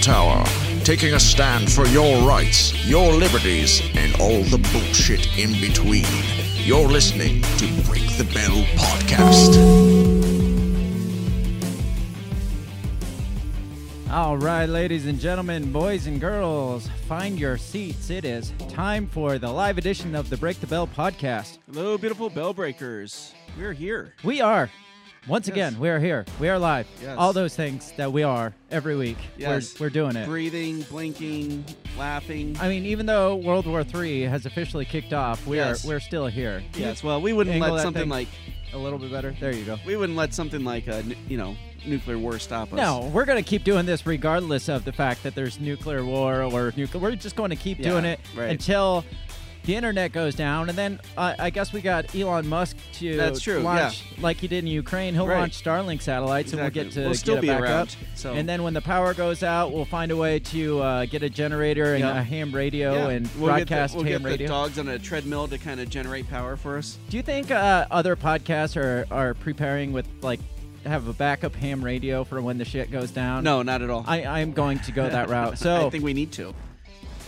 tower, taking a stand for your rights, your liberties, and all the bullshit in between. You're listening to Break the Bell Podcast. All right, ladies and gentlemen, boys and girls, find your seats. It is time for the live edition of the Break the Bell podcast. Hello, beautiful bell breakers. We're here. We are, once Yes. again, we are here. We are live. Yes. All those things that we are every week. Yes. We're, we're doing it. Breathing, blinking, laughing. I mean, even though World War III has officially kicked off, we Yes. are we're still here. yes, well, we wouldn't Angle let something like A little bit better. There you go. we wouldn't let something like a you know nuclear war stop us. No, we're going to keep doing this regardless of the fact that there's nuclear war or nuclear. We're just going to keep Yeah, doing it right. until the internet goes down, and then uh, I guess we got Elon Musk to That's true, launch like he did in Ukraine. He'll Right. launch Starlink satellites, Exactly. and we'll get to We'll still get be back around, up. so- And then when the power goes out, we'll find a way to uh, get a generator and Yeah. a ham radio Yeah. and we'll broadcast get the, we'll ham get radio. the dogs on a treadmill to kind of generate power for us. Do you think uh, other podcasts are are preparing with like have a backup ham radio for when the shit goes down? No, not at all. I, I'm going to go that route. So I think we need to.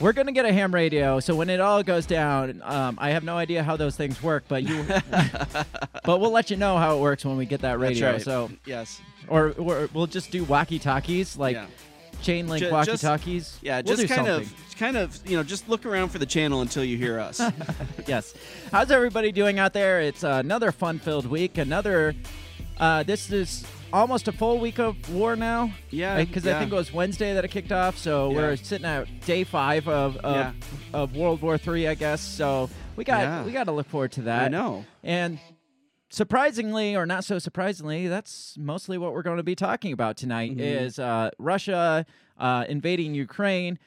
We're going to get a ham radio. So when it all goes down, um, I have no idea how those things work, but you, but we'll let you know how it works when we get that radio. Right. So yes, or, or we'll just do walkie talkies, like yeah, chain link just- walkie talkies. yeah. We'll just kind something. of, kind of, you know, just look around for the channel until you hear us. yes. How's everybody doing out there? It's another fun-filled week. Another. Uh, this is almost a full week of war now. Yeah, Because I think it was Wednesday that it kicked off. So Yeah. we're sitting at day five of of, Yeah. of World War Three, I guess. So we got Yeah. we got to look forward to that. I know. And surprisingly, or not so surprisingly, that's mostly what we're going to be talking about tonight. Mhm. Is uh, Russia uh, invading Ukraine?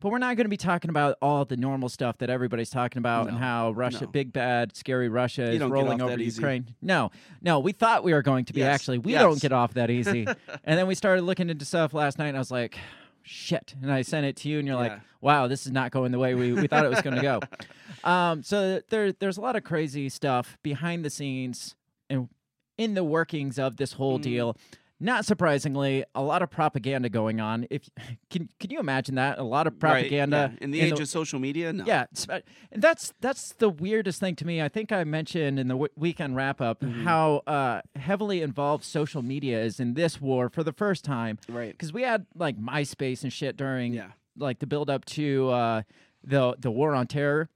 But we're not going to be talking about all the normal stuff that everybody's talking about and how Russia, no. big bad, scary Russia is rolling over that easy. Ukraine. No, no, we thought we were going to be. Yes, Actually, we yes. don't get off that easy. and then we started looking into stuff last night, and I was like, shit. And I sent it to you, and you're like, wow, this is not going the way we, we thought it was going to go. Um, so there, there's a lot of crazy stuff behind the scenes and in the workings of this whole Mm. deal. Not surprisingly, a lot of propaganda going on. If can can you imagine that? A lot of Right, propaganda yeah. in the age of social media. No. yeah, and that's that's the weirdest thing to me. I think I mentioned in the w- weekend wrap up Mm-hmm. how uh, heavily involved social media is in this war for the first time. Right. Because we had like MySpace and shit during Yeah. like the build up to uh, the the war on terror.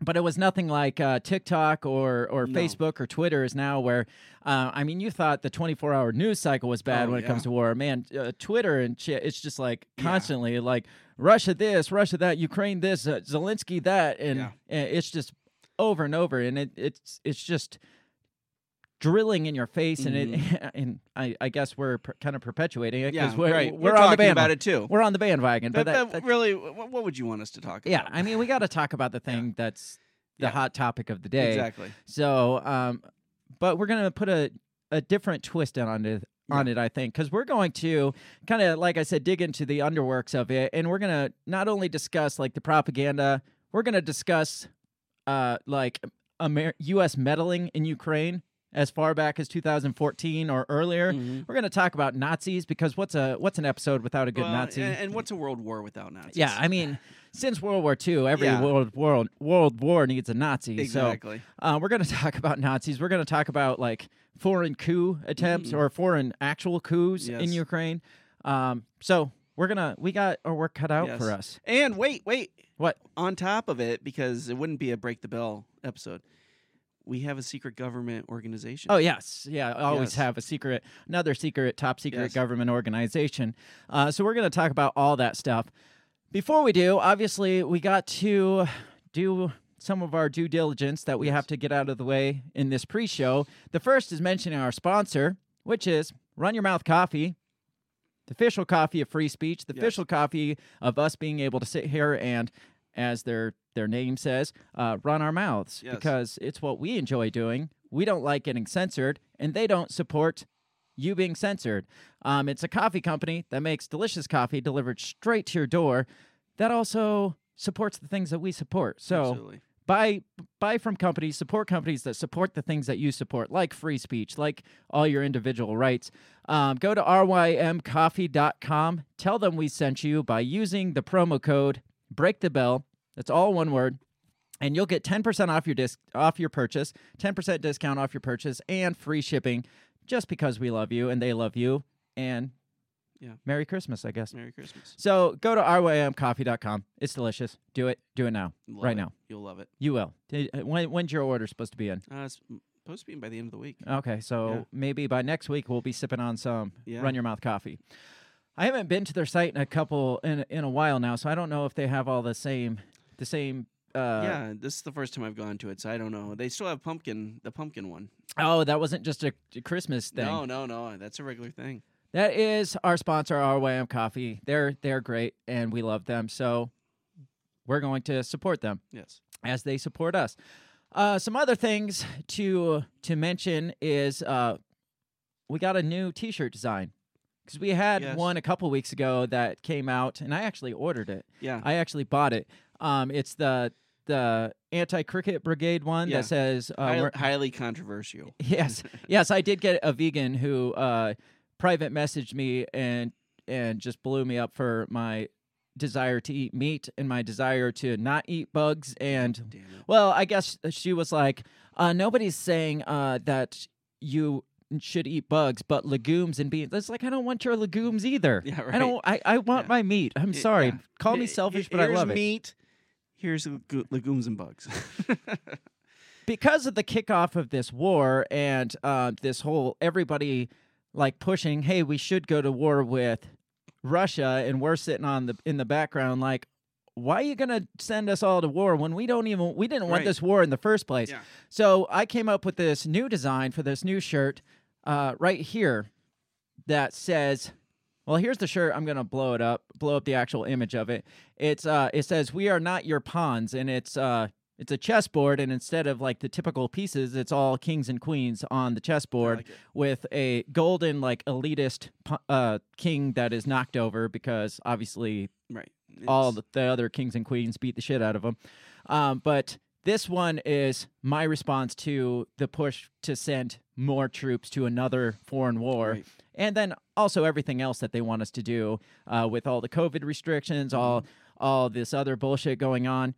But it was nothing like uh, TikTok or, or No. Facebook or Twitter is now, where uh, I mean, you thought the 24 hour news cycle was bad Oh, when it comes to war. Man, uh, Twitter and shit, it's just like Yeah. constantly like Russia this, Russia that, Ukraine this, uh, Zelensky that, and, Yeah. and it's just over and over, and it, it's it's just drilling in your face, and it and I, I guess we're per, kind of perpetuating it Mm-hmm. Yeah. because we're right. we're, We're, on the bandwagon. about it too. We're on the bandwagon, but, But, that, but that's- really, what, would you want us to talk about? yeah. I mean, we got to talk about the thing that's the Yeah. hot topic of the day. exactly. So, um, but we're gonna put a a different twist on it on it, I think, because we're going to kind of, like I said, dig into the underworks of it, and we're gonna not only discuss like the propaganda, we're gonna discuss, uh, like Amer- U.S. meddling in Ukraine as far back as 2014 or earlier. Mhm. We're gonna talk about Nazis because what's a what's an episode without a good Well, Nazi? And, and what's a world war without Nazis? yeah, I mean, since World War II, every Yeah. world world world war needs a Nazi. So exactly. uh, we're going to talk about Nazis. We're going to talk about like foreign coup attempts Mm. or foreign actual coups in Ukraine. Um, so we're gonna we got our work cut out Yes. for us. And wait, wait. What? On top of it, because it wouldn't be a break the bell episode, we have a secret government organization. Oh yes, yeah. I always Yes. have a secret, another secret, top secret Yes. government organization. Uh, so we're going to talk about all that stuff. Before we do, obviously, we got to do some of our due diligence that we Yes. have to get out of the way in this pre-show. The first is mentioning our sponsor, which is Run Your Mouth Coffee. The official coffee of free speech, the official coffee of us being able to sit here and, as their their name says, uh, run our mouths Yes. because it's what we enjoy doing. We don't like getting censored, and they don't support you being censored. Um, it's a coffee company that makes delicious coffee delivered straight to your door. That also supports the things that we support. So Absolutely. buy buy from companies, support companies that support the things that you support, like free speech, like all your individual rights. Um, go to rymcoffee.com. Tell them we sent you by using the promo code Break the Bell. That's all one word. And you'll get 10% off your disc off your purchase, 10% discount off your purchase, and free shipping just because we love you and they love you. And Yeah. Merry Christmas, I guess. Merry Christmas. So go to rymcoffee.com. It's delicious. Do it. Do it now. Love right it. now. You'll love it. You will. Uh, When, when's your order supposed to be in? Uh, it's supposed to be in by the end of the week. Okay, so Yeah. maybe by next week we'll be sipping on some Yeah. Run Your Mouth coffee. I haven't been to their site in a couple in in a while now, so I don't know if they have all the same the same. Uh, yeah, this is the first time I've gone to it, so I don't know. They still have pumpkin, the pumpkin one. Oh, that wasn't just a, Christmas thing. No, no, no. That's a regular thing. That is our sponsor, RYM Coffee. They're they're great, and we love them. So we're going to support them. Yes. as they support us. Uh, some other things to to mention is uh, we got a new T-shirt design because we had Yes. one a couple weeks ago that came out, and I actually ordered it. Yeah. I actually bought it. Um, it's the the anti cricket brigade one Yeah. that says uh, Hi- highly controversial. yes yes i did get a vegan who uh private messaged me and and just blew me up for my desire to eat meat and my desire to not eat bugs and well i guess she was like uh nobody's saying uh that you should eat bugs but legumes and beans it's like i don't want your legumes either Yeah, i don't i, I want Yeah. my meat i'm Y- sorry yeah. call me selfish he- but i love it meat. Here's legumes and bugs. because of the kickoff of this war and uh, this whole everybody like pushing, hey, we should go to war with Russia, and we're sitting on the in the background like, why are you gonna send us all to war when we don't even we didn't want Right. this war in the first place? Yeah. So I came up with this new design for this new shirt uh, right here that says. Well, here's the shirt. I'm gonna blow it up, blow up the actual image of it. It's uh, it says "We are not your pawns," and it's uh, it's a chessboard, and instead of like the typical pieces, it's all kings and queens on the chessboard like with a golden like elitist uh king that is knocked over because obviously right. all It's- the other kings and queens beat the shit out of him. Um, but this one is my response to the push to send more troops to another foreign war. Right. And then also everything else that they want us to do uh, with all the COVID restrictions, all Mm-hmm. all this other bullshit going on.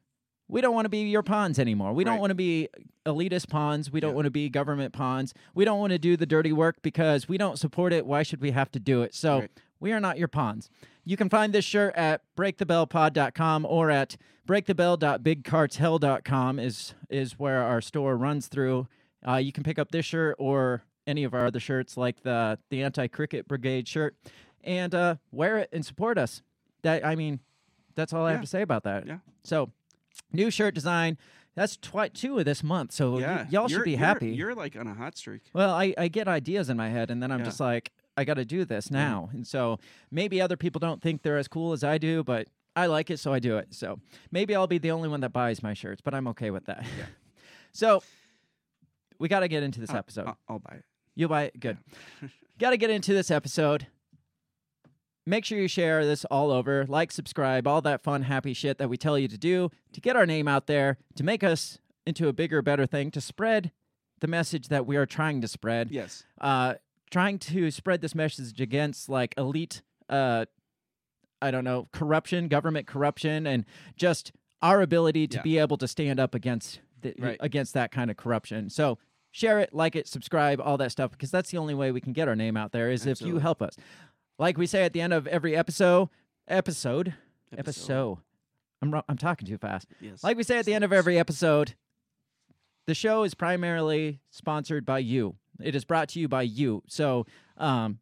We don't want to be your pawns anymore. We don't Right. want to be elitist pawns. We don't Yeah. want to be government pawns. We don't want to do the dirty work because we don't support it. Why should we have to do it? So Right. we are not your pawns. You can find this shirt at breakthebellpod.com or at breakthebell.bigcartel.com is is where our store runs through. Uh, you can pick up this shirt or any of our other shirts like the the Anti Cricket Brigade shirt and uh, wear it and support us. That I mean, that's all I have to say about that. Yeah. So, new shirt design. That's twi- two of this month. So y- y'all should You're- be you're- happy. You're like on a hot streak. Well, I, I get ideas in my head, and then I'm Yeah. just like, I got to do this now. And so maybe other people don't think they're as cool as I do, but I like it, so I do it. So maybe I'll be the only one that buys my shirts, but I'm okay with that. Yeah. so we got to get into this I'll- episode. I'll, I'll buy it. You'll buy it? Good. got to get into this episode. Make sure you share this all over, like, subscribe, all that fun, happy shit that we tell you to do to get our name out there, to make us into a bigger, better thing, to spread the message that we are trying to spread Yes. uh, trying to spread this message against like elite, uh, I don't know, corruption, government corruption, and just our ability to Yeah. be able to stand up against the, Right. against that kind of corruption. So share it, like it, subscribe, all that stuff, because that's the only way we can get our name out there is if you help us. Like we say at the end of every episode, episode, episode. I'm I'm talking too fast. Yes. Like we say at the end of every episode, the show is primarily sponsored by you. It is brought to you by you. So, um,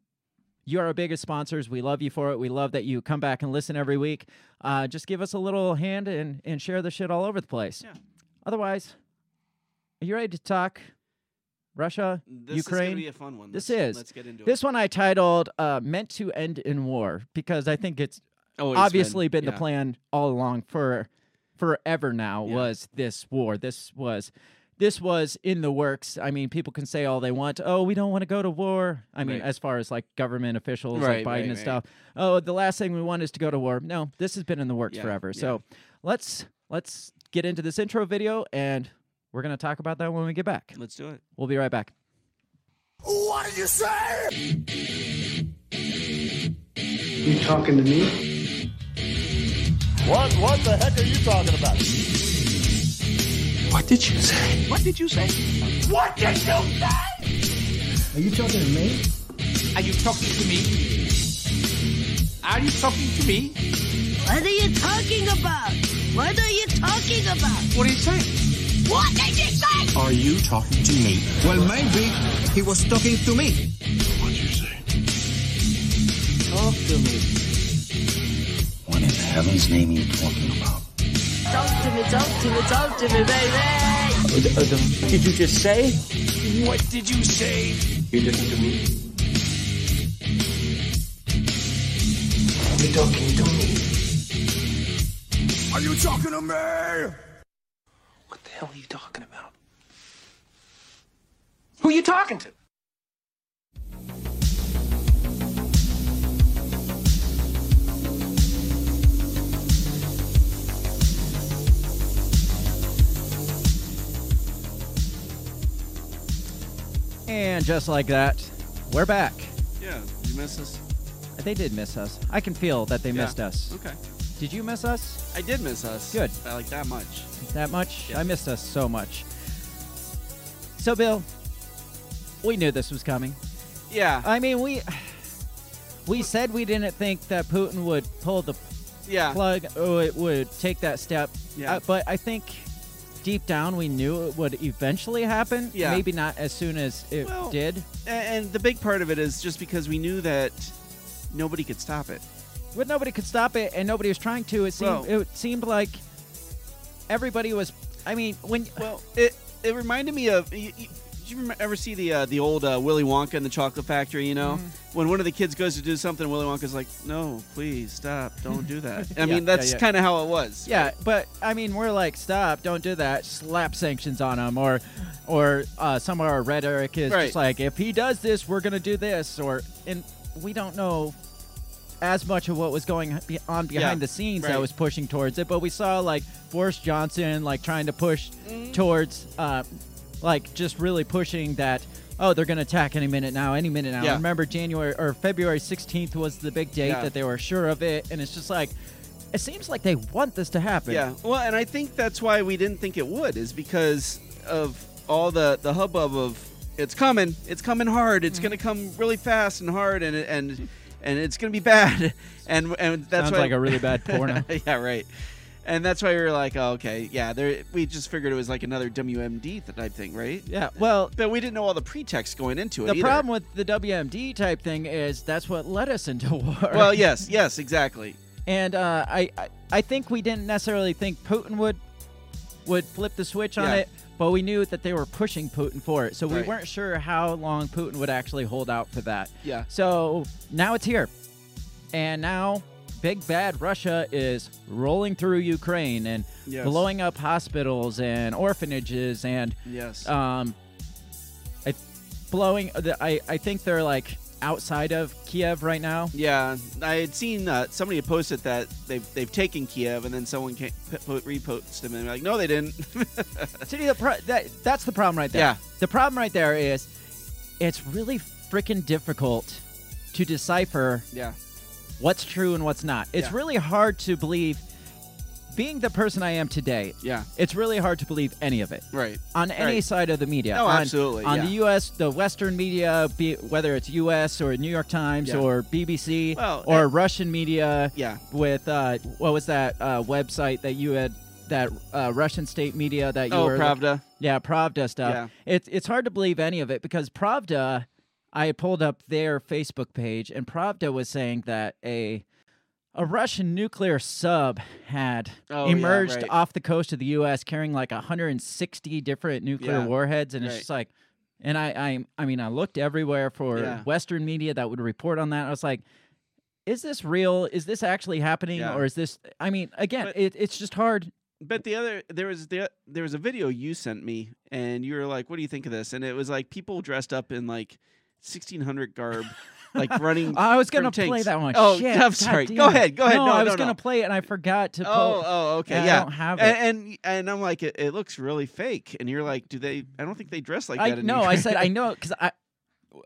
you are our biggest sponsors. We love you for it. We love that you come back and listen every week. Uh, just give us a little hand and, and share the shit all over the place. Yeah. Otherwise, are you ready to talk Russia, This is Ukraine? gonna be a fun one. This Let's- is. Let's get into This one I titled uh, "Meant to End in War" because I think it's. Always obviously been, yeah. the plan all along for forever now Yeah. was this war this was this was in the works i mean people can say all they want oh we don't want to go to war i mean Right. as far as like government officials Right, like biden right, and right. stuff oh the last thing we want is to go to war no this has been in the works Yeah, forever yeah. so let's let's get into this intro video, and we're gonna talk about that when we get back. Let's do it. We'll be right back. What did you say? You talking to me? What? What the heck are you talking about? What did you say? What did you say? What did you say? Are you talking to me? Are you talking to me? Are you talking to me? What are you talking about? What are you talking about? What are you saying? What did you say? Are you talking to me? Well, maybe he was talking to me. What'd you say? Talk to me. What in heaven's name are you talking about? Talk to me, talk to me, talk to me, baby. Uh, did you just say? What did you say? You listen to me. Are you talking to me? Are you talking to me? What the hell are you talking about? Who are you talking to? And just like that, we're back. Yeah, you miss us. They did miss us. I can feel that they Yeah. missed us. Okay. Did you miss us I did miss us. Good. I like that much. that much? Yeah. I missed us so much. So, Bill, we knew this was coming. Yeah. I mean, we we said we didn't think that Putin would pull the yeah. plug or it would take that step. Yeah. Uh, but I think deep down we knew it would eventually happen. Yeah. Maybe not as soon as it Well, did. And the big part of it is just because we knew that nobody could stop it. But nobody could stop it, and nobody was trying to. It seemed Well- it seemed like everybody was. I mean, when Well, it it reminded me of. You, you, did you ever see the uh, the old uh, Willy Wonka and the Chocolate Factory? You know, Mm-hmm. when one of the kids goes to do something, Willy Wonka's like, "No, please stop! Don't do that." I Yeah, mean, that's yeah, yeah. kind of how it was. Yeah, but I mean, we're like, stop, don't do that. Slap sanctions on him, or, or uh, some of our rhetoric is Right. just like, if he does this, we're gonna do this, or and we don't know as much of what was going on behind Yeah, the scenes that was pushing towards it, but we saw like Boris Johnson like trying to push Mm-hmm. towards, uh, like just really pushing that. Oh, they're gonna attack any minute now, any minute now. Yeah. Remember, January or February 16th was the big date Yeah. that they were sure of it, and it's just like. It seems like they want this to happen. Yeah. Well, and I think that's why we didn't think it would, is because of all the the hubbub of it's coming, it's coming hard, it's Mm-hmm. going to come really fast and hard, and and and it's going to be bad, and and that's Sounds why like a really bad porno. yeah, right. And that's why we were like, oh, okay, yeah. There, we just figured it was like another WMD type thing, right? Yeah. Well, But we didn't know all the pretext going into it. the either. problem with the WMD type thing is that's what led us into war. Well, yes, yes, exactly. and uh, I, I I think we didn't necessarily think Putin would would flip the switch on Yeah. it, but we knew that they were pushing Putin for it. So we weren't sure how long Putin would actually hold out for that. Yeah. So now it's here, and now big bad Russia is rolling through Ukraine and Yes. blowing up hospitals and orphanages and Yes. um, I, blowing. the- I I think they're like outside of Kiev right now. Yeah, I had seen uh, somebody had posted that they've they've taken Kiev, and then someone came, p- po- reposted them, and they're like, "No, they didn't." See, the pro- that that's the problem right there. Yeah. The problem right there is it's really freaking difficult to decipher yeah, what's true and what's not. It's Yeah. really hard to believe. Being the person I am today, yeah, it's really hard to believe any of it. right. on any Right. side of the media. Oh, on, absolutely, On yeah. the U.S., the Western media, be, whether it's U.S. or New York Times Yeah. or BBC Well, or and- Russian media. Yeah. With uh, what was that uh, website that you had? That uh, Russian state media that you Oh, were Pravda. yeah, Pravda stuff. Yeah. It's it's hard to believe any of it because Pravda, I pulled up their Facebook page and Pravda was saying that a a Russian nuclear sub had Oh, yeah, emerged right. off the coast of the U.S. carrying like 160 different nuclear Yeah. warheads, and it's just like, and I, I, I mean, I looked everywhere for Yeah. Western media that would report on that. I was like, is this real? Is this actually happening, Yeah. or is this? I mean, again, But- it, it's just hard. But the other there was the there was a video you sent me, and you were like, "What do you think of this?" And it was like people dressed up in like 1600 garb, like running. I was gonna play tanks. that one. Oh, Shit, I'm sorry. Go ahead. Go ahead. No, I no, was gonna no. play it and I forgot to. Oh, pull. oh, okay, yeah. I don't have it. And, and and I'm like, it, it looks really fake. And you're like, do they? I don't think they dress like I that. no, I said I know because I.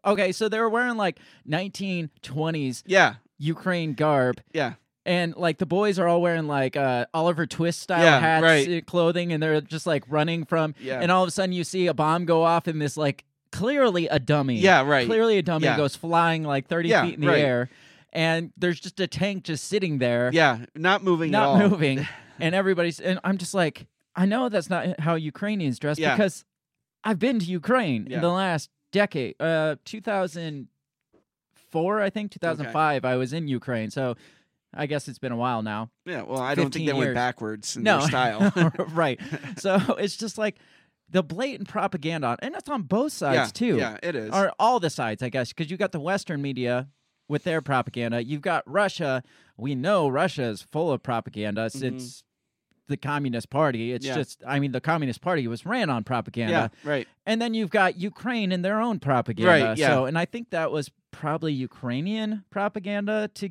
Okay, so they were wearing like 1920s yeah, Ukraine garb, yeah, and like the boys are all wearing like uh, Oliver Twist style Yeah, hats, right. clothing, and they're just like running from. Yeah. And all of a sudden, you see a bomb go off in this like clearly a dummy. Yeah, right. Clearly a dummy Yeah. goes flying like 30 Yeah, feet in the right. air, and there's just a tank just sitting there, yeah. Not moving. at not moving, and everybody's. And I'm just like, I know that's not how Ukrainians dress Yeah. because I've been to Ukraine in the last decade. Uh, 2004, I think 2005. I was in Ukraine, so I guess it's been a while now. Yeah. Well, I don't think they went backwards in no their style. right. So it's just like the blatant propaganda, and it's on both sides yeah, too. Yeah, it is. or all the sides, I guess, because you got the Western media with their propaganda. You've got Russia. We know Russia is full of propaganda since the Communist Party. It's Mm-hmm. Yeah. just, I mean, the Communist Party was ran on propaganda. yeah. Right. And then you've got Ukraine and their own propaganda. Right, yeah. So, and I think that was probably Ukrainian propaganda to,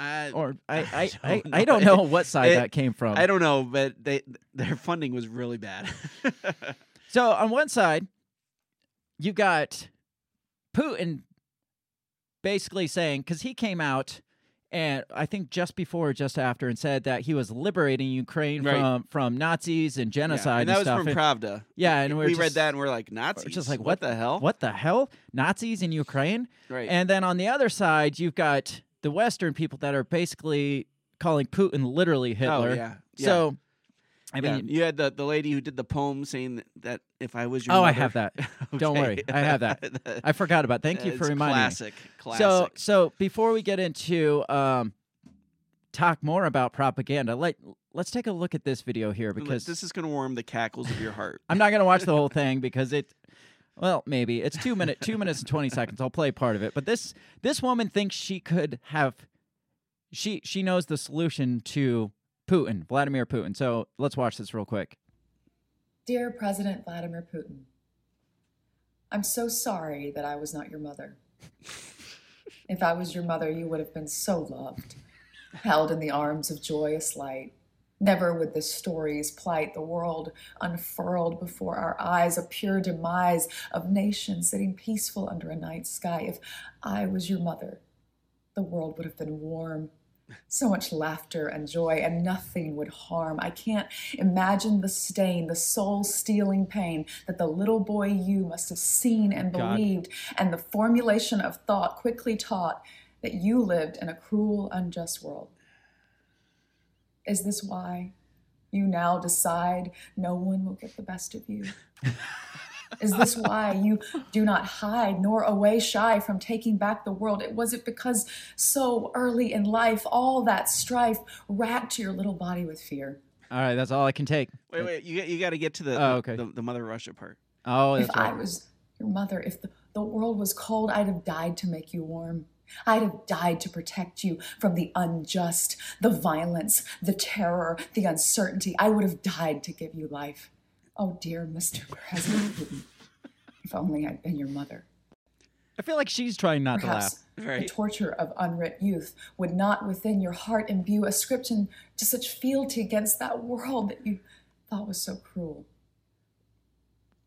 I, or I, I, I, don't I don't know. know what side It- that came from. I don't know, but they their funding was really bad. So on one side, you got Putin basically saying because he came out and I think just before or just after and said that he was liberating Ukraine Right. from from Nazis and Yeah, genocide and that was stuff. from And- Pravda. yeah, and we we're read that and we're like Nazis. we're just like what, the hell? What the hell? Nazis in Ukraine? Right. And then on the other side, you've got the Western people that are basically calling Putin literally oh, Hitler. Oh yeah. yeah. So, I Yeah, mean, you had the, the lady who did the poem saying that, if I was your oh, I have that. Don't worry, I have that. I forgot about. Thank you for It's reminding me. classic, Classic. So, so before we get into um, talk more about propaganda, let let's take a look at this video here because this is going to warm the cackles of your heart. I'm not going to watch the whole thing because it. Well, maybe it's two minute, two minutes and twenty seconds. I'll play part of it. But this this woman thinks she could have. She she knows the solution to Putin, Vladimir Putin. So let's watch this real quick. Dear President Vladimir Putin, I'm so sorry that I was not your mother. If I was your mother, you would have been so loved, held in the arms of joyous light. Never would the stories plight the world unfurled before our eyes, a pure demise of nations sitting peaceful under a night sky. If I was your mother, the world would have been warm, so much laughter and joy, and nothing would harm. I can't imagine the stain, the soul stealing pain that the little boy you must have seen and God. believed, and the formulation of thought quickly taught that you lived in a cruel, unjust world. Is this why you now decide no one will get the best of you? Is this why you do not hide nor away shy from taking back the world? It was it because so early in life all that strife racked your little body with fear. All right, that's all I can take. Wait, wait, you got- you got to get to the, Oh, the- okay. the the Mother Russia part. Oh, if that's I was your mother, if the, the world was cold, I'd have died to make you warm. I'd have died to protect you from the unjust, the violence, the terror, the uncertainty. I would have died to give you life. Oh, dear Mr. President if only I'd been your mother. I feel like she's trying not to laugh. Perhaps the torture of unwrit youth would not within your heart imbue a scription to such fealty against that world that you thought was so cruel.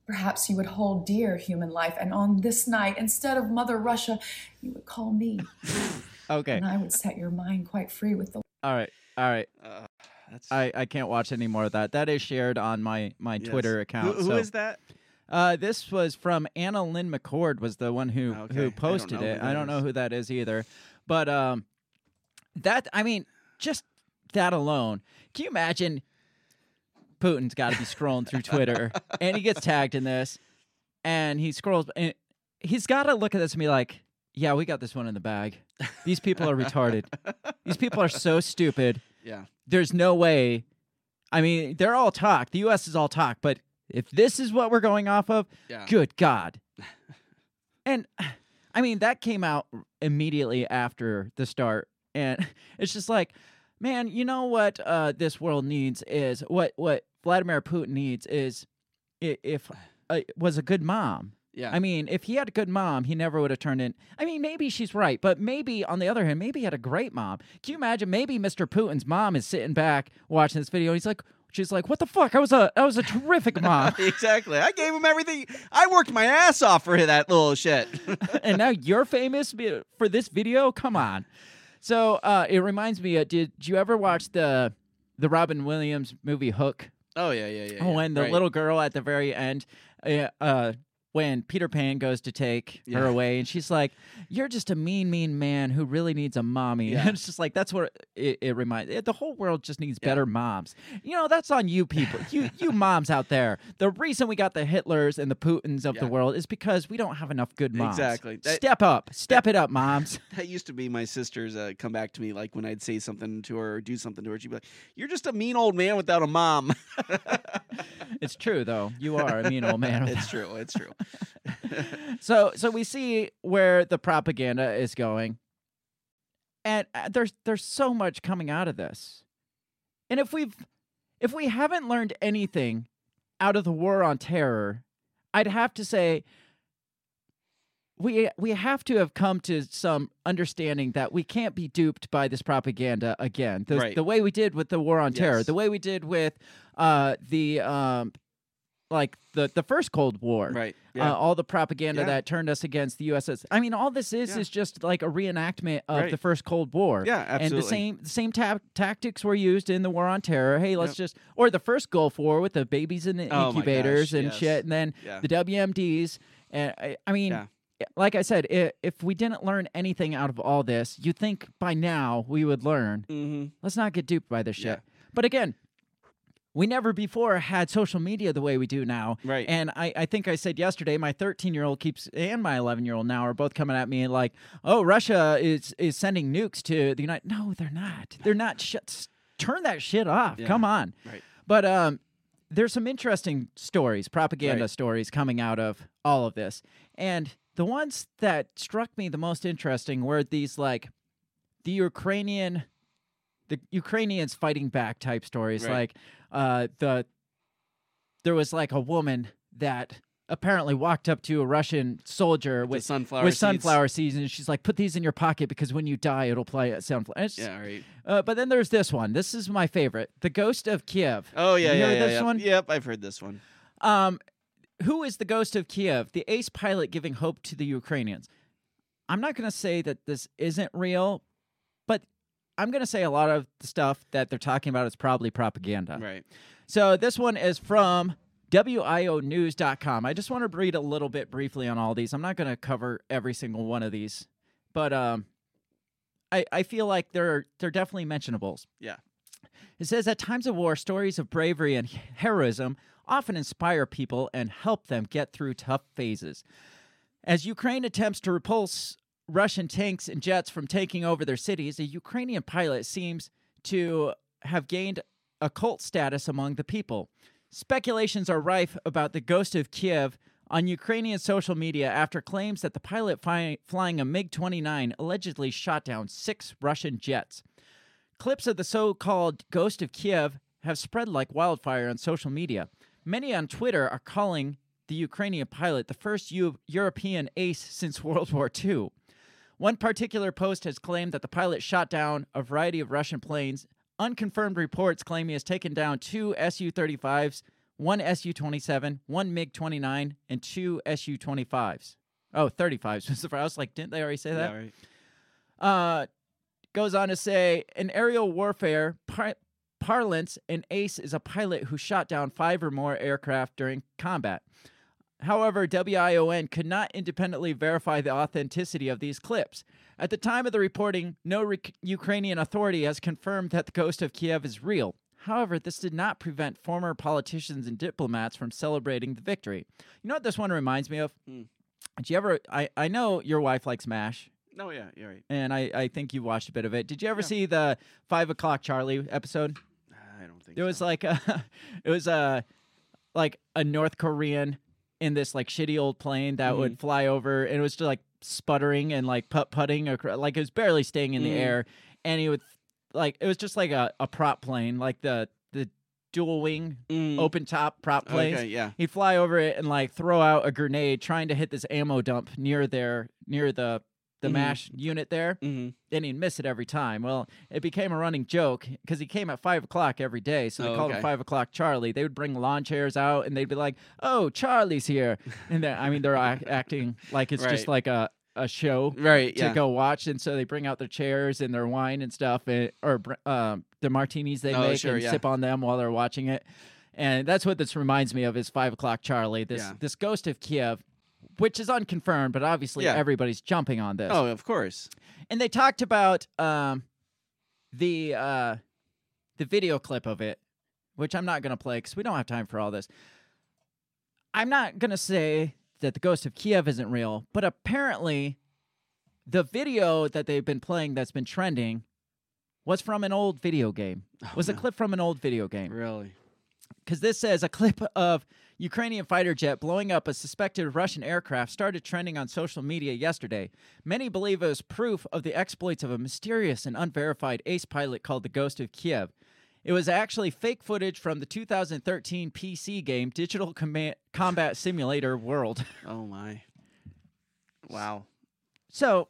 Perhaps you would hold dear human life, and on this night, instead of Mother Russia, you would call me, Okay. and I would set your mind quite free with the All right. All right. Uh, that's I, I can't watch any more of that. That is shared on my, my yes. Twitter account. Who, who so- is that? Uh, this was from AnnaLynne McCord was the one who Okay, who posted know it. who I don't know who that is either, but um, that I mean, just that alone. Can you imagine? Putin's got to be scrolling through Twitter, and he gets tagged in this, and he scrolls, and he's got to look at this and be like, "Yeah, we got this one in the bag. These people are retarded. These people are so stupid." Yeah. there's no way. I mean, they're all talk. The U.S. is all talk, but if this is what we're going off of, Yeah. good God. and I mean, that came out immediately after the start, and it's just like, man, you know what? Uh, this world needs is what what Vladimir Putin needs is if uh, was a good mom. Yeah. I mean, if he had a good mom, he never would have turned in. I mean, maybe she's right, but maybe on the other hand, maybe he had a great mom. Can you imagine? Maybe Mr. Putin's mom is sitting back watching this video. And he's like, she's like, "What the fuck? I was a, I was a terrific mom, exactly. I gave him everything. I worked my ass off for that little shit. and now you're famous for this video. Come on." So uh, it reminds me. Uh, did, did you ever watch the the Robin Williams movie Hook? oh yeah, yeah, yeah. Oh, yeah. when the Right. little girl at the very end, uh, uh, when Peter Pan goes to take her away, and she's like, "You're just a mean, mean man who really needs a mommy." Yeah. And it's just like that's what it, it reminds. It, the whole world just needs better moms. You know, that's on you people, you you moms out there. The reason we got the Hitlers and the Putins of the world is because we don't have enough good moms. Exactly. That- Step up, step it up, moms. that used to be my sister's uh, come back to me like when I'd say something to her or do something to her. She'd be like, "You're just a mean old man without a mom." it's true though. You are a mean old man. it's true. It's true. so so we see where the propaganda is going and uh, there's there's so much coming out of this and if we've if we haven't learned anything out of the war on terror i'd have to say we we have to have come to some understanding that we can't be duped by this propaganda again. The, Right. the way we did with the war on terror, Yes. the way we did with uh, the um, like the the first Cold War, Right. uh, all the propaganda Yeah. that turned us against the USS. I mean, all this is Yeah. is just like a reenactment of Right. the first Cold War. Yeah, And the same the same ta- tactics were used in the war on terror. Hey, let's Yep. just or the first Gulf War with the babies in the Oh incubators gosh, and yes. shit, and then Yeah. the WMDs. And I, I mean. Yeah. Like I said, i if we didn't learn anything out of all this, you'd think by now we would learn. Mm-hmm. Let's not get duped by this shit. Yeah. But again, we never before had social media the way we do now. Right. And I, I think I said yesterday, my 13 year old keeps and my 11 year old now are both coming at me like, oh, Russia is is sending nukes to the United. No, they're not. They're not. Shut. Turn that shit off. Yeah. Come on. Right. But um, there's some interesting stories, propaganda Right. stories coming out of all of this, and the ones that struck me the most interesting were these like the Ukrainian, the Ukrainians fighting back type stories. Right. Like uh, the there was like a woman that apparently walked up to a Russian soldier The with sunflower with seeds. sunflower seeds, and she's like, "Put these in your pocket because when you die, it'll play at sunflower." Yeah. Right. uh, but then there's this one. This is my favorite, "The Ghost of Kiev." Oh yeah. You yeah. heard yeah, this yeah. one? Yep. I've heard this one. Um, who is the ghost of Kiev? The ace pilot giving hope to the Ukrainians. I'm not going to say that this isn't real, but I'm going to say a lot of the stuff that they're talking about is probably propaganda. Right. So this one is from WIOnews.com. I just want to read a little bit briefly on all these. I'm not going to cover every single one of these, but um, I I feel like they're they're definitely mentionables. Yeah. It says at times of war, stories of bravery and heroism often inspire people and help them get through tough phases. As Ukraine attempts to repulse Russian tanks and jets from taking over their cities, a Ukrainian pilot seems to have gained a cult status among the people. Speculations are rife about the ghost of Kiev on Ukrainian social media after claims that the pilot fly- flying a MiG 29 allegedly shot down six Russian jets. Clips of the so called Ghost of Kiev have spread like wildfire on social media. Many on Twitter are calling the Ukrainian pilot the first Eu- European ace since World War II. One particular post has claimed that the pilot shot down a variety of Russian planes. Unconfirmed reports claim he has taken down two Su 35s, one Su 27, one MiG 29, and two Su 25s. Oh, 35s. was the fir- I was like, didn't they already say that? Yeah. Right. uh, goes on to say in aerial warfare par- parlance, an ace is a pilot who shot down five or more aircraft during combat. However, WION could not independently verify the authenticity of these clips. At the time of the reporting, no re- Ukrainian authority has confirmed that the ghost of Kiev is real. However, this did not prevent former politicians and diplomats from celebrating the victory. You know what this one reminds me of? Hmm. Did you ever? I, I know your wife likes MASH No. Yeah. You're right. and I, I think you watched a bit of it. Did you ever Yeah. see the five o'clock Charlie episode? I don't think It was like a, it was a, like a North Korean in this like shitty old plane that Mm-hmm. would fly over, and it was just like sputtering and like putt putting, acro- like it was barely staying in the Mhm. air, and he would like it was just like a, a prop plane, like the the dual wing Mm. open top prop planes. Okay, yeah. He'd fly over it and like throw out a grenade trying to hit this ammo dump near there near the the Mhm. mash unit there, hmm and he'd miss it every time. Well, it became a running joke because he came at five o'clock every day, so they Oh, called okay. him Five O'clock Charlie. They would bring lawn chairs out, and they'd be like, "Oh, Charlie's here," and I mean they're acting like it's just like a a show Right. to Yeah. go watch, and so they bring out their chairs and their wine and stuff, and, or um, the martinis they Oh, make sure, and yeah. sip on them while they're watching it. And that's what this reminds me of is Five O'clock Charlie. This Yeah. this Ghost of Kiev, which is unconfirmed, but obviously Yeah. everybody's jumping on this. Oh, of course. And they talked about um, the uh, the video clip of it, which I'm not gonna play because we don't have time for all this. I'm not gonna say that the Ghost of Kiev isn't real, but apparently, the video that they've been playing that's been trending was from an old video game. was a no. clip from an old video game Really. because this says a clip of Ukrainian fighter jet blowing up a suspected Russian aircraft started trending on social media yesterday. Many believe it was proof of the exploits of a mysterious and unverified ace pilot called the Ghost of Kiev. It was actually fake footage from the 2013 PC game Digital Comma- Combat Simulator World. Oh my. Wow. so,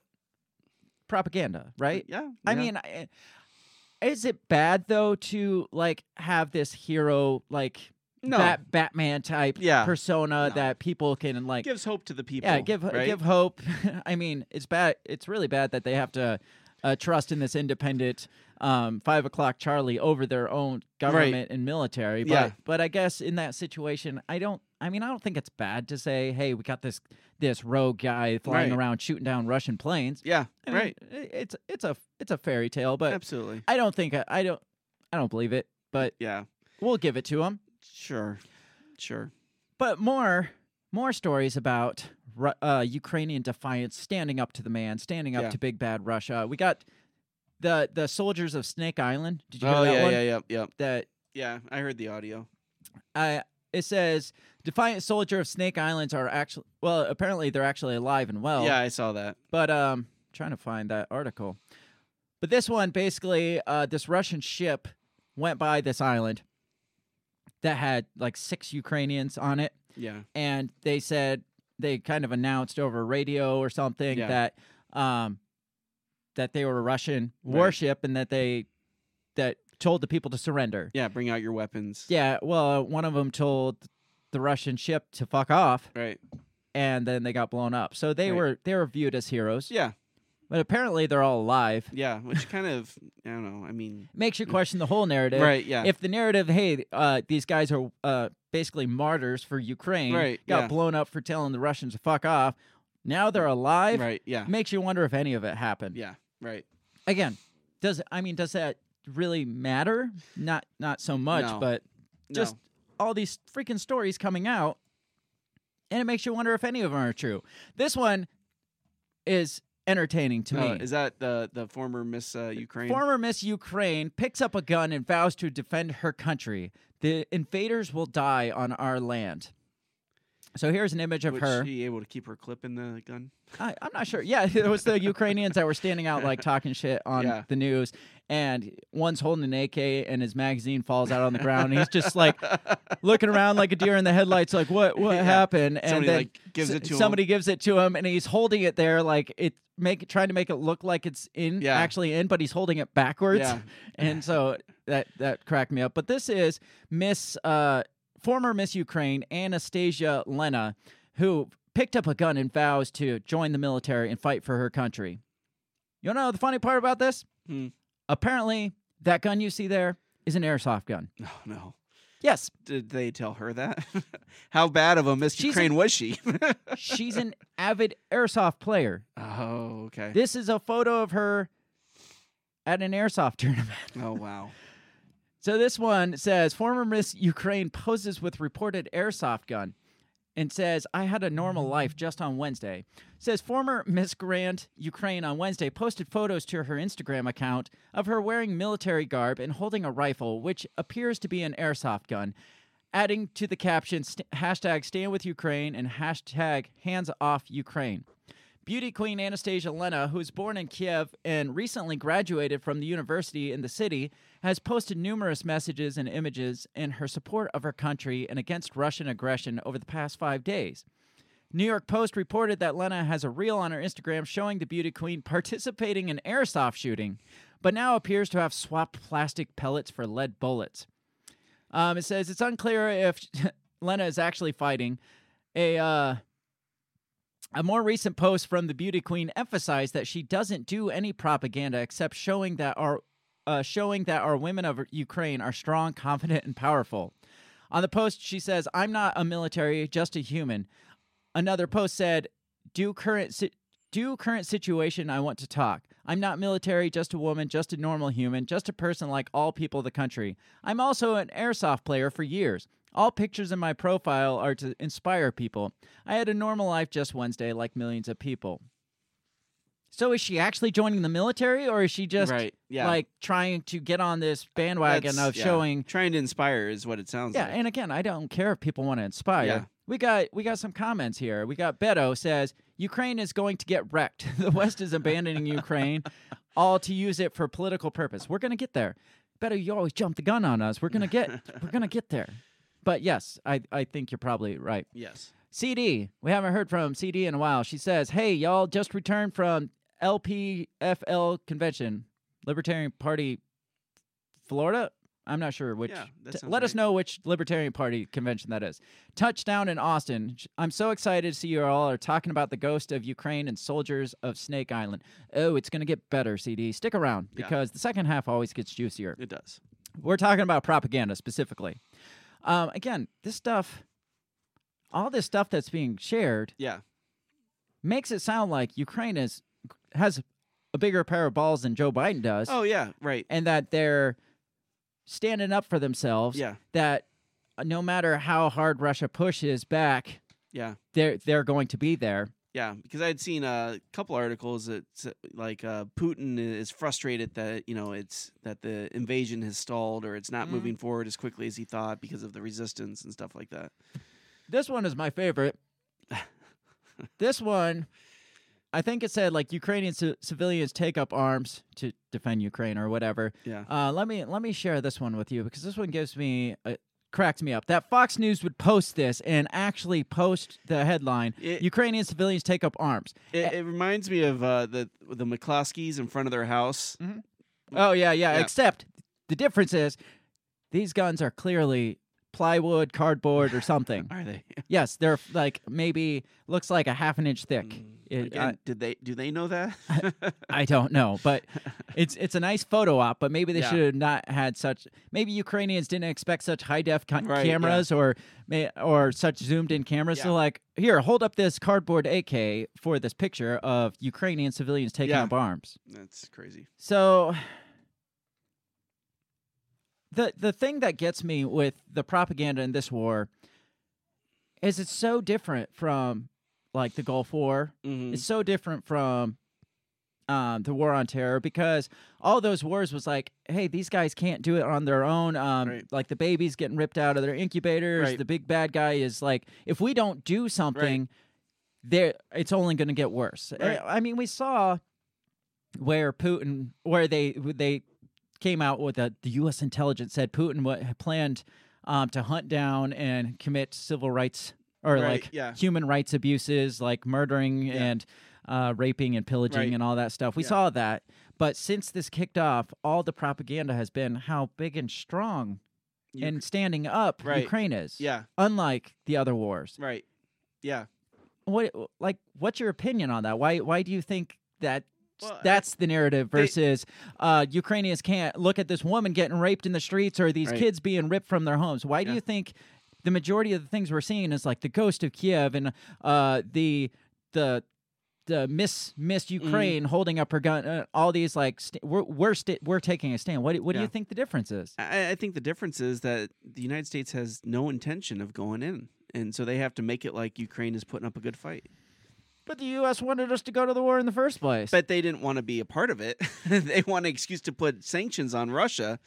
propaganda, right? Yeah. I mean, I- is it bad though to like have this hero like no. Bat- Batman type Yeah. persona No. that people can like gives hope to the people. yeah give right? give hope. I mean, it's bad. It's really bad that they have to uh, trust in this independent um, five o'clock Charlie over their own government and military. But Yeah. but I guess in that situation, I don't. I mean, I don't think it's bad to say, "Hey, we got this this rogue guy flying Right. around shooting down Russian planes." Yeah. I mean, right. It's it's a it's a fairy tale, but Absolutely. I don't think I, I don't I don't believe it. But Yeah. we'll give it to him. Sure. Sure. But more more stories about uh, Ukrainian defiance, standing up to the man, standing up Yeah. to big bad Russia. We got the the soldiers of Snake Island. Did you hear Oh that yeah, one? yeah, yeah, yeah. That Yeah, I heard the audio. uh, it says defiant soldier of Snake Islands are actually well. Apparently, they're actually alive and well. yeah, I saw that. But um, trying to find that article. But this one basically, uh, this Russian ship went by this island that had like six Ukrainians on it, Yeah. and they said they kind of announced over radio or something Yeah. that um that they were a Russian Right. warship and that they that told the people to surrender. Yeah, bring out your weapons. Yeah, well, one of them told the Russian ship to fuck off, Right. and then they got blown up. So they Right. were they were viewed as heroes. Yeah. But apparently they're all alive. Yeah, which kind of I don't know. I mean, Makes you question the whole narrative. right, yeah. If the narrative, hey, uh, these guys are uh, basically martyrs for Ukraine, Right, got yeah. blown up for telling the Russians to fuck off. Now they're alive. right, yeah. Makes you wonder if any of it happened. Yeah, right. Again, does I mean does that really matter? Not not so much, No. but just no. all these freaking stories coming out, and it makes you wonder if any of them are true. This one is entertaining to Oh, me. is that the the former Miss uh, Ukraine? Former Miss Ukraine picks up a gun and vows to defend her country. The invaders will die on our land. So here's an image of Was her. she able to keep her clip in the gun? I, I'm not sure. Yeah, it was the Ukrainians that were standing out like talking shit on Yeah. the news, and one's holding an AK and his magazine falls out on the ground. And he's just like looking around like a deer in the headlights, like what what Yeah. happened? And Somebody, then like, gives s- it to him. somebody gives it to him, and he's holding it there like it make trying to make it look like it's in Yeah. actually in, but he's holding it backwards. Yeah. And so that that cracked me up. But this is Miss uh, former Miss Ukraine Anastasiia Lenna, who picked up a gun and vows to join the military and fight for her country. You know the funny part about this? Hmm. Apparently, that gun you see there is an airsoft gun. No, no. Yes, Did they tell her that? How bad of a Miss She's Ukraine was she? she's an avid airsoft player. oh, okay. This is a photo of her at an airsoft tournament. Oh, wow. So this one says former Miss Ukraine poses with reported airsoft gun and says, I had a normal life mm. just on Wednesday. Says former Miss Grand Ukraine on Wednesday posted photos to her Instagram account of her wearing military garb and holding a rifle, which appears to be an airsoft gun. Adding to the caption st- hashtag stand with Ukraine and hashtag hands off Ukraine. Beauty queen Anastasiia Lenna, who was born in Kiev and recently graduated from the university in the city, has posted numerous messages and images in her support of her country and against Russian aggression over the past five days. New York Post reported that Lenna has a reel on her Instagram showing the beauty queen participating in airsoft shooting, but now appears to have swapped plastic pellets for lead bullets. Um, it says it's unclear if Lenna is actually fighting. A uh, a more recent post from the beauty queen emphasized that she doesn't do any propaganda except showing that our uh, showing that our women of Ukraine are strong, confident, and powerful. On the post, she says, "I'm not a military, just a human." Another post said, Do current si- due current situation, I want to talk. I'm not military, just a woman, just a normal human, just a person like all people of the country. I'm also an airsoft player for years. All pictures in my profile are to inspire people. I had a normal life just Wednesday, like millions of people." So is she actually joining the military, or is she just Right, yeah. like trying to get on this bandwagon That's- of yeah. showing trying to inspire is what it sounds yeah, like. Yeah, and again, I don't care if people want to inspire. Yeah. We got we got some comments here. We got Beto says Ukraine is going to get wrecked. the West is abandoning Ukraine, all to use it for political purpose. We're gonna get there. Beto, you always jump the gun on us. We're gonna get we're gonna get there. But yes, I I think you're probably right. yes. CD, we haven't heard from CD in a while. She says, "Hey, y'all, just returned from LPFL convention, Libertarian Party, Florida. I'm not sure which. Yeah, t- let us know which Libertarian Party convention that is. Touchdown in Austin. I'm so excited to see you all are talking about the ghost of Ukraine and soldiers of Snake Island. Oh, it's gonna get better, CD. Stick around Yeah. because the second half always gets juicier. It does. We're talking about propaganda specifically. Um, again, this stuff, all this stuff that's being shared Yeah. makes it sound like Ukraine is has a bigger pair of balls than Joe Biden does, Oh yeah. Right. and that they're standing up for themselves. Yeah. That no matter how hard Russia pushes back, Yeah. they're they're going to be there. Yeah, because I had seen a couple articles that like uh, Putin is frustrated that you know it's that the invasion has stalled or it's not Mhm. moving forward as quickly as he thought because of the resistance and stuff like that. This one is my favorite. this one, I think it said like Ukrainian ci- civilians take up arms to defend Ukraine or whatever. Yeah. Uh, let me let me share this one with you because this one gives me uh, cracks me up. That Fox News would post this and actually post the headline: It- Ukrainian civilians take up arms. It, it reminds me of uh, the the McCloskeys in front of their house. Oh yeah, yeah, Yeah. Except the difference is these guns are clearly plywood, cardboard, or something. Are they? yes, they're like maybe looks like a half an inch thick. It- Again, did they do they know that? I don't know, but it's it's a nice photo op. But maybe they Yeah. should have not had such. Maybe Ukrainians didn't expect such high def Right, yeah. cameras or may, or such zoomed in cameras. So like, here, hold up this cardboard AK for this picture of Ukrainian civilians taking Yeah. up arms. That's crazy. So the the thing that gets me with the propaganda in this war is it's so different from like the Gulf War. Mhm. It's so different from um, the war on terror because all those wars was like, hey, these guys can't do it on their own. Um, Right. Like the babies getting ripped out of their incubators. Right. The big bad guy is like, if we don't do something, there it's only going to get worse. I- Right. I mean, we saw where Putin, where they they came out with a, the U.S. intelligence said Putin had planned um, to hunt down and commit civil rights or Right, like yeah. human rights abuses, like murdering Yeah. and uh, raping and pillaging Right. and all that stuff. We Yeah. saw that, but since this kicked off, all the propaganda has been how big and strong You- and standing up Right. Ukraine is. Yeah. unlike the other wars. Right. Yeah. What like what's your opinion on that? Why why do you think that Well, that's the narrative they- versus uh, Ukrainians can't look at this woman getting raped in the streets or these Right. kids being ripped from their homes? Why do you think the majority of the things we're seeing is like the ghost of Kiev and uh, the the the miss Miss Mm-hmm. Ukraine holding up her gun? Uh, all these like st- we're we're, sta we're taking a stand. What do- what do you think the difference is? I, I think the difference is that the United States has no intention of going in, and so they have to make it like Ukraine is putting up a good fight. But the U.S. wanted us to go to the war in the first place. But they didn't want to be a part of it. they want an excuse to put sanctions on Russia.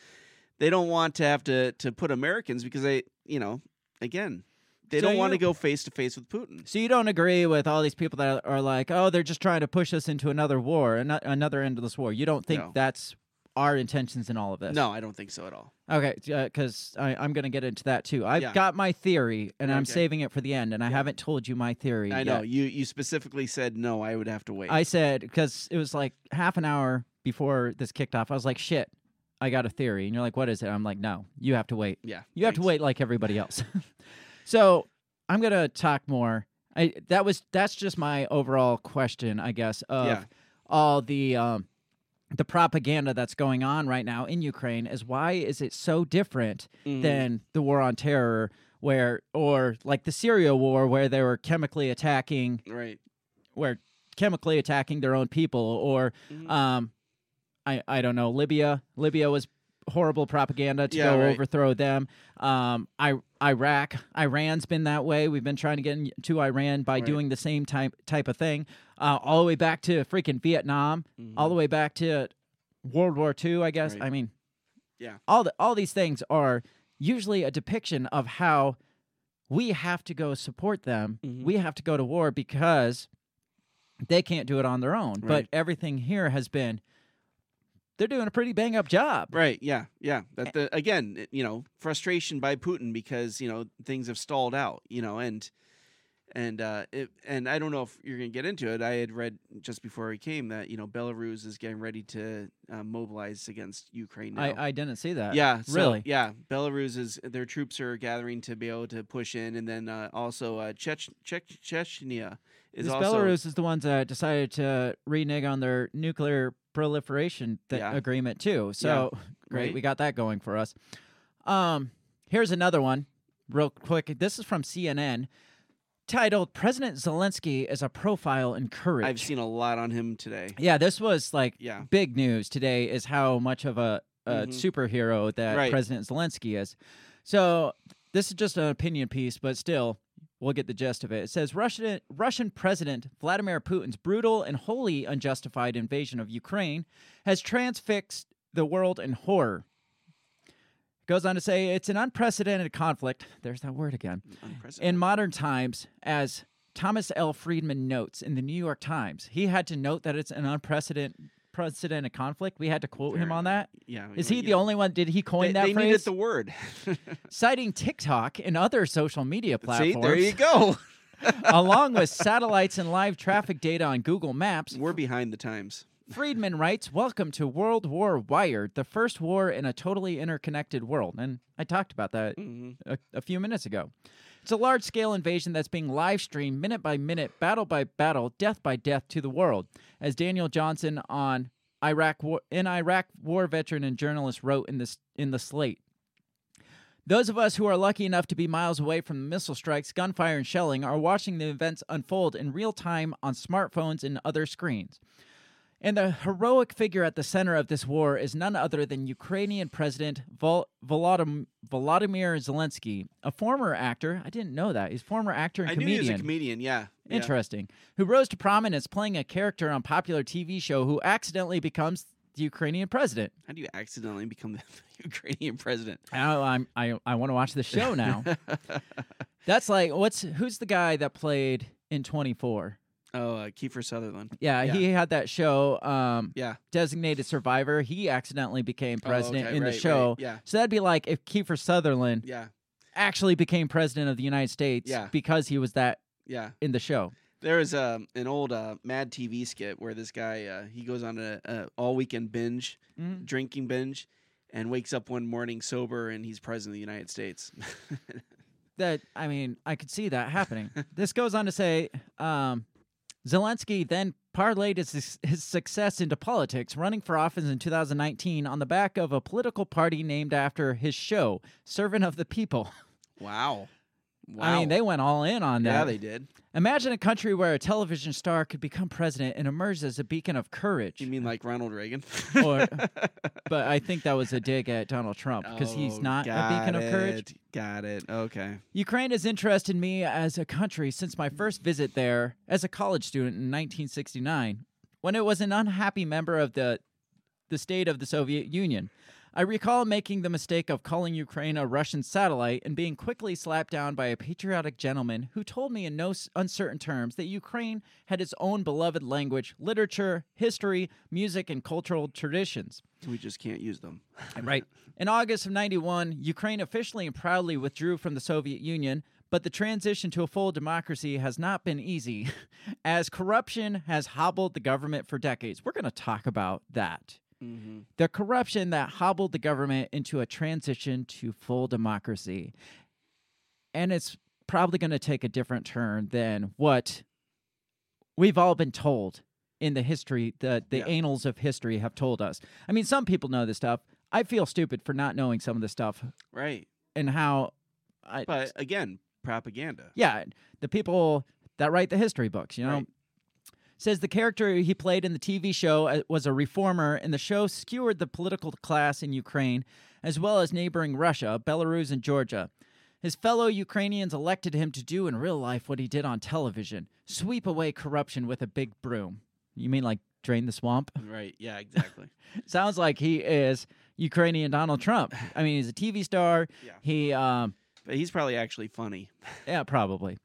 They don't want to have to to put Americans because they, you know, again, they So don't want to go face to face with Putin. So you don't agree with all these people that are like, oh, they're just trying to push us into another war, ano- another endless war. You don't think No. that's our intentions in all of this? No, I don't think so at all. Okay, because uh, I'm going to get into that too. I've Yeah. got my theory, and I'm saving it for the end, and I haven't told you my theory. I know yet. you. You specifically said no. I would have to wait. I said because it was like half an hour before this kicked off. I was like, "Shit, I got a theory," and you're like, "What is it?" I'm like, "No, you have to wait. yeah, You have to wait like everybody else." so I'm gonna talk more. I that was that's just my overall question, I guess, of Yeah. all the um, the propaganda that's going on right now in Ukraine. Is why is it so different Mhm. than the war on terror, where or like the Syria war, where they were chemically attacking right. where chemically attacking their own people or Mhm. um I I don't know Libya Libya was horrible propaganda to Yeah, go right. overthrow them um I Iraq Iran's been that way we've been trying to get into Iran by Right. doing the same type type of thing uh, all the way back to freaking Vietnam all the way back to World War II I guess Mm-hmm. Right. I mean Yeah. all the all these things are usually a depiction of how we have to go support them. Mhm. We have to go to war because they can't do it on their own. But everything here has been they're doing a pretty bang up job. Right. Yeah. Yeah. That the again, you know, frustration by Putin because you know things have stalled out. You know, and and uh, it, and I don't know if you're gonna get into it. I had read just before he came that you know Belarus is getting ready to uh, mobilize against Ukraine. Now. I, I didn't see that. yeah, so, really. Yeah, Belarus is their troops are gathering to be able to push in, and then uh, also uh, Chech, Chech, Chechnya is This also Belarus is the ones that decided to renege on their nuclear proliferation th- Yeah. agreement too. So great, Right. we got that going for us. Um, here's another one, real quick. This is from CNN, titled "President Zelensky is a profile in courage." I've seen a lot on him today. Yeah, this was like Yeah. big news today. Is how much of a, a Mhm. superhero that Right. President Zelensky is. So this is just an opinion piece, but still, we'll get the gist of it. It says Russian Russian President Vladimir Putin's brutal and wholly unjustified invasion of Ukraine has transfixed the world in horror. Goes on to say it's an unprecedented conflict. There's that word again in modern times, as Thomas L. Friedman notes in the New York Times, he had to note that it's an unprecedented precedented conflict. We had to quote him on that. yeah, Is he the only one? Did he coin They, that they phrase? needed the word. Citing TikTok and other social media See, platforms, there you go. along with satellites and live traffic data on Google Maps, We're behind the times. Friedman writes, Welcome to World War Wired, the first war in a totally interconnected world. And I talked about that Mm-hmm. a, a few minutes ago. It's a large scale invasion that's being live streamed minute by minute, battle by battle, death by death to the world. As Daniel Johnson on Iraq war, in Iraq war veteran and journalist wrote in this in the slate. Those of us who are lucky enough to be miles away from the missile strikes, gunfire, and shelling are watching the events unfold in real time on smartphones and other screens. And the heroic figure at the center of this war is none other than Ukrainian President Vol- Volodym- Volodymyr Zelensky, a former actor. I didn't know that. He's a former actor and I knew comedian. he was a comedian. Yeah. yeah. Interesting. Who rose to prominence playing a character on popular TV show who accidentally becomes the Ukrainian president. How do you accidentally become the Ukrainian president? Oh, I'm, I I want to watch the show now. That's like what's who's the guy that played in 24? Oh, uh, Kiefer Sutherland. Yeah, Yeah. he had that show, um, Yeah. Designated Survivor. He accidentally became Oh, president okay, in the right, right, show. yeah. So that'd be like if Kiefer Sutherland Yeah. actually became president of the United States Yeah. because he was that Yeah. in the show. There was um, an old uh, Mad TV skit where this guy uh, he goes on a, a all weekend binge, Mhm. drinking binge, and wakes up one morning sober and he's president of the United States. that I mean, I could see that happening. this goes on to say, um, Zelensky then parlayed his, his success into politics, running for office in 2019 on the back of a political party named after his show, Servant of the People. wow. Wow. I mean, they went all in on that. yeah, they did. Imagine a country where a television star could become president and emerge as a beacon of courage. You mean like Ronald Reagan? or, but I think that was a dig at Donald Trump because he's Oh, not a beacon got of courage. Got it. Okay. Ukraine has interested me as a country since my first visit there as a college student in 1969, when it was an unhappy member of the the state of the Soviet Union. I recall making the mistake of calling Ukraine a Russian satellite and being quickly slapped down by a patriotic gentleman who told me in no uncertain terms that Ukraine had its own beloved language, literature, history, music, and cultural traditions. We just can't use them. Right. In August of 91, Ukraine officially and proudly withdrew from the Soviet Union, but the transition to a full democracy has not been easy, as corruption has hobbled the government for decades. We're going to talk about that. Mm-hmm. The corruption that hobbled the government into a transition to full democracy. And it's probably going to take a different turn than what we've all been told in the history, the, the Yeah. annals of history have told us. I mean, some people know this stuff. I feel stupid for not knowing some of this stuff Right. and how I, But again, propaganda. yeah, the people that write the history books, you know. Right. Says the character he played in the TV show uh, was a reformer, and the show skewered the political class in Ukraine, as well as neighboring Russia, Belarus, and Georgia. His fellow Ukrainians elected him to do in real life what he did on television sweep away corruption with a big broom. You mean like drain the swamp? Right. Yeah, exactly. Sounds like he is Ukrainian Donald Trump. I mean, he's a TV star. Yeah. He, um, but he's probably actually funny. yeah, probably.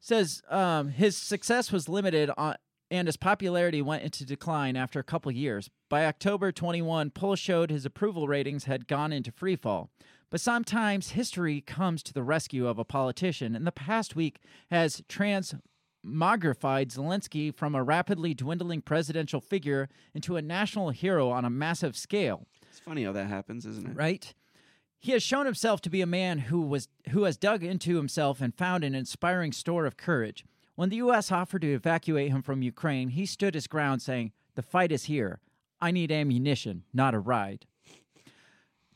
Says um, his success was limited on, and his popularity went into decline after a couple years. By October 21, polls showed his approval ratings had gone into freefall. But sometimes history comes to the rescue of a politician, and the past week has transmogrified Zelensky from a rapidly dwindling presidential figure into a national hero on a massive scale It's funny how that happens, isn't it? right? He has shown himself to be a man who was who has dug into himself and found an inspiring store of courage. When the US offered to evacuate him from Ukraine, he stood his ground saying, "The fight is here. I need ammunition, not a ride."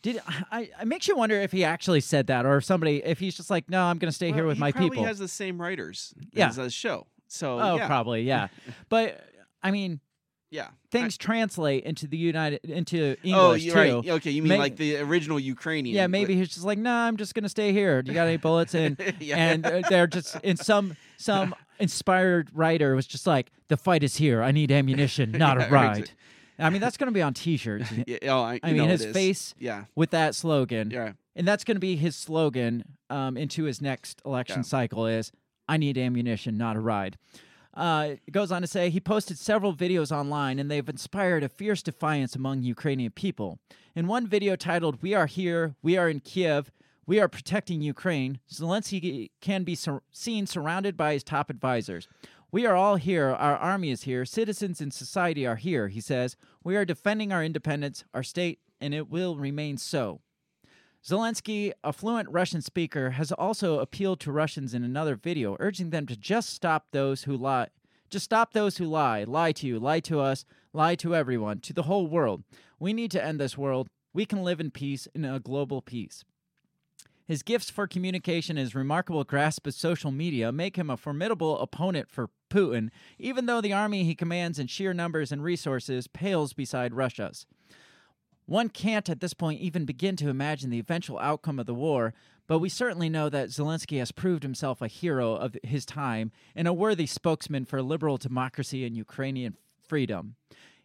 Did I it makes you wonder if he actually said that or if somebody if he's just like, "No, I'm going to stay here with he my probably people." has the same writers Yeah. as the show. So oh, yeah. probably, yeah. but I mean, Yeah. things translate into the United into English oh, too. right. Okay, you mean May- like the original Ukrainian? Yeah, but- maybe he's just like, nah, I'm just gonna stay here. Do you got any bullets? And Yeah. and uh, they're just in some some inspired writer was just like, the fight is here. I need ammunition, not Yeah, a ride. I mean, that's gonna be on T-shirts Yeah, oh, I, I mean, his face- Yeah. with that slogan, Yeah. and that's gonna be his slogan um, into his next election Yeah. cycle. Is I need ammunition, not a ride. Uh, it goes on to say he posted several videos online and they've inspired a fierce defiance among Ukrainian people. In one video titled, We Are Here, We Are in Kiev, We Are Protecting Ukraine, Zelensky can be sur- seen surrounded by his top advisors. We are all here. Our army is here. Citizens in society are here, he says. We are defending our independence, our state, and it will remain so. Zelensky, a fluent Russian speaker, has also appealed to Russians in another video, urging them to just stop those who lie. Just stop those who lie, lie to you, lie to us, lie to everyone, to the whole world. We need to end this world. We can live in peace, in a global peace. His gifts for communication and his remarkable grasp of social media make him a formidable opponent for Putin, even though the army he commands in sheer numbers and resources pales beside Russia's. One can't at this point even begin to imagine the eventual outcome of the war, but we certainly know that Zelensky has proved himself a hero of his time and a worthy spokesman for liberal democracy and Ukrainian freedom.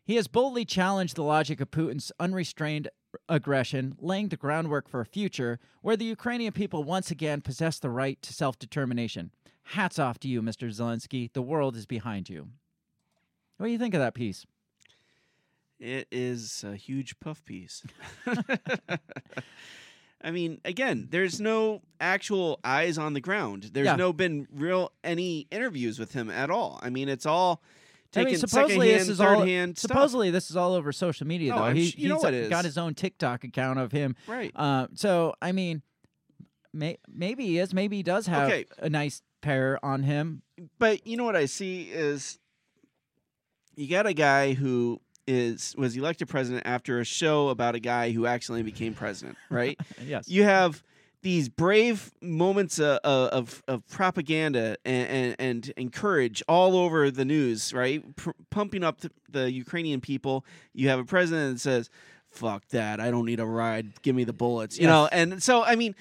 He has boldly challenged the logic of Putin's unrestrained aggression, laying the groundwork for a future where the Ukrainian people once again possess the right to self determination. Hats off to you, Mr. Zelensky. The world is behind you. What do you think of that piece? It is a huge puff piece. I mean, again, there's no actual eyes on the ground. There's Yeah. no been real any interviews with him at all. I mean, it's all I mean, supposedly this is all hand stuff. supposedly this is all over social media though. I'm he, you know he's it is. got his own TikTok account of him. Right. Uh, so I mean, may, maybe he is. Maybe he does have Okay. a nice pair on him. but you know what I see is you got a guy who is was elected president after a show about a guy who accidentally became president, right? Yes. you have these brave moments of, of, of propaganda and, and, and, courage all over the news, right? P- pumping up the, the Ukrainian people. You have a president that says, fuck that. I don't need a ride. Give me the bullets, you Yes. know? And so, I mean,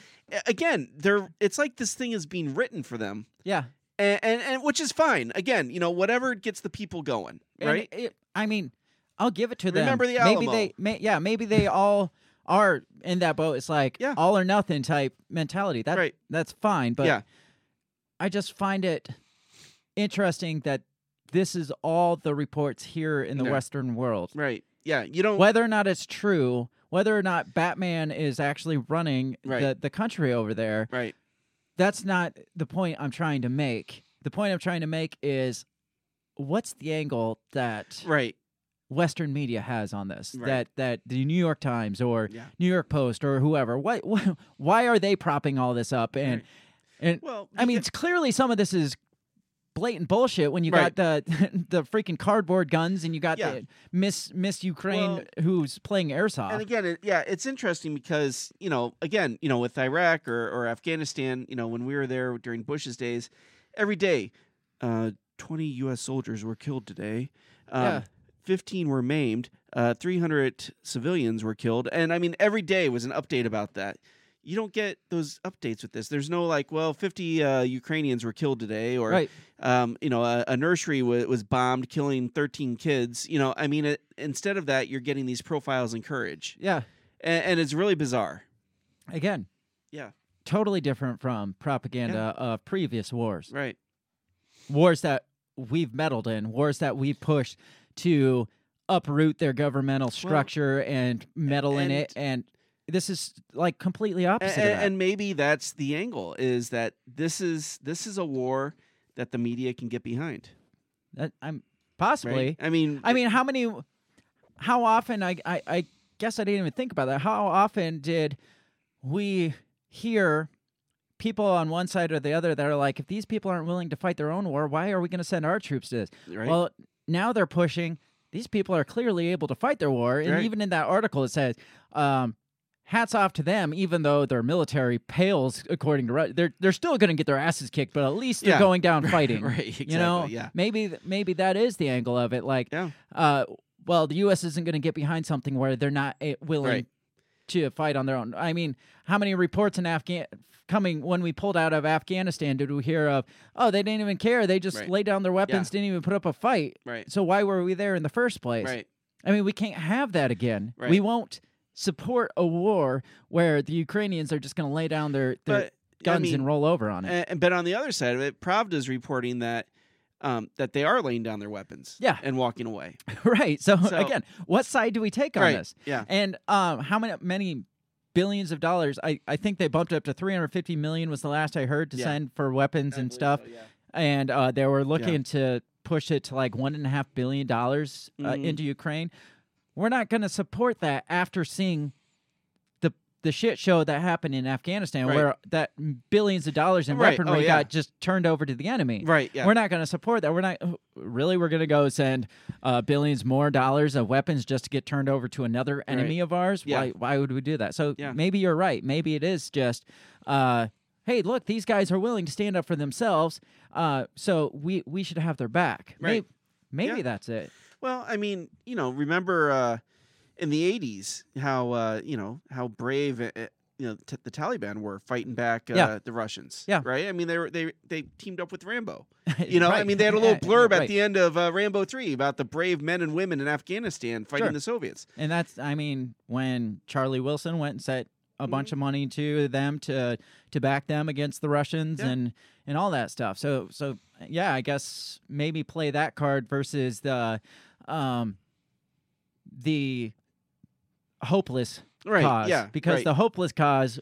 again, they're, it's like this thing is being written for them. yeah. And, and, and which is fine. Again, you know, whatever gets the people going, right? it- I mean, I'll give it to them. Remember the Maybe they, may, yeah, maybe they all are in that boat. It's like Yeah. all or nothing type mentality. That Right. that's fine, but yeah, I just find it interesting that this is all the reports here in the Yeah. Western world. right. Yeah, you don't. Whether or not it's true, whether or not Batman is actually running Right. the, the country over there, Right. that's not the point I'm trying to make. The point I'm trying to make is what's the angle that Right. Western media has on this? Right. That that the New York Times or Yeah. New York Post or whoever. Why why are they propping all this up? And Right. and Well, I mean, it's clearly some of this is blatant bullshit when you Right. got the the freaking cardboard guns and you got Yeah. the Miss Miss Ukraine Well, who's playing airsoft. and again, it, yeah, it's interesting because you know, again, you know, with Iraq or, or Afghanistan, you know, when we were there during Bush's days, every day, uh, twenty U.S. soldiers were killed today. Um, Yeah. Fifteen were maimed. Uh, Three hundred civilians were killed, and I mean, every day was an update about that. You don't get those updates with this. There's no like, well, 50 uh, Ukrainians were killed today, or right. um, you know, a, a nursery wa- was bombed, killing 13 kids. You know, I mean, it, instead of that, you're getting these profiles and courage, Yeah. and, and it's really bizarre. Again. Yeah. Totally different from propaganda of previous wars. Right. Wars that we've meddled in, wars that we've pushed to uproot their governmental structure and meddle in it and this is like completely And, opposite that. and maybe that's the angle is that this is this is a war that the media can get behind. That- I'm possibly Right? I mean, I mean, how many? How often? I, I I guess I didn't even think about that. How often did we hear people on one side or the other that are like, if these people aren't willing to fight their own war, why are we going to send our troops to this? right? Well, now they're pushing. These people are clearly able to fight their war, and Right. even in that article, it says. Um, Hats off to them, even though their military pales according to Ru- they're they're still going to get their asses kicked, but at least they're Yeah. going down fighting. right, exactly, You know, yeah, maybe maybe that is the angle of it. Like, Yeah. uh, well, the U.S. isn't going to get behind something where they're not eh, willing Right. to fight on their own. I mean, how many reports in Afghan coming when we pulled out of Afghanistan did we hear of? Oh, they didn't even care. They just Right. laid down their weapons, didn't even put up a fight. right, So why were we there in the first place? right, I mean, we can't have that again. right. We won't support a war where the Ukrainians are just going to lay down their, their but I guns mean, and roll over on it. And, and- but on the other side of it, Pravda's reporting that um, that they are laying down their weapons, Yeah. and walking away. right. So, So- again, what side do we take on right? this? Yeah, And um, how many many billions of dollars? I, I think they bumped it up to 350 million was the last I heard to Yeah. send for weapons and stuff. so, yeah. And uh, they were looking to push it to like one and a half billion dollars uh, Mhm. into Ukraine. We're not going to support that after seeing the shit show that happened in Afghanistan, Right. where that billions of dollars in Right. weaponry Oh, yeah. got just turned over to the enemy. Right. Yeah. We're not going to support that. We're not really. We're going to go send uh, billions more dollars of weapons just to get turned over to another enemy of ours. Yeah. Why? Why would we do that? So Yeah. maybe you're right. Maybe it is just, uh, hey, look, these guys are willing to stand up for themselves. Uh, so we we should have their back. Right. Maybe, maybe that's it. Well, I mean, you know, remember uh, in the '80s how uh, you know how brave uh, uh, you know t- the Taliban were fighting back uh, Yeah. the Russians. Yeah. right. I mean, they were they they teamed up with Rambo. You know, I mean, they had a little Yeah, blurb right. at the end of uh, Rambo Three about the brave men and women in Afghanistan fighting Sure. the Soviets. And that's, I mean, when Charlie Wilson went and set a bunch Mm-hmm. of money to them to to back them against the Russians Yeah. and and all that stuff. So so yeah, I guess maybe play that card versus the um the hopeless Right. cause. Yeah. Because right. the hopeless cause,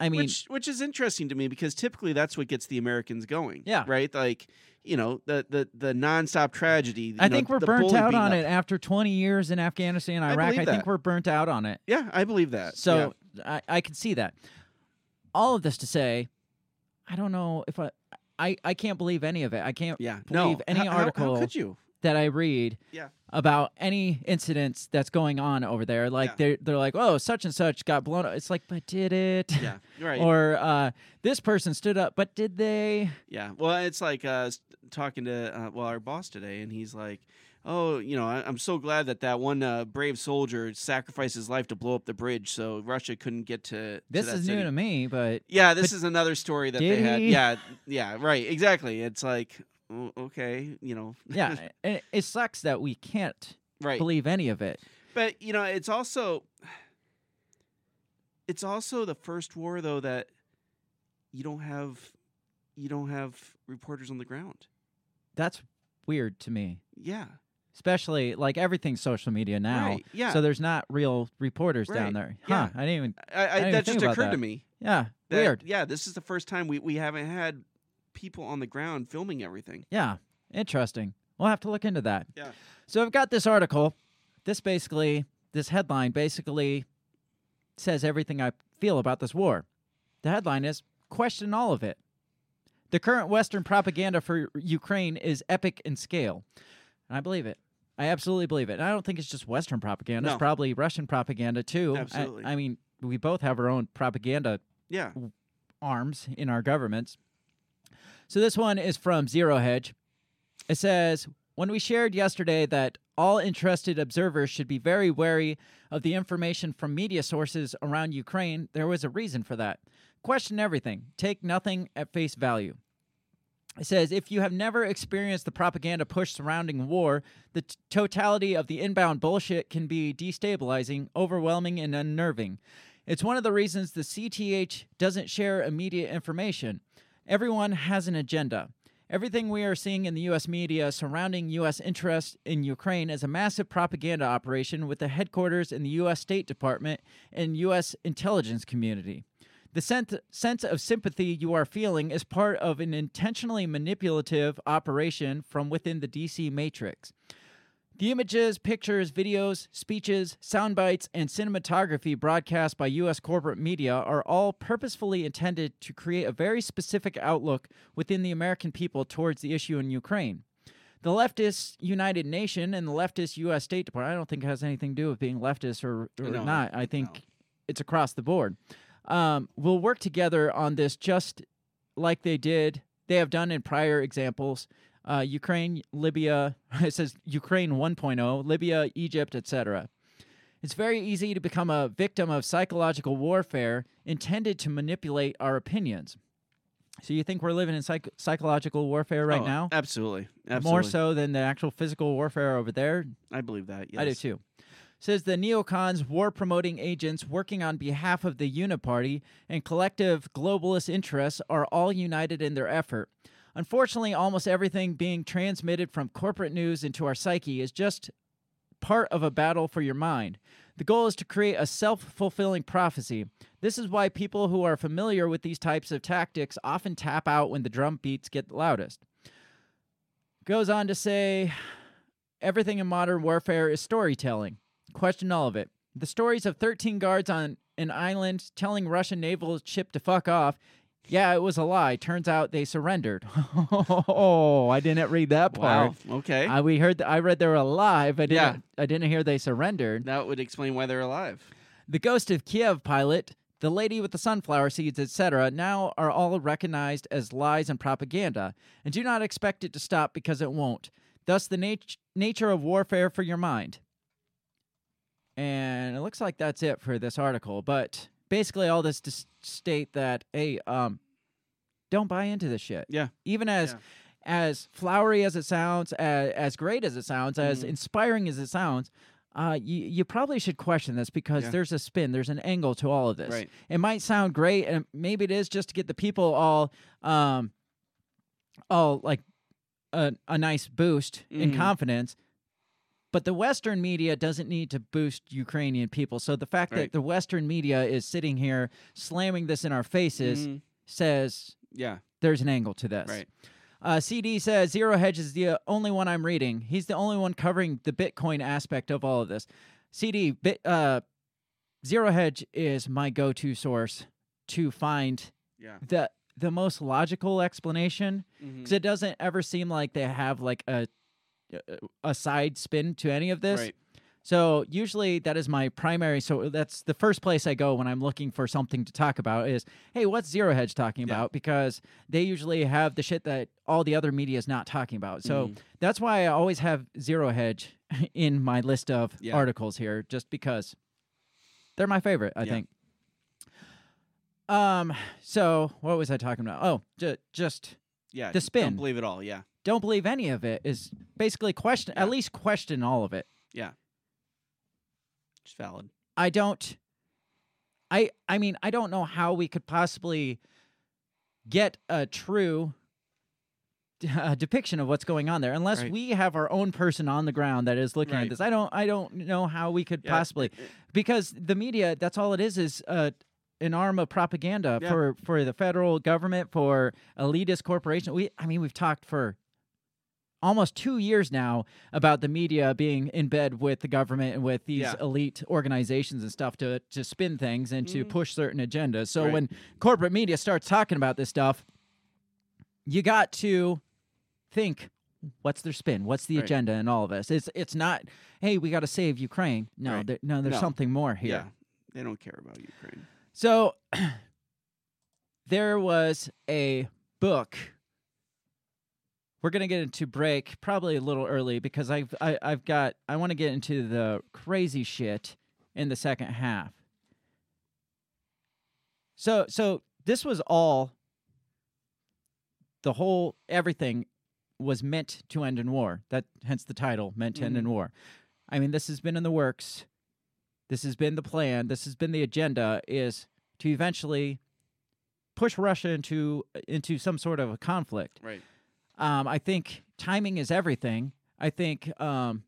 I mean, which which is interesting to me because typically that's what gets the Americans going. Yeah. Right. Like you know the the the nonstop tragedy. you I know, think we're burnt out on up. it after 20 years in Afghanistan, I Iraq. I, believe think we're burnt out on it. Yeah, I believe that. So I, I can see that. All of this to say, I don't know if I, I, I can't believe any of it. I can't yeah, believe no. any How- how- article How, could you? That I read Yeah. about any incidents that's going on over there. Like Yeah. they're they're like, oh, such and such got blown up. It's like, but did it? Yeah. Right. Or uh, this person stood up, but did they? Yeah. Well, it's like uh, talking to uh, well our boss today, and he's like, "Oh, you know, I, I'm so glad that that one uh, brave soldier sacrificed his life to blow up the bridge, so Russia couldn't get to." to This that is city." new to me, but Yeah, this but is another story that they had. he? Yeah. Yeah. Right. Exactly. It's like, Oh, okay, you know. yeah, it, it sucks that we can't right. believe any of it. But you know, it's also it's also the first war though that you don't have you don't have reporters on the ground. That's weird to me. Yeah. Especially like everything's social media now. Right, yeah. So there's not real reporters down Right, there. yeah. I didn't even I, I, didn't even that think just occurred to me. Yeah. that- Weird. Yeah, this is the first time we, we haven't had people on the ground filming everything. Yeah. Interesting. We'll have to look into that. Yeah. So I've got this article. This basically, this headline basically says everything I feel about this war. The headline is Question all of it. The current Western propaganda for Ukraine is epic in scale. And I believe it. I absolutely believe it. And I don't think it's just Western propaganda. No. It's probably Russian propaganda too. I- Absolutely. I, mean, we both have our own propaganda Yeah. arms in our governments. So this one is from Zero Hedge. It says, When we shared yesterday that all interested observers should be very wary of the information from media sources around Ukraine, there was a reason for that. Question everything, take nothing at face value. It says, if you have never experienced the propaganda push surrounding war, the t- totality of the inbound bullshit can be destabilizing, overwhelming, and unnerving. It's one of the reasons the CTH doesn't share immediate information. Everyone has an agenda. Everything we are seeing in the U.S. media surrounding U.S. interest in Ukraine is a massive propaganda operation with the headquarters in the U.S. State Department and U.S. intelligence community. The sense, sense of sympathy you are feeling is part of an intentionally manipulative operation from within the DC matrix. The images, pictures, videos, speeches, sound bites, and cinematography broadcast by U.S. corporate media are all purposefully intended to create a very specific outlook within the American people towards the issue in Ukraine. The leftist United Nation and the leftist U.S. State Department, I don't think it has anything to do with being leftist or, or No, not. I think it's across the board. Um, will work together on this just like they did, they have done in prior examples. Uh, Ukraine, Libya, it says Ukraine 1.0, Libya, Egypt, etc. It's very easy to become a victim of psychological warfare intended to manipulate our opinions. So you think we're living in psych- psychological warfare right Oh, now? Absolutely. Absolutely. More so than the actual physical warfare over there? I believe that. Yes. I do too. Says the neocons, war promoting agents working on behalf of the Uniparty and collective globalist interests are all united in their effort. Unfortunately, almost everything being transmitted from corporate news into our psyche is just part of a battle for your mind. The goal is to create a self fulfilling prophecy. This is why people who are familiar with these types of tactics often tap out when the drum beats get loudest. Goes on to say everything in modern warfare is storytelling. Question all of it. The stories of 13 guards on an island telling Russian naval ship to fuck off. Yeah, it was a lie. Turns out they surrendered. oh, I didn't read that part. Wow. Okay. I, we heard. I read they were alive. I didn't. Yeah. I didn't hear they surrendered. that would explain why they're alive. The Ghost of Kiev pilot, the lady with the sunflower seeds, etc., now are all recognized as lies and propaganda, and do not expect it to stop because it won't. Thus, the nat- nature of warfare for your mind. And it looks like that's it for this article. But basically, all this to s- state that hey, um, don't buy into this shit. Yeah. Even as Yeah. as flowery as it sounds, as, as great as it sounds, as Mhm. inspiring as it sounds, uh, you you probably should question this because Yeah. there's a spin, there's an angle to all of this. Right. It might sound great, and maybe it is just to get the people all, um, all like a, a nice boost in Mhm. confidence. But the Western media doesn't need to boost Ukrainian people. So the fact that the Western media is sitting here slamming this in our faces Mhm. says Yeah. there's an angle to this. Right. Uh, CD says Zero Hedge is the only one I'm reading. He's the only one covering the Bitcoin aspect of all of this. CD, bit, uh, Zero Hedge is my go-to source to find Yeah. the the most logical explanation because it doesn't ever seem like they have like a a side spin to any of this. Right. So usually that is my primary. So that's the first place I go when I'm looking for something to talk about is, hey, what's Zero Hedge talking Yeah. about? Because they usually have the shit that all the other media is not talking about. So Mhm. that's why I always have Zero Hedge in my list of Yeah. articles here, just because they're my favorite. I Yeah. think. Um. So what was I talking about? Oh, ju- just Yeah. the spin. Don't believe it all. Yeah. Don't believe any of it. Is basically question. At least question all of it. Yeah. It's valid. I don't I I mean, I don't know how we could possibly get a true uh, depiction of what's going on there unless Right. we have our own person on the ground that is looking Right. at this. I don't I don't know how we could Yeah, possibly because the media that's all it is is uh, an arm of propaganda Yeah. for for the federal government for elitist corporation. We I mean we've talked for almost 2 years now about the media being in bed with the government and with these Yeah. elite organizations and stuff to to spin things and to Mhm. push certain agendas. So Right. when corporate media starts talking about this stuff you got to think what's their spin what's the Right. agenda in all of this it's it's not hey we got to save ukraine no Right. there, no there's No. something more here Yeah, they don't care about Ukraine. so there was a book we're gonna get into break probably a little early because I've I, I've got I want to get into the crazy shit in the second half. So so this was all the whole everything was meant to end in war. That hence the title meant to end in Mhm. war. I mean this has been in the works. This has been the plan. This has been the agenda is to eventually push Russia into into some sort of a conflict. Right. Um, I think timing is everything. I think um,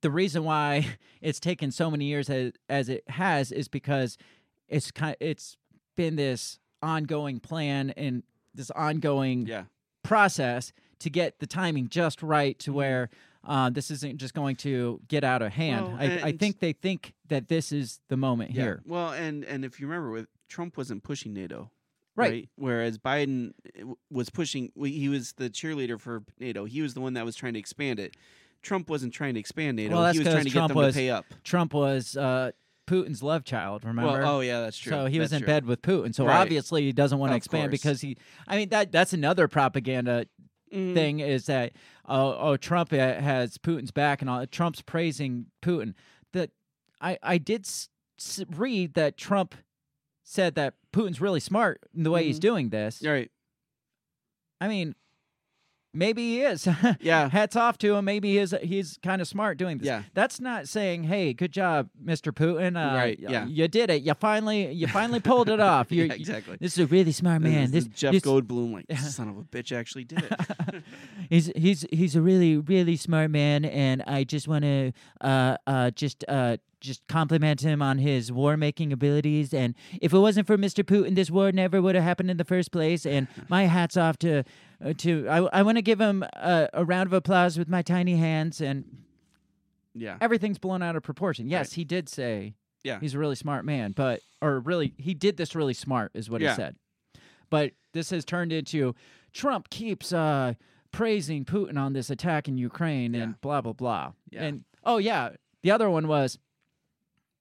the reason why it's taken so many years as, as it has is because it's kind it's been this ongoing plan and this ongoing Yeah. process to get the timing just right Mm-hmm. to where uh, this isn't just going to get out of hand. Well, I, I think they think that this is the moment Yeah. here. Well, and and if you remember, with Trump wasn't pushing NATO, Right. Whereas Biden uh, was pushing. He was the cheerleader for NATO. He was the one that was trying to expand it. Trump wasn't trying to expand NATO. Well, that's he was trying to 'cause get Trump them was- to pay up. Trump was uh, Putin's love child. Remember? Well, oh yeah, that's true. So he was in true. bed with Putin. So Right. obviously he doesn't want to expand course. because he. I mean that that's another propaganda Mhm. thing is that oh, oh Trump uh, has Putin's back and all. Trump's praising Putin. That I I did s- read that Trump said that Putin's really smart in the way he's Mhm. doing this. Right. I mean, maybe he is. Yeah. Hats off to him. Maybe he's. He's kind of smart doing this. Yeah. That's not saying, "Hey, good job, Mr. Putin. Uh, Right, yeah. You did it. You finally, you finally pulled it off. You're, Yeah, exactly. This is a really smart man. This This, Jeff this- Goldblum, like son of a bitch, actually did it. he's he's he's a really really smart man, and I just want to uh uh just uh just compliment him on his war making abilities. And if it wasn't for Mr. Putin, this war never would have happened in the first place. And my hats off to to I I want to give him a, a round of applause with my tiny hands. And yeah. everything's blown out of proportion. Yes, he did say Yeah. he's a really smart man, but or really he did this really smart is what Yeah. he said. But this has turned into Trump keeps uh praising Putin on this attack in Ukraine Yeah. and blah blah blah. Yeah. And oh yeah, the other one was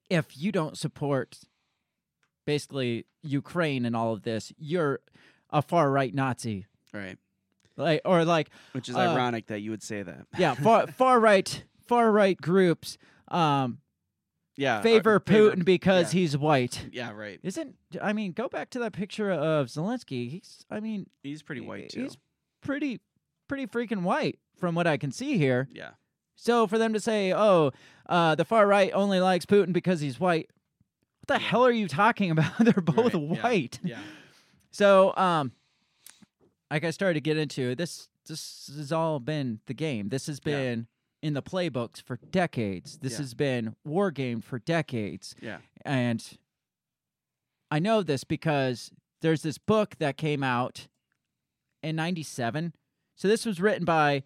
if you don't support basically Ukraine and all of this, you're a far right Nazi. Right. Like or like Which is Uh, ironic that you would say that. yeah, far far right far right groups um Yeah. uh, favor Putin because yeah. he's white. Yeah. Right. Isn't I mean, go back to that picture of Zelensky. He's I mean, He's pretty white too. he's pretty pretty freaking white from what I can see here. yeah. So for them to say, "Oh, uh, the far right only likes Putin because he's white," what the hell are you talking about? They're both Right, yeah, white. Yeah. So, um, like I started to get into this. This has all been the game. This has Yeah. been in the playbooks for decades. This Yeah. has been war gamed for decades. Yeah. And I know this because there's this book that came out in 97. So this was written by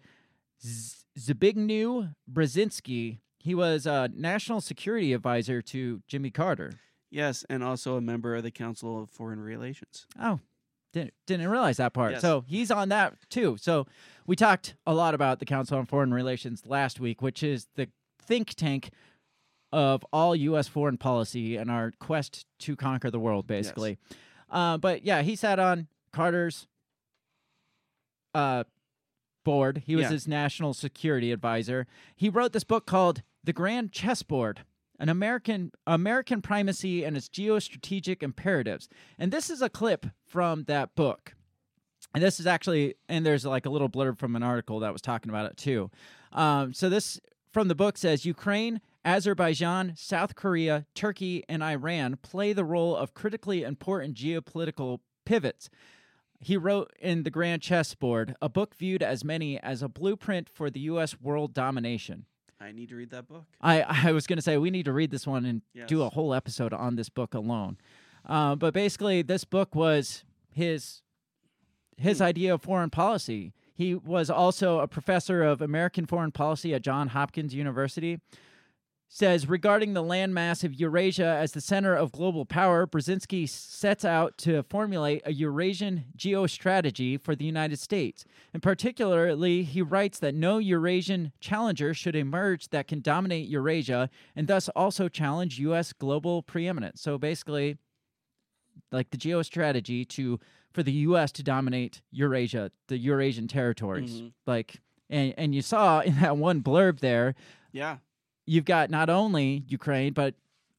Z- Zbigniew Brzezinski. He was a national security advisor to Jimmy Carter. Yes, and also a member of the Council of Foreign Relations. Oh, didn't didn't realize that part. Yes. So he's on that too. So we talked a lot about the Council on Foreign Relations last week, which is the think tank of all U.S. foreign policy and our quest to conquer the world, basically. Uh, but yeah, he sat on Carter's uh, board. He was Yeah. his national security advisor. He wrote this book called The Grand Chessboard. An American American primacy and its geostrategic imperatives. And this is a clip from that book. And this is actually, and there's like a little blurb from an article that was talking about it too. Um, so this from the book says Ukraine Azerbaijan, South Korea, Turkey, and Iran play the role of critically important geopolitical pivots. He wrote in The Grand Chessboard, a book viewed as many as a blueprint for the U.S. world domination. I need to read that book. I, I was going to say we need to read this one and do a whole episode on this book alone. Uh, but basically, this book was his his idea of foreign policy. He was also a professor of American foreign policy at Johns Hopkins University. Says regarding the landmass of Eurasia as the center of global power, Brzezinski sets out to formulate a Eurasian geostrategy for the United States. And particularly, he writes that no Eurasian challenger should emerge that can dominate Eurasia and thus also challenge U.S. global preeminence. So basically, like the geostrategy to for the U.S. to dominate Eurasia, the Eurasian territories. Mhm. Like, and and you saw in that one blurb there, Yeah, you've got not only Ukraine but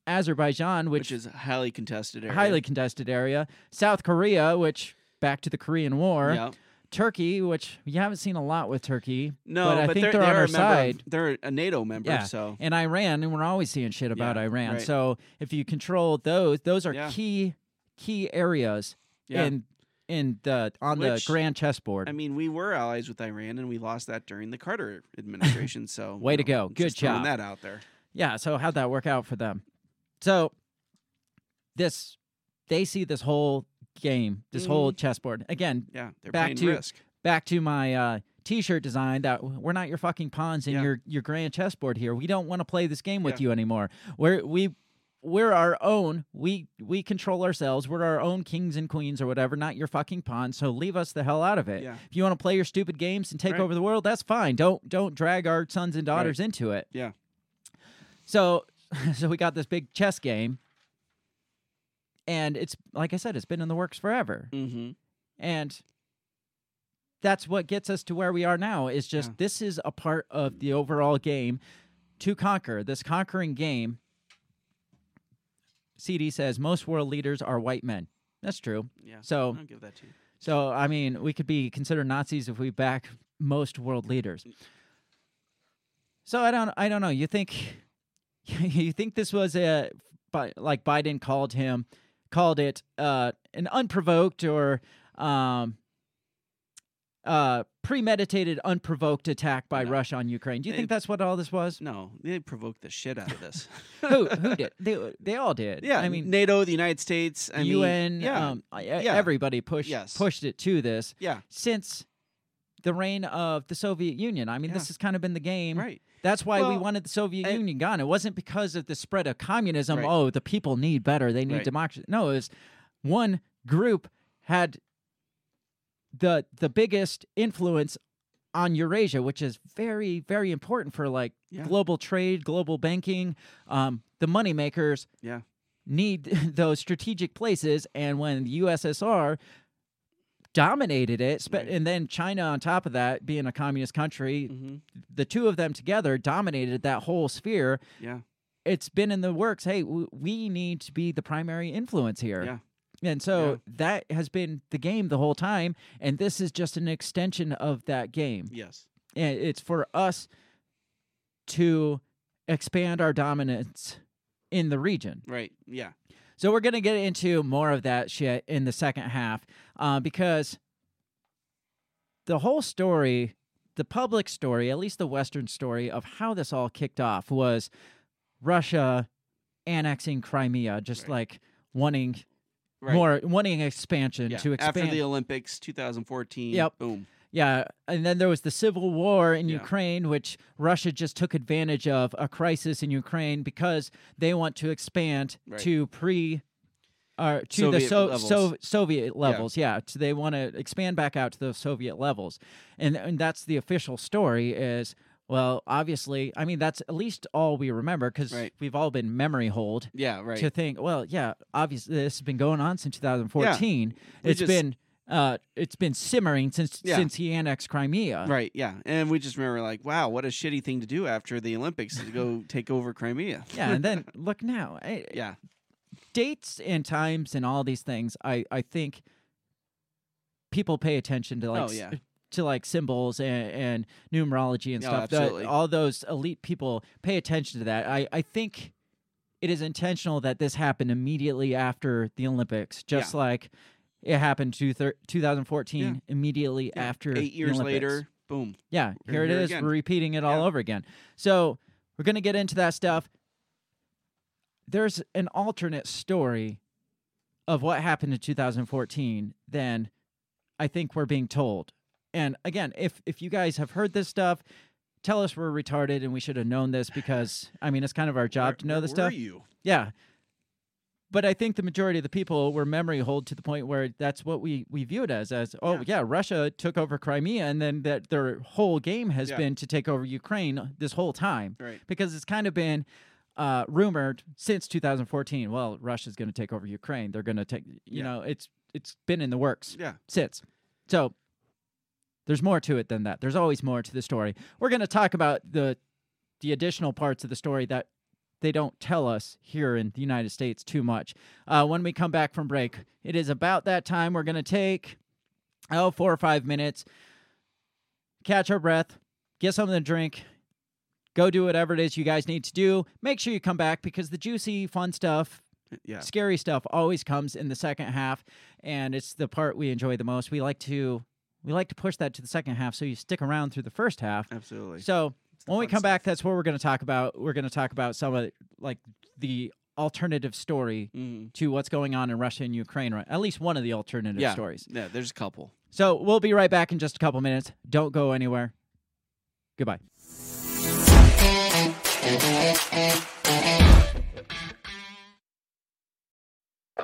Azerbaijan, which, which, is a highly contested area. highly contested area, South Korea, which back to the Korean War, Yeah. Turkey, which you haven't seen a lot with Turkey. No, but I think they're, they're, on our a member of- side. they're a NATO member, Yeah, so and Iran, and we're always seeing shit about Yeah, Iran. right. So if you control those, those are Yeah. key key areas Yeah. In the on Which- the grand chessboard. I mean, we were allies with Iran, and we lost that during the Carter administration. So Way you to know, go. Good job. that out there. yeah. So how'd that work out for them? So this they see this whole game, this whole chessboard again. Yeah, they're back playing to risk. back to my uh, t-shirt design that we're not your fucking pawns in Yeah. your your grand chessboard here. We don't want to play this game with Yeah. you anymore. We're we we're our own. We we control ourselves. We're our own kings and queens or whatever, not your fucking pawns. So leave us the hell out of it. Yeah. If you want to play your stupid games and take Right. over the world, that's fine. Don't don't drag our sons and daughters into it. Yeah. So so we got this big chess game. And it's like I said, it's been in the works forever. Mm-hmm. And that's what gets us to where we are now is just Yeah. this is a part of the overall game to conquer this conquering game cd says most world leaders are white men that's true Yeah. So- I'll give that to you. so i mean we could be considered nazis if we back most world leaders so i don't i don't know you think you think this was a like biden called him called it uh an unprovoked or um uh premeditated unprovoked attack by No. russia on ukraine do you think that's what all this was No, they provoked the shit out of this. who who did they they all did yeah, i mean NATO, the United States, I un mean, yeah, um yeah. everybody pushed Yes. pushed it to this yeah, since the reign of the Soviet Union. I mean, this has kind of been the game. right. That's why we wanted the Soviet and- Union gone. It wasn't because of the spread of communism. Right. Oh, the people need better. They need Right. democracy. No, it was one group had the the biggest influence on Eurasia, which is very very important for like Yeah. global trade, global banking. Um, the money makers Yeah. need those strategic places, and when the USSR dominated it, spe- Right. and then China on top of that, being a communist country, Mm-hmm. the two of them together dominated that whole sphere. Yeah. It's been in the works. Hey, we need to be the primary influence here. Yeah. And so Yeah. that has been the game the whole time. And this is just an extension of that game. Yes. And it's for us to expand our dominance in the region. Right. Yeah. So we're gonna get into more of that shit in the second half, uh, because the whole story, the public story, at least the Western story of how this all kicked off was Russia annexing Crimea, just Right. like wanting Right. more, wanting expansion Yeah. to expand. After the Olympics, 2014. Yep. Boom. Yeah, and then there was the civil war in Yeah. Ukraine, which Russia just took advantage of a crisis in Ukraine because they want to expand Right. to pre. Uh, to the Soviet so, levels. so Soviet levels, yeah. So they want to expand back out to the Soviet levels, and and that's the official story. Is well, obviously, I mean that's at least all we remember because Right. we've all been memory hold Yeah. Right. to think, well, yeah, obviously this has been going on since 2014. We It's just- been uh, it's been simmering since Yeah. since he annexed Crimea. Right, yeah. And we just remember like, wow, what a shitty thing to do after the Olympics to go take over Crimea. Yeah, and then look now, I, yeah. dates and times and all these things. I I think people pay attention to like Oh, yeah. To like symbols and, and numerology and Oh, stuff. absolutely. all those elite people pay attention to that. I, I think it is intentional that this happened immediately after the Olympics, just like it happened to thir- 2014 Yeah. immediately Yeah. after Eight the years later, boom. Yeah, We're here it here is. again. We're repeating it all over again. So we're gonna get into that stuff. There's an alternate story of what happened in 2014 than I think we're being told. And again, if if you guys have heard this stuff, tell us we're retarded and we should have known this because I mean it's kind of our job Where- to know this stuff. you? Yeah. But I think the majority of the people were memory hold to the point where that's what we, we view it as as oh Yeah. yeah. Russia took over Crimea and then that their whole game has Yeah. been to take over Ukraine this whole time Right. because it's kind of been uh, rumored since 2014. Well, Russia's going to take over Ukraine. They're going to take you Yeah. know it's it's been in the works Yeah. since. So there's more to it than that. There's always more to the story. We're going to talk about the the additional parts of the story that they don't tell us here in the United States too much. Uh, when we come back from break, it is about that time. We're going to take oh four or five minutes, catch our breath, get something to drink, go do whatever it is you guys need to do. Make sure you come back because the juicy, fun stuff Yeah. scary stuff always comes in the second half and it's the part we enjoy the most we like to we like to push that to the second half so you stick around through the first half Absolutely. so when we come back that's what we're going to talk about we're going to talk about some of like the alternative story Mhm. to what's going on in russia and ukraine right at least one of the alternative Yeah. stories Yeah. There's a couple. so we'll be right back in just a couple minutes don't go anywhere goodbye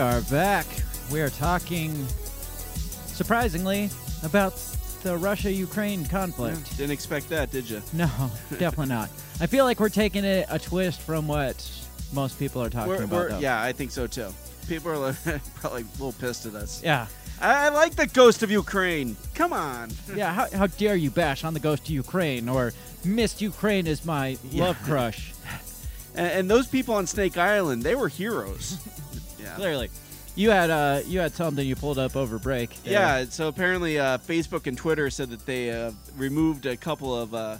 are back. We are talking, surprisingly, about the Russia Ukraine conflict. Didn't expect that, did you? No, definitely not. I feel like we're taking it a twist from what most people are talking We're, about. we're- though. yeah, I think so too. People are probably a little pissed at us. Yeah. I, I like the ghost of Ukraine. Come on. Yeah, how, how dare you bash on the ghost of Ukraine or Miss Ukraine is my Yeah. love crush. And, and those people on Snake Island, they were heroes. Yeah. Clearly. You had uh you had something you pulled up over break. there. Yeah, so apparently uh, Facebook and Twitter said that they uh, removed a couple of, uh,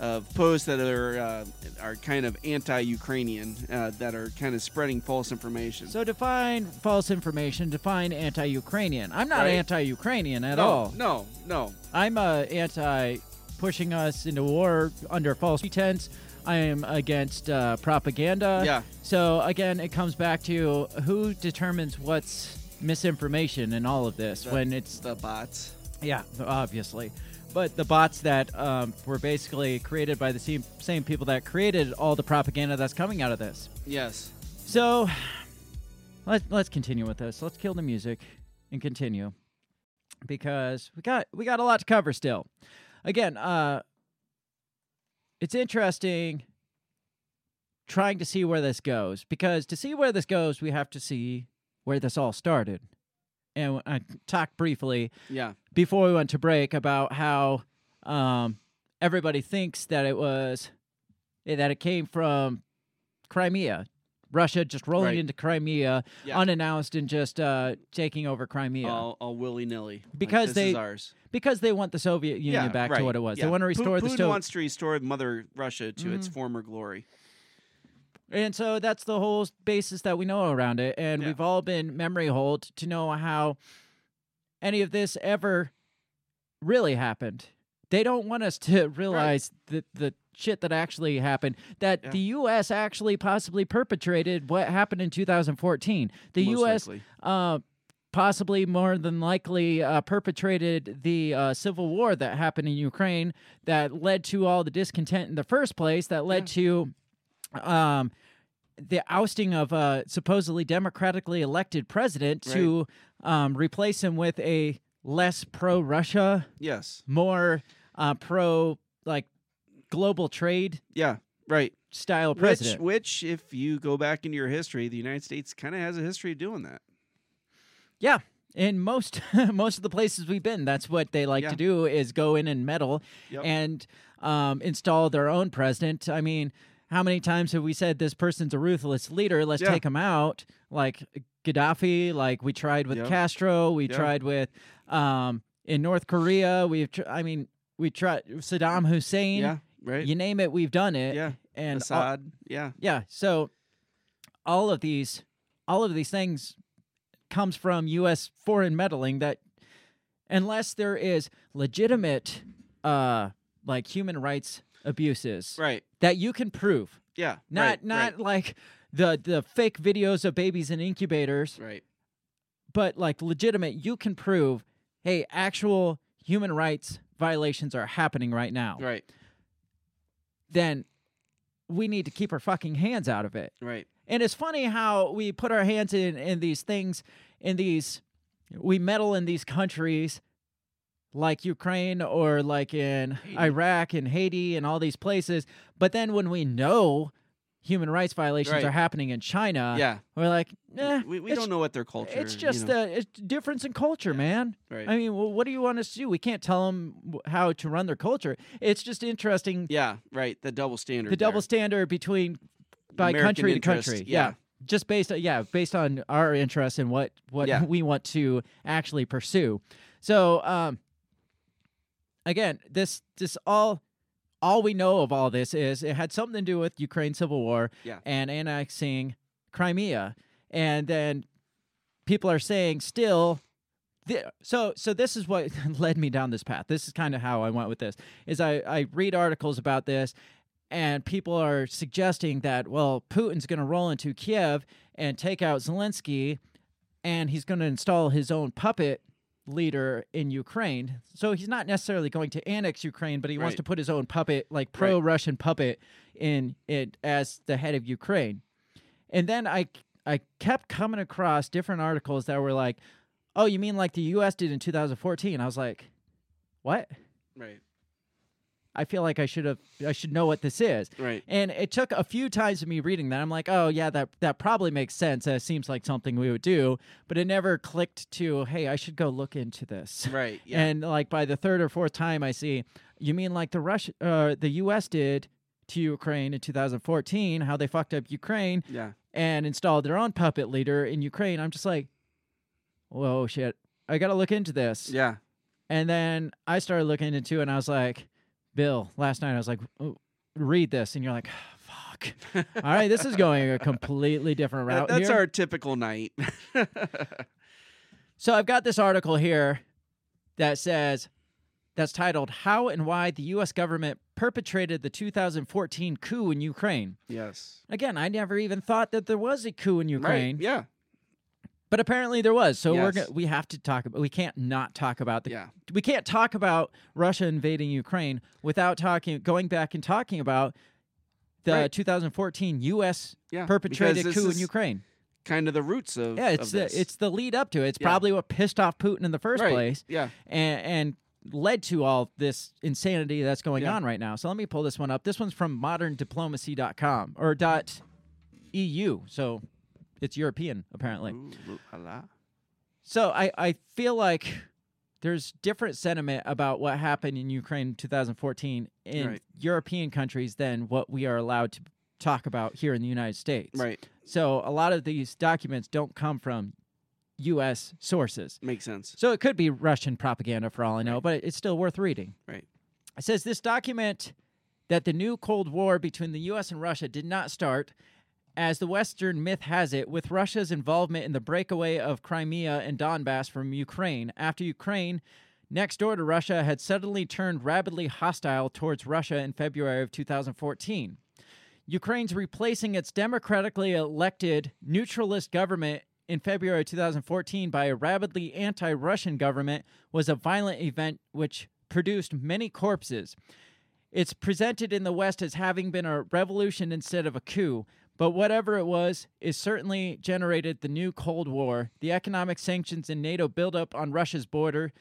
of posts that are uh, are kind of anti-Ukrainian, uh, that are kind of spreading false information. So define false information, define anti-Ukrainian. I'm not Right. anti-Ukrainian at no, all. No, no. I'm uh, anti pushing us into war under false pretense. I am against uh, propaganda. Yeah. So again, it comes back to who determines what's misinformation in all of this The- when it's the bots. yeah, obviously. but the bots that um, were basically created by the same same people that created all the propaganda that's coming out of this. Yes. So let's let's continue with this. Let's kill the music and continue because we got we got a lot to cover still. Again, uh it's interesting trying to see where this goes because to see where this goes, we have to see where this all started. And I talked briefly Yeah. before we went to break about how um, everybody thinks that it was eh, that it came from Crimea, Russia just rolling Right. into Crimea Yeah. unannounced and just uh, taking over Crimea All, all willy nilly. because this they ours. because they want the Soviet Union yeah, back right. to what it was. Yeah. They want to restore the Putin wants to restore Mother Russia to its Mhm. former glory. And so that's the whole basis that we know around it. And we've all been memory hold to know how any of this ever really happened. They don't want us to realize the, the shit that actually happened, that Yeah. the U.S. actually possibly perpetrated what happened in 2014. The Most U.S. Uh, possibly more than likely uh, perpetrated the uh, civil war that happened in Ukraine that led to all the discontent in the first place, that led to um, the ousting of a supposedly democratically elected president to um, replace him with a less pro Russia, Yes. more uh, pro like global trade Yeah. Right. style Which, president. which, if you go back into your history, the United States kind of has a history of doing that. Yeah. In most most of the places we've been, that's what they like Yeah. to do is go in and meddle Yep. and um, install their own president. I mean, how many times have we said this person's a ruthless leader? Let's Yeah. take him out. Like Gaddafi, like we tried with. Castro, we Yeah. tried with um, in North Korea. We've, tr- I mean, we tried Saddam Hussein. Yeah. Right. You name it, we've done it. yeah. And all- Assad. yeah. yeah. So all of these, all of these things comes from U.S. foreign meddling that, unless there is legitimate, uh, like human rights abuses Right. that you can prove, Yeah. not right, not right, like the the fake videos of babies in incubators, right. but like legitimate, you can prove, hey, actual human rights violations are happening right now. Right. Then we need to keep our fucking hands out of it. Right. And it's funny how we put our hands in in these things, in these, we meddle in these countries like Ukraine or like in Iraq and Haiti and all these places. But then when we know human rights violations Right. are happening in China, Yeah. we're like, eh, we we don't know what their culture. It's you just know. the it's difference in culture, man. Right. I mean, well, what do you want us to do? We can't tell them how to run their culture. It's just interesting Yeah. Right. The double standard. the double there. standard between by American country to country. yeah. Just based on yeah, based on our interest in what what Yeah. we want to actually pursue. So um again, this this all all we know of all this is it had something to do with Ukraine civil war Yeah. and annexing Crimea. And then people are saying still so so this is what led me down this path. This is kind of how I went with this. Is I I read articles about this and people are suggesting that well Putin's going to roll into Kiev and take out Zelensky and he's going to install his own puppet leader in Ukraine. So he's not necessarily going to annex Ukraine, but he wants to put his own puppet like pro-Russian puppet in it as the head of Ukraine. And then I I kept coming across different articles that were like, "Oh, you mean like the U.S. did in 2014?" I was like, "What?" Right. I feel like I should have I should know what this is. Right. And it took a few times of me reading that. I'm like, "Oh, yeah, that that probably makes sense. That seems like something we would do." But it never clicked to, "Hey, I should go look into this." Right. Yeah. And like by the third or fourth time I see, you mean like the Rush uh the US did to Ukraine in 2014, how they fucked up Ukraine yeah. and installed their own puppet leader in Ukraine. I'm just like, whoa, shit. I got to look into this. Yeah. And then I started looking into it and I was like, Bill, last night I was like, "Oh, read this. And you're like, ah, fuck. All right, this is going a completely different route. that's here. our typical night. So I've got this article here that says, that's titled How and Why the U.S. Government Perpetrated the 2014 Coup in Ukraine. yes. Again, I never even thought that there was a coup in Ukraine. Right. Yeah. But apparently there was. So we're Yes. go- we have to talk about. We can't not talk about the. Yeah. We can't talk about Russia invading Ukraine without talking, going back and talking about the Right. 2014 U.S. Yeah, perpetrated coup in Ukraine. Kind of the roots of Yeah, it's of the it's the lead up to it. It's Yeah. probably what pissed off Putin in the first Right. place. Yeah. and and led to all this insanity that's going Yeah. on right now. So let me pull this one up. This one's from moderndiplomacy.com or dot EU. So it's European apparently. Ooh, ooh, la, la. So I, I feel like there's different sentiment about what happened in Ukraine in 2014 in Right. European countries than what we are allowed to talk about here in the United States. Right. So a lot of these documents don't come from U.S. sources. Makes sense. So it could be Russian propaganda for all I know, but it's still worth reading. Right. It says this document that the new Cold War between the U.S. and Russia did not start, as the Western myth has it, with Russia's involvement in the breakaway of Crimea and Donbass from Ukraine after Ukraine, next door to Russia, had suddenly turned rabidly hostile towards Russia in February of 2014. Ukraine's replacing its democratically elected neutralist government in February 2014 by a rabidly anti Russian government was a violent event which produced many corpses. It's presented in the West as having been a revolution instead of a coup, but whatever it was, it certainly generated the new Cold War, the economic sanctions and NATO buildup on Russia's border,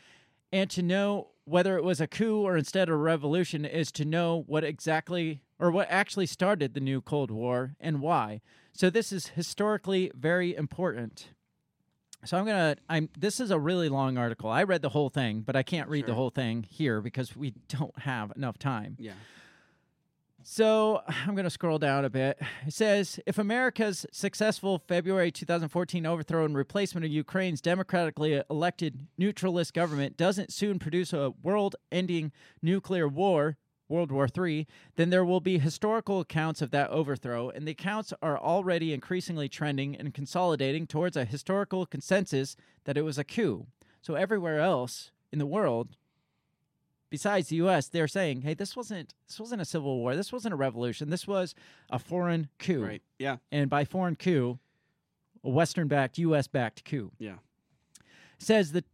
and to know whether it was a coup or instead a revolution is to know what exactly or what actually started the new Cold War and why. So this is historically very important. So I'm gonna. I'm. This is a really long article. I read the whole thing, but I can't read the whole thing here because we don't have enough time. Yeah. So I'm going to scroll down a bit. It says if America's successful February 2014 overthrow and replacement of Ukraine's democratically elected neutralist government doesn't soon produce a world ending nuclear war, World War III, then there will be historical accounts of that overthrow, and the accounts are already increasingly trending and consolidating towards a historical consensus that it was a coup. So everywhere else in the world, besides the U.S., they're saying, "Hey, this wasn't this wasn't a civil war. This wasn't a revolution. This was a foreign coup." Right. Yeah. And by foreign coup, a Western-backed, U.S.-backed coup. Yeah. Says that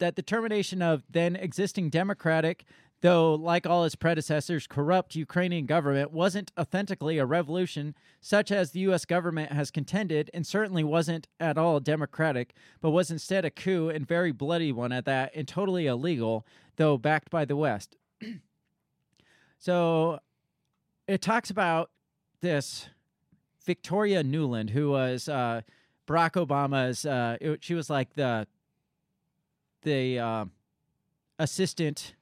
that the termination of then existing democratic, though like all its predecessors, corrupt Ukrainian government wasn't authentically a revolution, such as the U.S. government has contended, and certainly wasn't at all democratic, but was instead a coup and very bloody one at that, and totally illegal, though backed by the West. so it talks about this Victoria Nuland, who was uh, Barack Obama's. Uh, it- she was like the the um assistant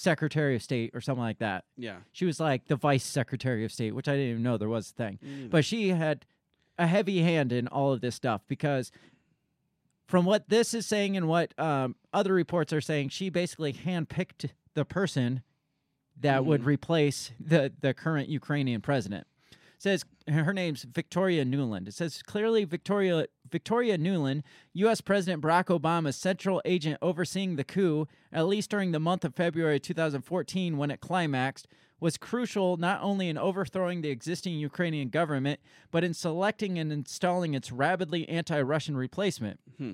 secretary of state or something like that. Yeah. She was like the vice secretary of state, which I didn't even know there was a thing. Neither. But she had a heavy hand in all of this stuff because from what this is saying and what um, other reports are saying, she basically handpicked the person that would replace the, the current Ukrainian president. Says her name's Victoria Nuland. It says clearly Victoria Victoria Nuland, U.S. President Barack Obama's central agent overseeing the coup, at least during the month of February 2014 when it climaxed, was crucial not only in overthrowing the existing Ukrainian government, but in selecting and installing its rabidly anti-Russian replacement. Hmm.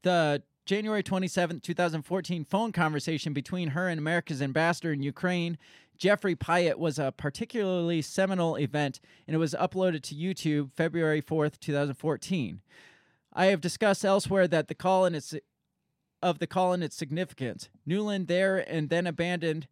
The January 27, 2014 phone conversation between her and America's ambassador in Ukraine, Jeffrey Pyatt, was a particularly seminal event and it was uploaded to YouTube February 4th, 2014. I have discussed elsewhere that the call and its of the call and its significance. Nuland there and then abandoned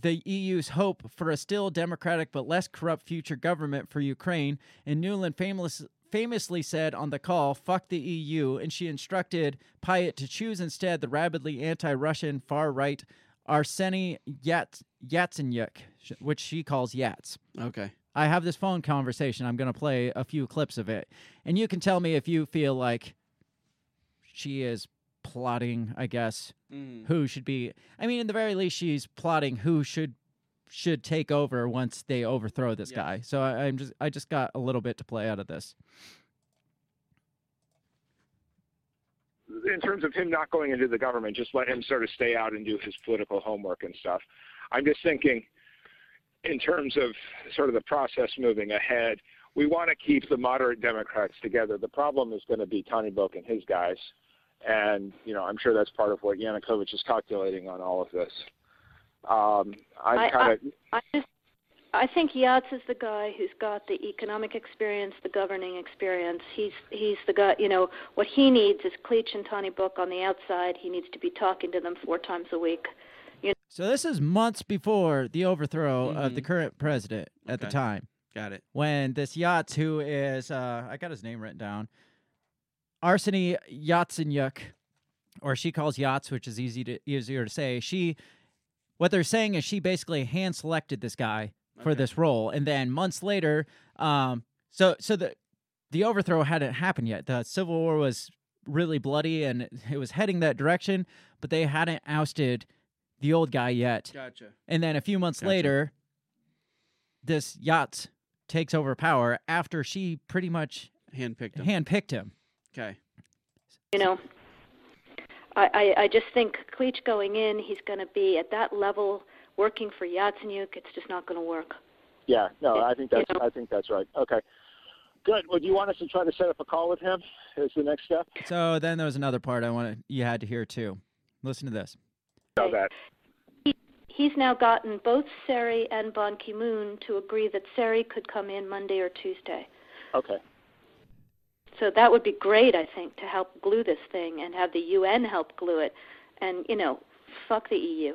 the EU's hope for a still democratic but less corrupt future government for Ukraine, and Nuland famous, famously said on the call, fuck the EU, and she instructed Pyatt to choose instead the rabidly anti Russian far right Arseny Yats, Yatsenyuk, which she calls Yats. Okay. I have this phone conversation. I'm going to play a few clips of it. And you can tell me if you feel like she is plotting, I guess, Mm. who should be. I mean, in the very least, she's plotting who should should take over once they overthrow this guy. So I, I'm just I just got a little bit to play out of this. In terms of him not going into the government, just let him sort of stay out and do his political homework and stuff. I'm just thinking, in terms of sort of the process moving ahead, we want to keep the moderate Democrats together. The problem is going to be Tyahnybok and his guys, and you know I'm sure that's part of what Yanukovych is calculating on all of this. Um, I'm I- kind of I just I think Yats is the guy who's got the economic experience, the governing experience. He's he's the guy. You know what he needs is Klitsch and Tyahnybok on the outside. He needs to be talking to them four times a week. You know, So this is months before the overthrow of the Mhm. current president at the time. Got it. When this Yats, who is uh, I got his name written down, Arseny Yatsenyuk, or she calls Yats, which is easy to easier to say. She, what they're saying is she basically hand selected this guy for Okay. this role, and then months later, um, so so the the overthrow hadn't happened yet. The civil war was really bloody, and it was heading that direction, but they hadn't ousted the old guy yet. Gotcha. And then a few months Gotcha. later, this yacht takes over power after she pretty much Handpicked him. handpicked him. Okay. you know. I, I I just think Klitsch going in, he's going to be at that level working for Yatsenyuk. It's just not going to work. yeah. No, I think You that's I think that's right. Okay. Good. Well, do you want us to try to set up a call with him? Is the next step? So then there was another part I wanted you had to hear too. Listen to this. Know that. He's now gotten both Serry and Ban Ki-moon to agree that Serry could come in Monday or Tuesday. Okay. So that would be great, I think, to help glue this thing and have the UN help glue it. And, you know, fuck the EU.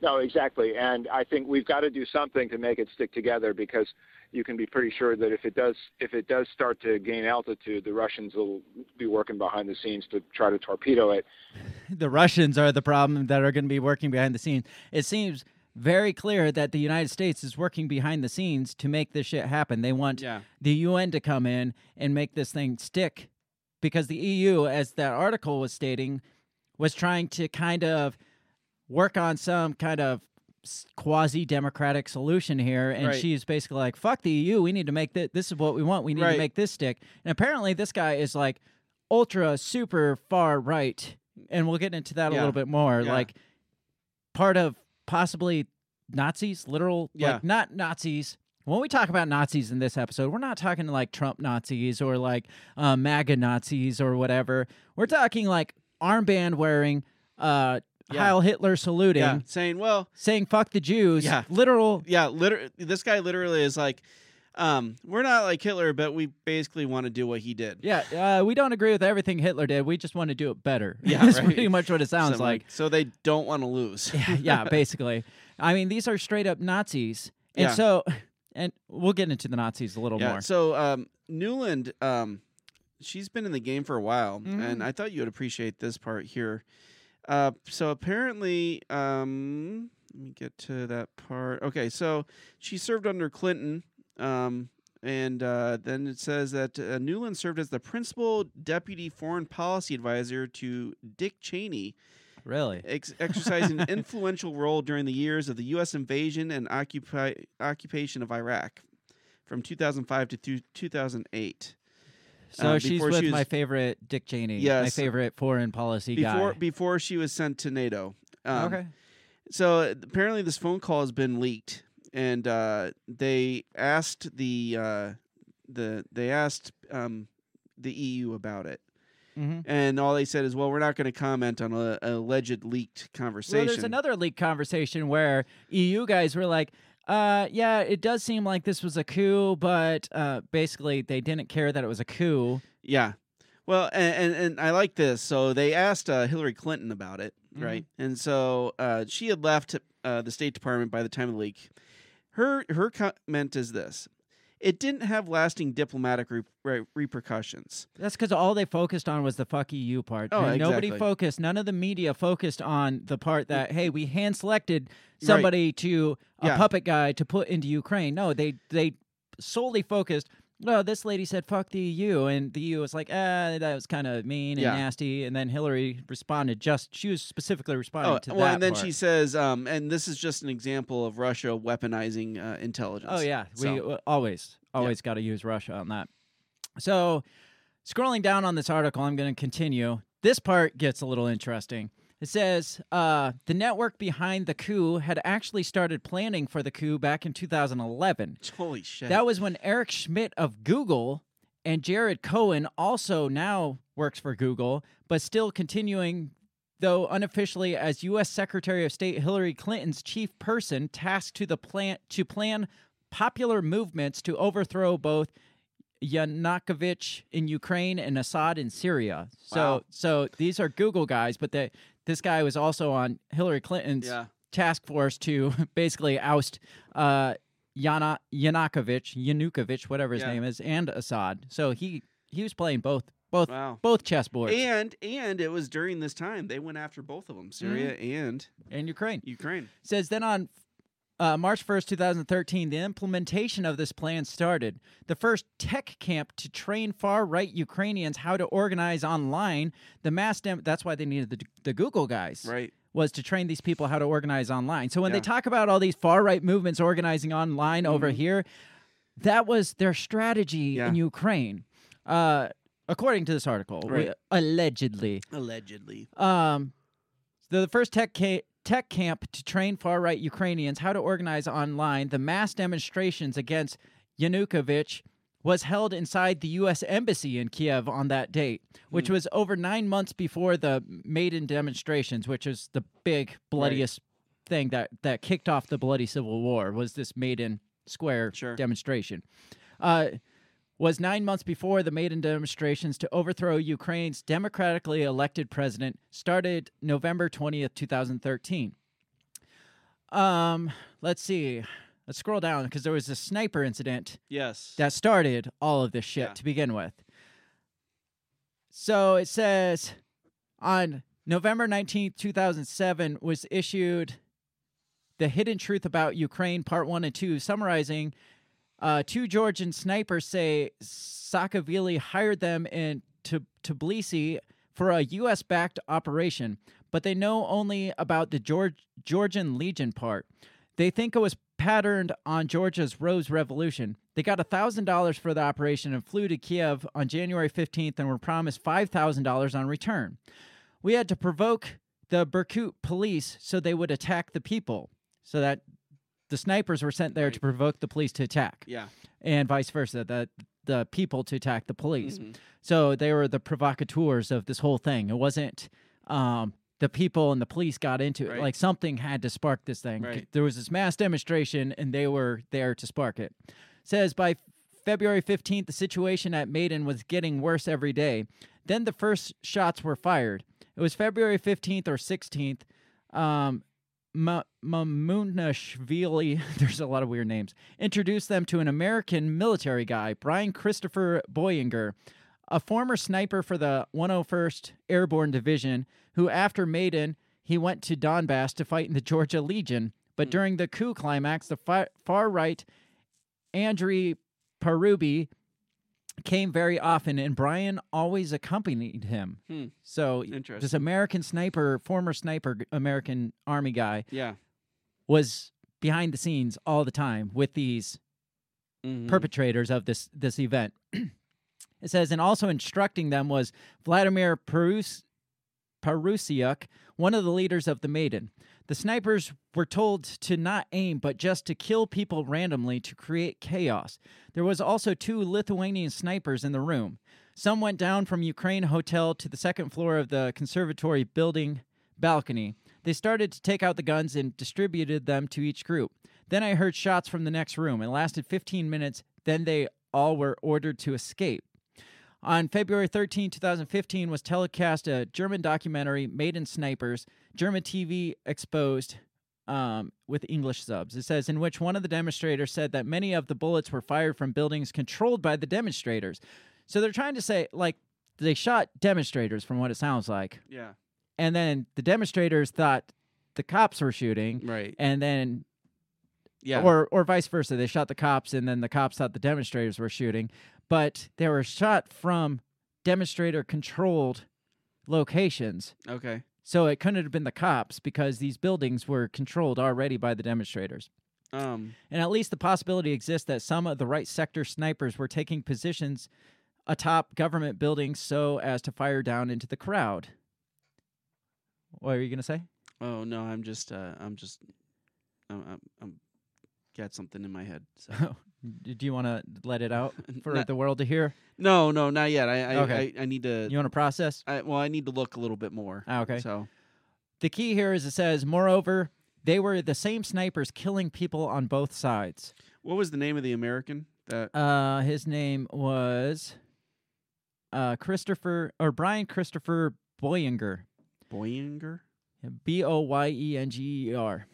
No, exactly. And I think we've got to do something to make it stick together because you can be pretty sure that if it does if it does start to gain altitude, the Russians will be working behind the scenes to try to torpedo it. The Russians are the problem that are going to be working behind the scenes. It seems very clear that the United States is working behind the scenes to make this shit happen. They want Yeah. the UN to come in and make this thing stick because the EU, as that article was stating, was trying to kind of work on some kind of quasi democratic solution here. And Right. she's basically like, fuck the EU. We need to make this. This is what we want. We need Right. to make this stick. And apparently, this guy is like ultra super far right. And we'll get into that a little bit more. Yeah. Like, part of possibly Nazis, literal, Yeah. like not Nazis. When we talk about Nazis in this episode, we're not talking like Trump Nazis or like uh, MAGA Nazis or whatever. We're talking like armband wearing, uh, Yeah. Heil Hitler saluting, Yeah. Saying, well, saying "fuck the Jews." Yeah. literal. yeah, literally, this guy literally is like, um, we're not like Hitler, but we basically want to do what he did. Yeah, uh, we don't agree with everything Hitler did. We just want to do it better. Yeah, that's right. pretty much what it sounds Something like. So they don't want to lose. yeah, yeah, basically. I mean, these are straight up Nazis, and Yeah. so, and we'll get into the Nazis a little yeah. more. So um, Nuland, um, she's been in the game for a while, Mhm. and I thought you would appreciate this part here. Uh, so apparently, um, let me get to that part. Okay, so she served under Clinton, um, and uh, then it says that uh, Nuland served as the principal deputy foreign policy advisor to Dick Cheney, Really? ex- exercising an influential role during the years of the U.S. invasion and occupy- occupation of Iraq from 2005 to thu- 2008. So Uh, she's with she was- my favorite Dick Cheney, my favorite foreign policy before guy. before she was sent to NATO. Um, okay. So apparently, this phone call has been leaked, and uh, they asked the uh, the they asked um, the EU about it, Mhm. and all they said is, "Well, we're not going to comment on a, a alleged leaked conversation." Well, there's another leaked conversation where EU guys were like, uh, yeah, it does seem like this was a coup, but uh, basically they didn't care that it was a coup. Yeah. Well, and, and, and I like this. So they asked uh, Hillary Clinton about it, Mhm. right? And so uh, she had left uh, the State Department by the time of the leak. Her her comment is this: it didn't have lasting diplomatic re- re- repercussions. That's because all they focused on was the fuck you" part. Oh, And Nobody focused, none of the media focused on the part that, hey, we hand selected Right. somebody to a Yeah. puppet guy to put into Ukraine. No, they they solely focused. Well, this lady said "fuck the EU," and the EU was like, "Ah, that was kind of mean and Yeah. nasty." And then Hillary responded. Just she was specifically responding Oh, to well, that. and then part. she says, um, and this is just an example of Russia weaponizing uh, intelligence. Oh yeah, we So- uh, always always got to use Russia on that. So, scrolling down on this article, I'm going to continue. This part gets a little interesting. It says uh, the network behind the coup had actually started planning for the coup back in 2011. Holy shit. That was when Eric Schmidt of Google and Jared Cohen also now works for Google, but still continuing, though unofficially, as U.S. Secretary of State Hillary Clinton's chief person tasked to the plan to plan popular movements to overthrow both Yanukovych in Ukraine and Assad in Syria. So, Wow. so these are Google guys, but the, this guy was also on Hillary Clinton's Yeah. task force to basically oust uh, Yana Yanukovych, Yanukovych, whatever his Yeah. name is, and Assad. So he he was playing both both Wow. both chessboards And and it was during this time they went after both of them, Syria and and Ukraine. Ukraine. says then on uh, March 1st, 2013, the implementation of this plan started. The first tech camp to train far right Ukrainians how to organize online. The mass dem- that's why they needed the, the Google guys. Right. Was to train these people how to organize online. So when they talk about all these far right movements organizing online over Mhm. here, that was their strategy Yeah. in Ukraine. Uh, according to this article, we- allegedly. Allegedly. Um, the, the first tech ca- tech camp to train far right Ukrainians how to organize online the mass demonstrations against Yanukovych was held inside the U.S. Embassy in Kiev on that date, which was over nine months before the Maidan demonstrations, which is the big bloodiest thing that that kicked off the bloody civil war. Was this Maidan Square demonstration? Uh, was nine months before the Maidan demonstrations to overthrow Ukraine's democratically elected president started November 20th, 2013. Um, let's see. Let's scroll down because there was a sniper incident Yes. that started all of this shit to begin with. So it says on November 19th, 2007 was issued The Hidden Truth About Ukraine Part 1 and 2 summarizing uh, two Georgian snipers say Saakashvili hired them in to Tbilisi for a U.S. backed operation, but they know only about the Georg- Georgian Legion part. They think it was patterned on Georgia's Rose Revolution. They got $1,000 for the operation and flew to Kiev on January 15th and were promised $5,000 on return. We had to provoke the Berkut police so they would attack the people, so that the snipers were sent there to provoke the police to attack. Yeah. And vice versa, the the people to attack the police. Mhm. So they were the provocateurs of this whole thing. It wasn't um, the people and the police got into it. Right. Like something had to spark this thing. Right. There was this mass demonstration and they were there to spark it. Says by February 15th, the situation at Maidan was getting worse every day. Then the first shots were fired. It was February 15th or 16th. Um, Ma- Mamulashvili, there's a lot of weird names, introduced them to an American military guy, Brian Christopher Boyenger, a former sniper for the 101st Airborne Division, who after Maidan, he went to Donbass to fight in the Georgia Legion. But hmm. during the coup climax, the far, far right Andriy Parubiy came very often, and Brian always accompanied him. Hmm. So this American sniper, former sniper, American Army guy, Yeah. was behind the scenes all the time with these Mhm. perpetrators of this this event. it says, and also instructing them was Vladimir Perus, Parasyuk, one of the leaders of the Maidan. The snipers were told to not aim, but just to kill people randomly to create chaos. There was also two Lithuanian snipers in the room. Some went down from Ukraine Hotel to the second floor of the conservatory building balcony. They started to take out the guns and distributed them to each group. Then I heard shots from the next room. It lasted 15 minutes. Then they all were ordered to escape. On February 13, 2015, was telecast a German documentary, Maidan Snipers, German TV exposed um, with English subs. It says, in which one of the demonstrators said that many of the bullets were fired from buildings controlled by the demonstrators. So they're trying to say, like, they shot demonstrators, from what it sounds like. Yeah. And then the demonstrators thought the cops were shooting. Right. And then Yeah. or or vice versa. They shot the cops, and then the cops thought the demonstrators were shooting, but they were shot from demonstrator controlled locations. Okay. So it couldn't have been the cops because these buildings were controlled already by the demonstrators. Um. And at least the possibility exists that some of the right sector snipers were taking positions atop government buildings so as to fire down into the crowd. What are you gonna say? Oh no, I'm just uh, I'm just I'm, I'm, I'm got something in my head. So. Do you want to let it out for Not- the world to hear? no, no, not yet. I I, Okay. I, I need to. You want to process? I, well, I need to look a little bit more. Ah, okay. So The key here is it says, moreover, they were the same snipers killing people on both sides. what was the name of the American that? Uh, his name was uh, Christopher or Brian Christopher Boyenger. Boyenger. B O Y E N G E R.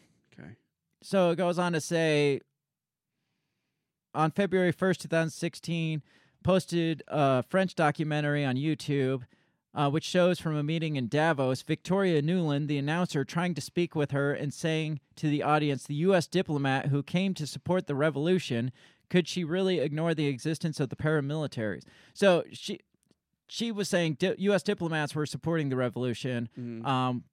So it goes on to say on February 1st, 2016, posted a French documentary on YouTube, uh, which shows from a meeting in Davos Victoria Nuland, the announcer, trying to speak with her and saying to the audience, the U.S. diplomat who came to support the revolution, could she really ignore the existence of the paramilitaries? So she. She was saying di- U.S. diplomats were supporting the revolution. Mhm. Um,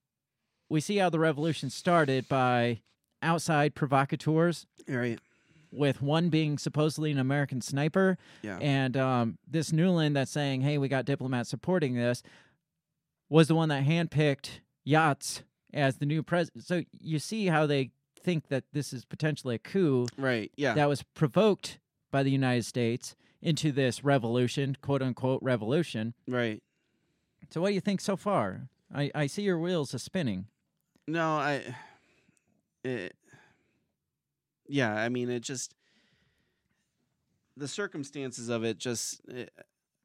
we see how the revolution started by outside provocateurs Right. with one being supposedly an American sniper, Yeah. and um, this Nuland that's saying, "Hey, we got diplomats supporting this," was the one that handpicked Yats as the new president. So you see how they think that this is potentially a coup Right. Yeah. that was provoked by the United States into this revolution, quote unquote revolution. right. So what do you think so far? I, I see your wheels are spinning. No, I. It, yeah, I mean, it just the circumstances of it just eh,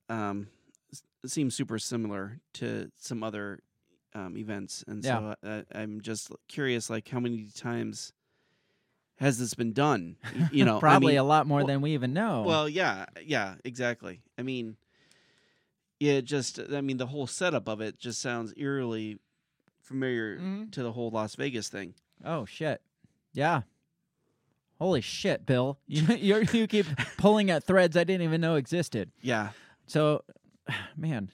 um s- seem super similar to some other um, events, and Yeah. so I, I'm just curious, like how many times has this been done? You know, I Probably mean- a lot more well- than we even know. Well, yeah, yeah, exactly. I mean, yeah, it just I mean the whole setup of it just sounds eerily familiar Mhm. to the whole Las Vegas thing. Oh shit! Yeah. Holy shit, Bill! You you you keep pulling at threads I didn't even know existed. Yeah, So, man,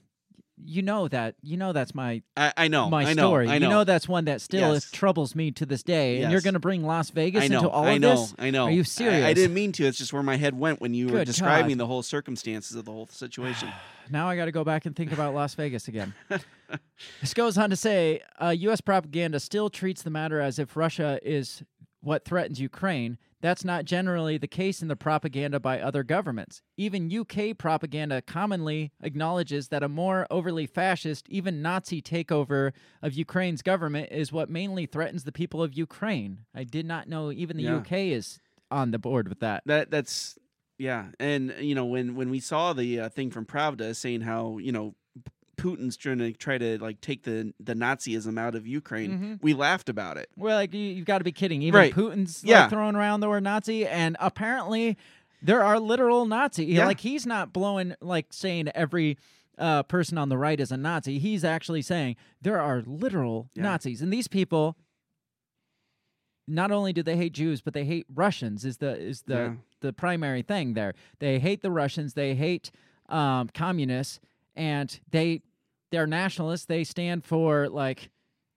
you know that you know that's my I, I know. my I know. story. I You know. know that's one that still Yes. troubles me to this day. And you're going to bring Las Vegas know. into all I of know. this? I know. I know. Are you serious? I, didn't mean to. It's just where my head went when you were describing God. the whole circumstances of the whole situation. Now I got to go back and think about Las Vegas again. this goes on to say uh, U.S. propaganda still treats the matter as if Russia is what threatens Ukraine. That's not generally the case in the propaganda by other governments. Even UK propaganda commonly acknowledges that a more overly fascist, even Nazi takeover of Ukraine's government is what mainly threatens the people of Ukraine. I did not know even the Yeah. UK is on the board with that. That that's yeah, and you know when when we saw the uh, thing from Pravda saying how you know Putin's trying to try to like take the the Nazism out of Ukraine, Mhm. we laughed about it. Well, like you, you've got to be kidding. Even Right. Putin's like, Yeah. throwing around the word Nazi, and apparently there are literal Nazi. Yeah. Like he's not blowing like saying every uh, person on the right is a Nazi. He's actually saying there are literal Yeah. Nazis, and these people. Not only do they hate Jews, but they hate Russians. Is the is the Yeah. the primary thing there? They hate the Russians. They hate um, communists, and they they're nationalists. They stand for like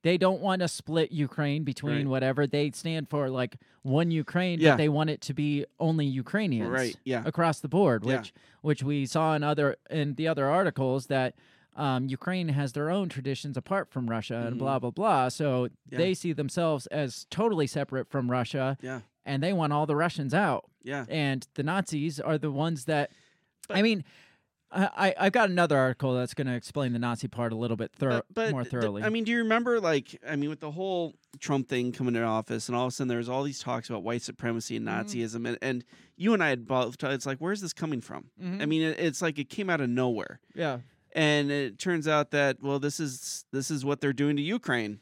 they don't want to split Ukraine between Right. whatever. They stand for like one Ukraine, Yeah. but they want it to be only Ukrainians Right, yeah. across the board, Yeah. which which we saw in other in the other articles that um, Ukraine has their own traditions apart from Russia and Mhm. blah blah blah. So Yeah. they see themselves as totally separate from Russia, Yeah, and they want all the Russians out. yeah. And the Nazis are the ones that. But- I mean, I I- I've got another article that's going to explain the Nazi part a little bit thorough, but, but more th- thoroughly. I mean, do you remember like I mean with the whole Trump thing coming into office and all of a sudden there's all these talks about white supremacy and Mhm. Nazism and, and you and I had both it's like where's this coming from? I Mhm. mean it, it's like it came out of nowhere. yeah. And it turns out that well this is this is what they're doing to Ukraine.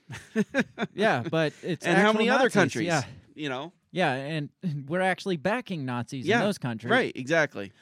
Yeah, but it's and how many other countries? Yeah, You know? yeah, and we're actually backing Nazis Yeah, in those countries. Right, exactly.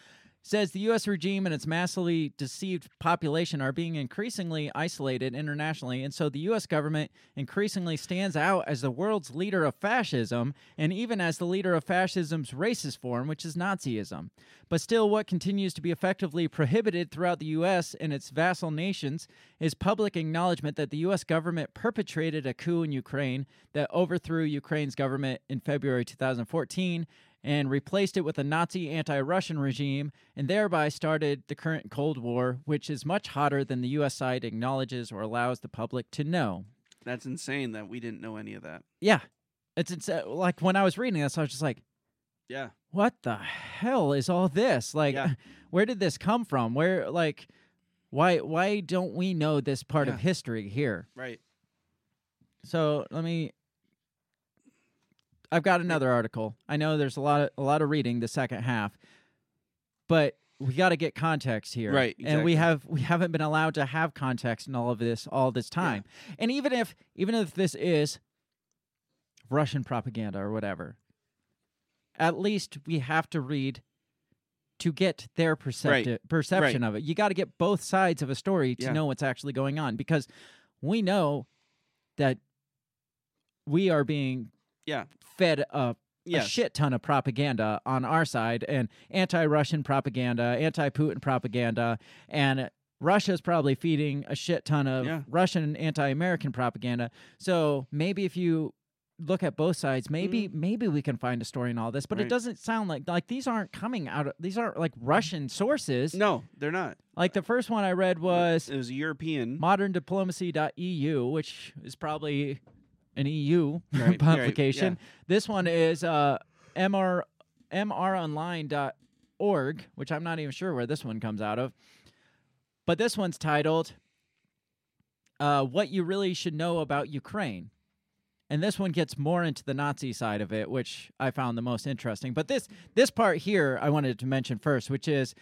Says the U.S. regime and its massively deceived population are being increasingly isolated internationally, and so the U.S. government increasingly stands out as the world's leader of fascism, and even as the leader of fascism's racist form, which is Nazism. But still, what continues to be effectively prohibited throughout the U.S. and its vassal nations is public acknowledgement that the U.S. government perpetrated a coup in Ukraine that overthrew Ukraine's government in February 2014 and replaced it with a Nazi anti Russian regime, and thereby started the current Cold War, which is much hotter than the U.S. side acknowledges or allows the public to know. That's insane that we didn't know any of that. Yeah, it's it's uh, like when I was reading this, I was just like, Yeah. what the hell is all this? Like, Yeah. where did this come from? Where like, why why don't we know this part of history here? Right. So let me. I've got another article. I know there's a lot of a lot of reading the second half, but we got to get context here, Right, And we have we haven't been allowed to have context in all of this all this time. And even if even if this is Russian propaganda or whatever, at least we have to read to get their percepti- perception Right. of it. You got to get both sides of a story to Yeah. know what's actually going on because we know that we are being Yeah. fed a, Yes. a shit ton of propaganda on our side and anti-Russian propaganda, anti-Putin propaganda, and Russia's probably feeding a shit ton of Yeah. Russian anti-American propaganda. So maybe if you look at both sides, maybe maybe we can find a story in all this. But it Mm-hmm. Doesn't sound like like these aren't coming out. Of, these aren't like Russian sources. No, they're not. Like the first one I read was It was European. modern moderndiplomacy.eu, which is probably an EU Right, right, publication. This one is uh, MR, mronline.org, which I'm not even sure where this one comes out of. But this one's titled uh, What You Really Should Know About Ukraine. And this one gets more into the Nazi side of it, which I found the most interesting. But this this part here I wanted to mention first, which is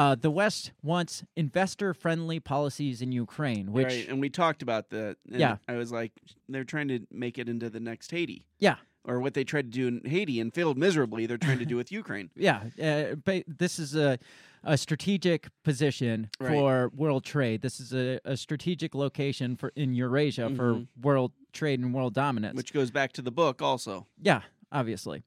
uh, the West wants investor-friendly policies in Ukraine, which right. And we talked about that. and Yeah. I was like, they're trying to make it into the next Haiti. yeah, Or what they tried to do in Haiti and failed miserably, they're trying to do with Ukraine. yeah, uh, ba- this is a a strategic position Right. for world trade. This is a, a strategic location for in Eurasia for Mhm. world trade and world dominance. Which goes back to the book also. Yeah, obviously.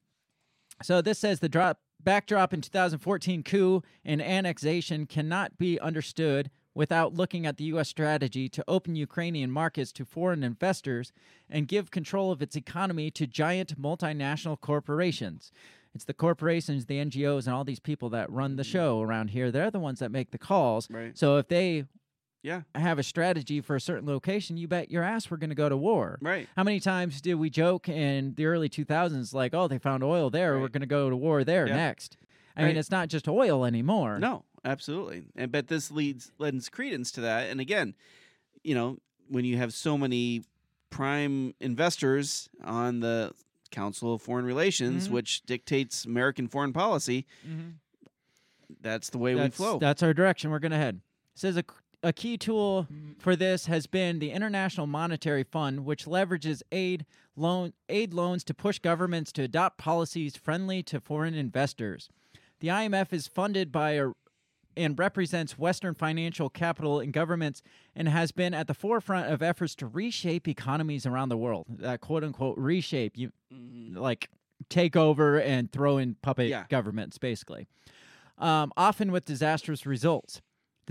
So this says the drop backdrop in 2014 coup and annexation cannot be understood without looking at the U.S. strategy to open Ukrainian markets to foreign investors and give control of its economy to giant multinational corporations. It's the corporations, the NGOs, and all these people that run the mm-hmm. show around here. They're the ones that make the calls. Right. So if they Yeah. I have a strategy for a certain location, you bet your ass we're going to go to war. Right. How many times did we joke in the early 2000s, like, oh, they found oil there, we're going to go to war there Yeah. next? I mean, it's not just oil anymore. No, absolutely. And but this leads lends credence to that. And again, you know, when you have so many prime investors on the Council of Foreign Relations, Mhm. which dictates American foreign policy, Mhm. that's the way that's, we flow. That's our direction we're going to head. Says a, a key tool for this has been the International Monetary Fund, which leverages aid loan aid loans to push governments to adopt policies friendly to foreign investors. The IMF is funded by a and represents Western financial capital and governments and has been at the forefront of efforts to reshape economies around the world. That quote unquote reshape, you like take over and throw in puppet Yeah. governments, basically. Um, often with disastrous results.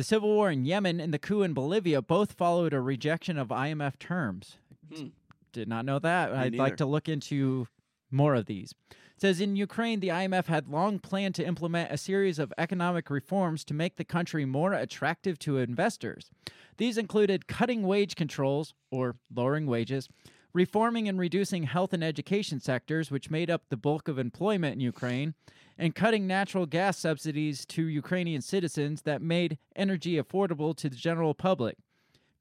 The civil war in Yemen and the coup in Bolivia both followed a rejection of IMF terms. Hmm. Did not know that. Me I'd neither. like to look into more of these. It says in Ukraine, the IMF had long planned to implement a series of economic reforms to make the country more attractive to investors. These included cutting wage controls, or lowering wages, reforming and reducing health and education sectors, which made up the bulk of employment in Ukraine, and cutting natural gas subsidies to Ukrainian citizens that made energy affordable to the general public.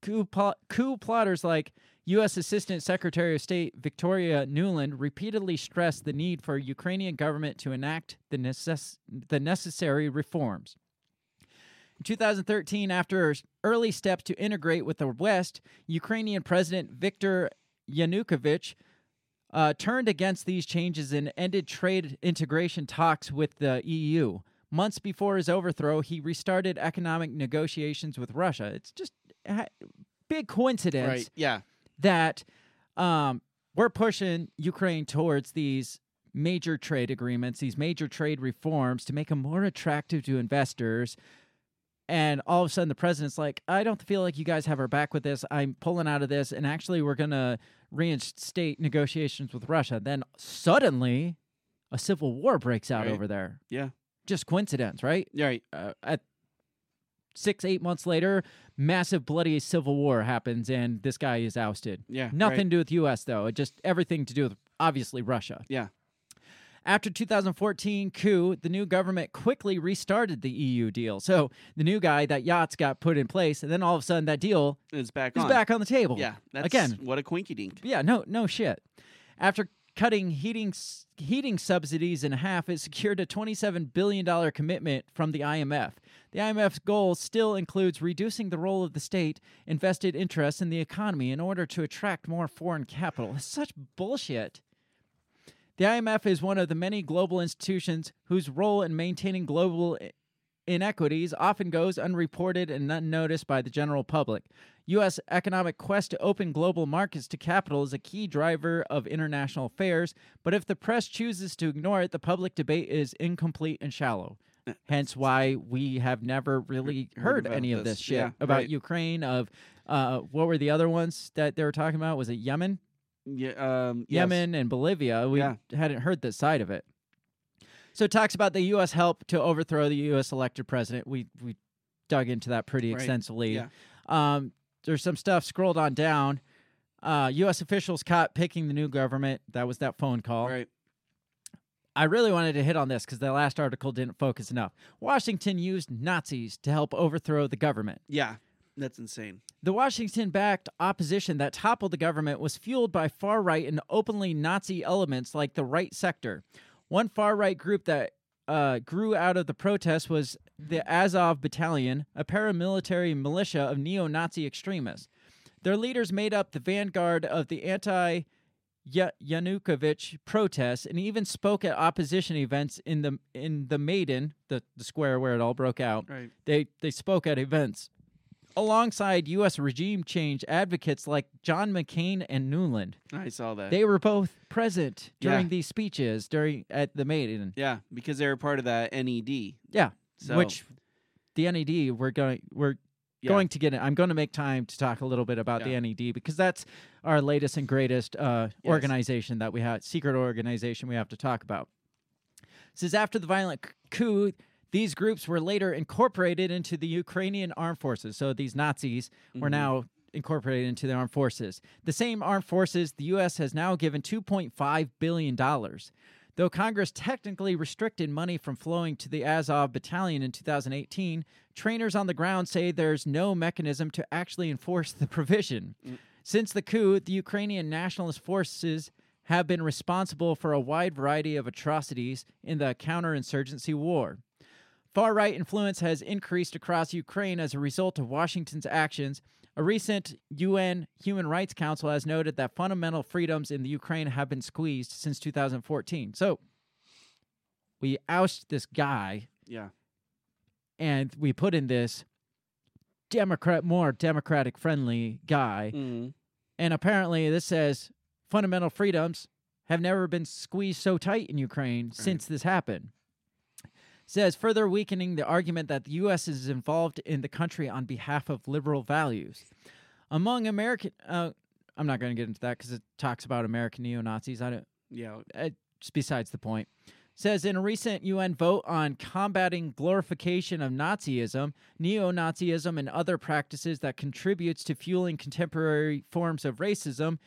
Coup, pl- coup plotters like U.S. Assistant Secretary of State Victoria Nuland repeatedly stressed the need for Ukrainian government to enact the, necess- the necessary reforms. In 2013, after early steps to integrate with the West, Ukrainian President Viktor Yanukovych uh, turned against these changes and ended trade integration talks with the EU. Months before his overthrow, he restarted economic negotiations with Russia. It's just a big coincidence Right. Yeah. that um, we're pushing Ukraine towards these major trade agreements, these major trade reforms to make them more attractive to investors. And all of a sudden, the president's like, I don't feel like you guys have our back with this. I'm pulling out of this. And actually, we're going to reinstate negotiations with Russia. Then suddenly, a civil war breaks out Right. over there. Yeah. Just coincidence, right? Right. Uh, at six, eight months later, massive bloody civil war happens, and this guy is ousted. Yeah, nothing right. to do with U.S. though. It just everything to do with obviously Russia. Yeah. After 2014 coup, the new government quickly restarted the EU deal. So the new guy, that Yats got put in place, and then all of a sudden that deal It's back is on. back on the table. Yeah. That's again. what a quinky dink. Yeah, no, no shit. After cutting heating heating subsidies in half, it secured a 27 billion dollar commitment from the IMF. The IMF's goal still includes reducing the role of the state invested interests in the economy in order to attract more foreign capital. It's such bullshit. The IMF is one of the many global institutions whose role in maintaining global inequities often goes unreported and unnoticed by the general public. U.S. economic quest to open global markets to capital is a key driver of international affairs, but if the press chooses to ignore it, the public debate is incomplete and shallow. Hence why we have never really Heard heard, any of this. this shit Yeah, about right. Ukraine. Of uh, what were the other ones that they were talking about? Was it Yemen? Yeah. Um, yes. Yemen and Bolivia. We Yeah. hadn't heard this side of it. So it talks about the U.S. help to overthrow the U.S. elected president. We we dug into that pretty Right. extensively. Yeah. Um, there's some stuff scrolled on down. Uh, U.S. officials caught picking the new government. That was that phone call. Right. I really wanted to hit on this because the last article didn't focus enough. Washington used Nazis to help overthrow the government. Yeah. That's insane. The Washington backed opposition that toppled the government was fueled by far right and openly Nazi elements like the Right Sector. One far right group that uh, grew out of the protests was the Azov Battalion, a paramilitary militia of neo Nazi extremists. Their leaders made up the vanguard of the anti Yanukovych protests and even spoke at opposition events in the in the Maidan, the, the square where it all broke out. Right. They they spoke at events alongside U.S. regime change advocates like John McCain and Nuland. I saw that. They were both present during Yeah. these speeches during at the Maidan. yeah, because they were part of that NED. Yeah, So- which the NED we're going we're Yeah. going to get. it. I'm going to make time to talk a little bit about Yeah. the NED because that's our latest and greatest uh, Yes. organization that we have, secret organization we have to talk about. It says after the violent coup, these groups were later incorporated into the Ukrainian armed forces. So these Nazis were Mhm. now incorporated into the armed forces. The same armed forces the U.S. has now given $2.5 billion. Though Congress technically restricted money from flowing to the Azov battalion in 2018, trainers on the ground say there's no mechanism to actually enforce the provision. Since the coup, the Ukrainian nationalist forces have been responsible for a wide variety of atrocities in the counterinsurgency war. Far right influence has increased across Ukraine as a result of Washington's actions. A recent UN Human Rights Council has noted that fundamental freedoms in the Ukraine have been squeezed since 2014. So we oust this guy Yeah. and we put in this Democrat, more democratic friendly guy. Mhm. And apparently, this says fundamental freedoms have never been squeezed so tight in Ukraine since this happened. Says further weakening the argument that the U.S. is involved in the country on behalf of liberal values. Among American, uh, I'm not going to get into that because it talks about American neo Nazis. I don't. Yeah. It's besides the point. Says in a recent UN vote on combating glorification of Nazism, neo Nazism, and other practices that contributes to fueling contemporary forms of racism,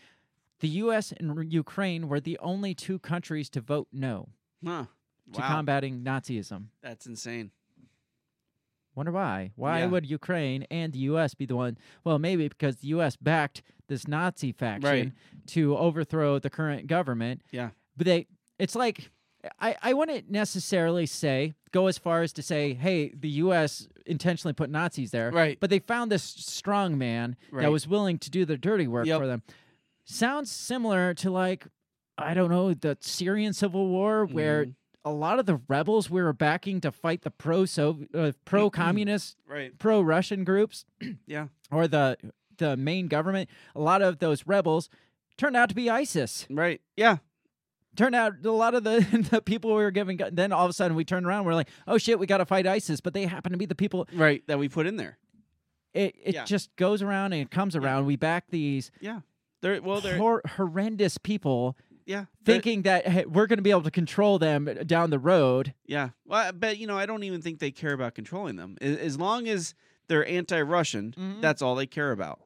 the U.S. and Ukraine were the only two countries to vote no Huh. To Wow. combating Nazism. That's insane. Wonder why? Why Yeah. would Ukraine and the U.S. be the one? Well, maybe because the U.S. backed this Nazi faction Right. to overthrow the current government. Yeah. But they, it's like, I, I wouldn't necessarily say go as far as to say, hey, the U.S. intentionally put Nazis there. Right. But they found this strong man Right. that was willing to do the dirty work Yep. for them. Sounds similar to like, I don't know, the Syrian civil war where. Mhm. A lot of the rebels we were backing to fight the pro uh, pro communist Right. pro Russian groups Yeah. or the the main government, a lot of those rebels turned out to be ISIS. Right. Yeah. Turned out a lot of the, the people we were giving. Then all of a sudden we turn around, we're like, oh shit, we got to fight ISIS, but they happen to be the people. Right. That we put in there. It it Yeah. just goes around and it comes around. We back these Yeah. They're well. They're hor- horrendous people, yeah. thinking that hey, we're going to be able to control them down the road. Yeah. Well, but you know, I don't even think they care about controlling them. As long as they're anti-Russian. Mhm. That's all they care about,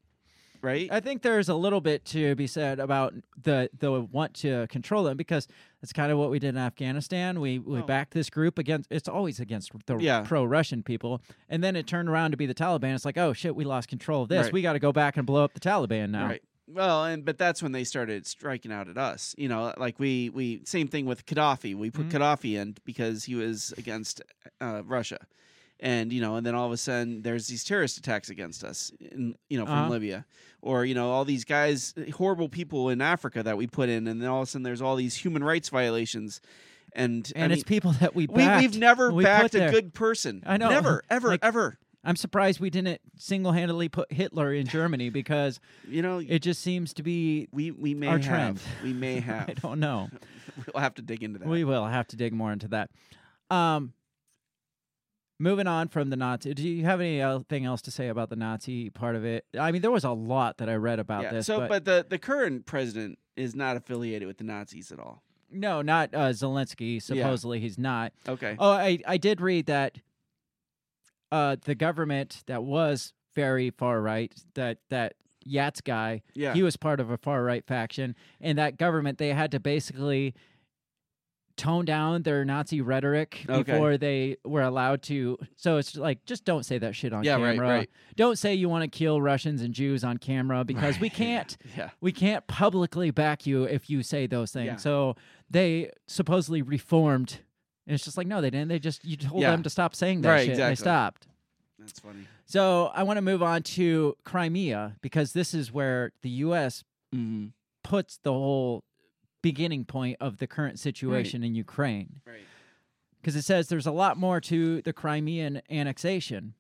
right? I think there's a little bit to be said about the the want to control them because that's kind of what we did in Afghanistan. We we backed this group against. It's always against the Yeah. pro-Russian people, and then it turned around to be the Taliban. It's like, oh shit, we lost control of this. Right. We got to go back and blow up the Taliban now. Right. Well, and but that's when they started striking out at us. You know, like we we same thing with Gaddafi. We put Mhm. Gaddafi in because he was against uh, Russia, and you know, and then all of a sudden there's these terrorist attacks against us, in, you know, from Uh-huh. Libya, or you know, all these guys, horrible people in Africa that we put in, and then all of a sudden there's all these human rights violations. And, I And it's mean, people that we we backed, we've never we backed a good person. I know. never, ever, Like, ever. I'm surprised we didn't single-handedly put Hitler in Germany because You know, it just seems to be we we may our have, trend. we may have. I don't know. We'll have to dig into that. We will have to dig more into that. Um, moving on from the Nazi, do you have anything else to say about the Nazi part of it? I mean, there was a lot that I read about yeah, this. So, but, but, the the current president is not affiliated with the Nazis at all. no, not uh, Zelensky. Supposedly, he's not. Okay. Oh, I I did read that. Uh, the government that was very far right, that that Yats guy, Yeah. he was part of a far right faction, and that government they had to basically tone down their Nazi rhetoric Okay. before they were allowed to. So it's like just don't say that shit on Yeah, camera. right. Don't say you want to kill Russians and Jews on camera because we can't Yeah. we can't publicly back you if you say those things. Yeah. So they supposedly reformed. And it's just like, no, they didn't. They just you told Yeah. them to stop saying that Right, shit. And they stopped. That's funny. So I want to move on to Crimea because this is where the U.S. Mm-hmm. puts the whole beginning point of the current situation in Ukraine. Right. Because it says there's a lot more to the Crimean annexation.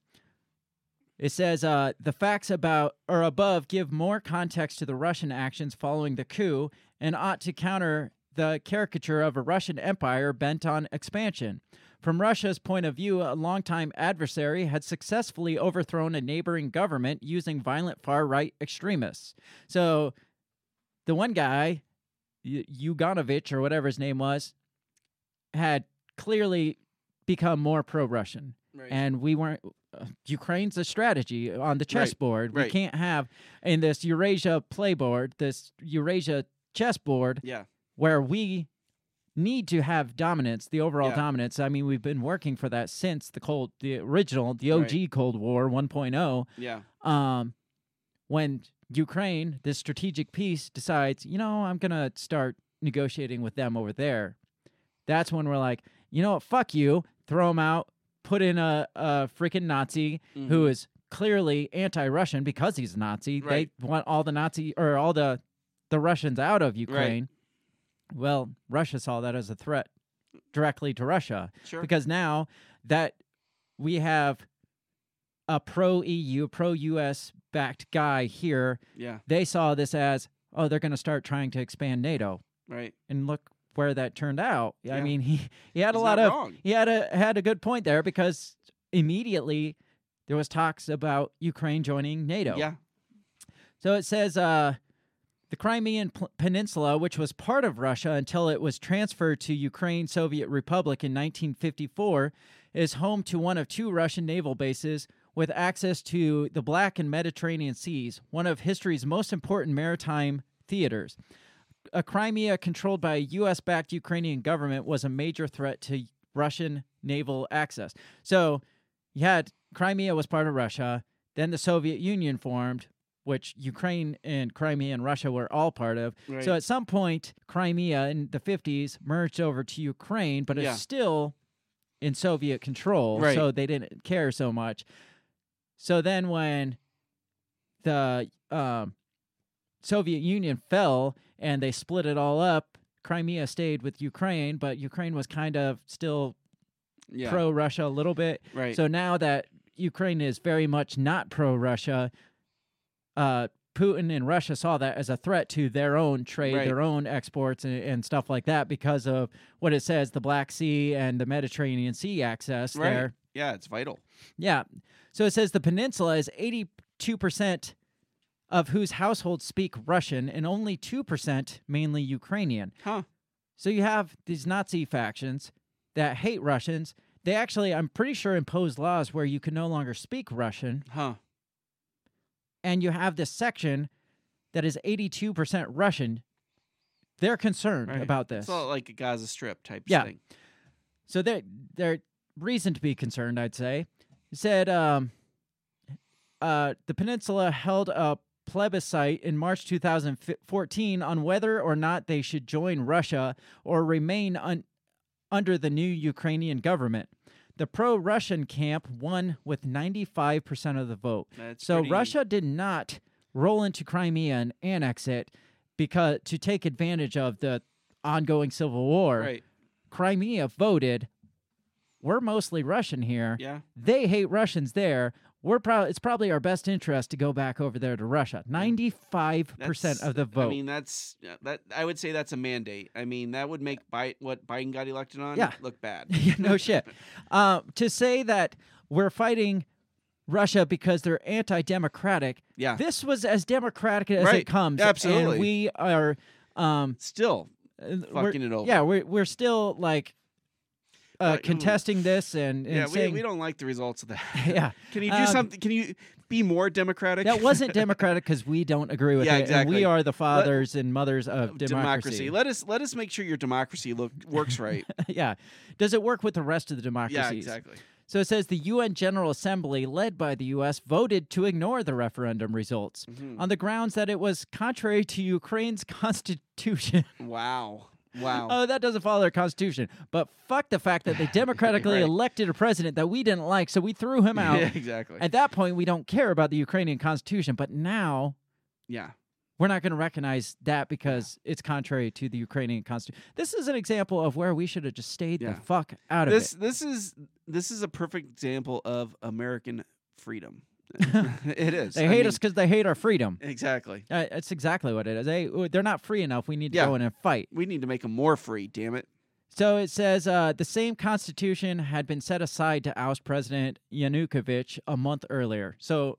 It says uh, the facts about or above give more context to the Russian actions following the coup and ought to counter the caricature of a Russian empire bent on expansion. From Russia's point of view, a longtime adversary had successfully overthrown a neighboring government using violent far right extremists. So the one guy, Yuganovich or whatever his name was, had clearly become more pro-Russian, Right. and we weren't. Uh, Ukraine's a strategy on the Right, chessboard. We right. can't have in this Eurasia playboard, this Eurasia chessboard, Yeah. Where we need to have dominance, the overall Yeah. dominance. I mean, we've been working for that since the cold, the original, the OG Cold War 1.0 Yeah. um, when Ukraine, this strategic piece, decides, you know, I'm gonna start negotiating with them over there. That's when we're like, you know what, fuck you, throw them out, put in a, a freaking Nazi who Mhm. is clearly anti-Russian because he's a Nazi. Right. They want all the Nazi or all the the Russians out of Ukraine. Well, Russia saw that as a threat directly to Russia Sure. because now that we have a pro EU, pro US backed guy here, Yeah. they saw this as, oh, they're going to start trying to expand NATO. Right. And look where that turned out. Yeah. I mean, he, he had He's a lot of wrong. he had a had a good point there because immediately there was talks about Ukraine joining NATO. Yeah. So it says uh, the Crimean Peninsula, which was part of Russia until it was transferred to Ukraine Soviet Republic in 1954, is home to one of two Russian naval bases with access to the Black and Mediterranean Seas, one of history's most important maritime theaters. A Crimea controlled by a U.S. backed Ukrainian government was a major threat to Russian naval access. So you had Crimea was part of Russia, then the Soviet Union formed, which Ukraine and Crimea and Russia were all part of. Right. So at some point, Crimea in the 50s merged over to Ukraine, but Yeah. it's still in Soviet control. Right. So they didn't care so much. So then when the um, Soviet Union fell and they split it all up, Crimea stayed with Ukraine, but Ukraine was kind of still Yeah. pro Russia a little bit. Right. So now that Ukraine is very much not pro Russia, uh, Putin and Russia saw that as a threat to their own trade, Right. their own exports, and, and stuff like that because of what it says the Black Sea and the Mediterranean Sea access Right. there. Yeah, it's vital. Yeah. So it says the peninsula is 82% of whose households speak Russian and only 2% mainly Ukrainian. Huh. So you have these Nazi factions that hate Russians. they actually, I'm pretty sure, imposed laws where you can no longer speak Russian. Huh. And you have this section that is 82% Russian. They're concerned Right. about this. It's all like a Gaza Strip type Yeah. thing. So they're, they're reason to be concerned, I'd say. It said um, uh, the peninsula held a plebiscite in March 2014 on whether or not they should join Russia or remain un- under the new Ukrainian government. The pro Russian camp won with 95% of the vote. That's so pretty- Russia did not roll into Crimea and annex it because to take advantage of the ongoing civil war. Right. Crimea voted, we're mostly Russian here. Yeah. They hate Russians there. We're probably it's probably our best interest to go back over there to Russia. Ninety five percent of the vote. I mean, that's uh, that. I would say that's a mandate. I mean, that would make Bi- what Biden got elected on Yeah. look bad. Yeah, no shit. Um, to say that we're fighting Russia because they're anti-democratic. Yeah. This was as democratic as Right. it comes. Absolutely. And we are um, still fucking it over. Yeah, we're we're still like uh, contesting this and, and yeah, we, saying we don't like the results of that. Yeah. Can you do Um, something? Can you be more democratic? that wasn't democratic because we don't agree with Yeah, it. exactly. And we are the Let- fathers and mothers of democracy. Let us let us make sure your democracy look works right. yeah. Does it work with the rest of the democracies? yeah, exactly. So it says the UN General Assembly, led by the U.S., voted to ignore the referendum results Mhm. on the grounds that it was contrary to Ukraine's constitution. Wow. Wow. oh, that doesn't follow their constitution. But fuck the fact that they democratically Right. elected a president that we didn't like, so we threw him out. Yeah, exactly. At that point, we don't care about the Ukrainian constitution. But now yeah. we're not going to recognize that because it's contrary to the Ukrainian constitution. This is an example of where we should have just stayed Yeah. the fuck out of This it. this is this is a perfect example of American freedom. it is. They I hate mean, us because they hate our freedom. Exactly. Uh, that's exactly what it is. They they're not free enough. We need to Yeah. go in and fight. We need to make them more free. Damn it. So it says uh, the same constitution had been set aside to oust President Yanukovych a month earlier. So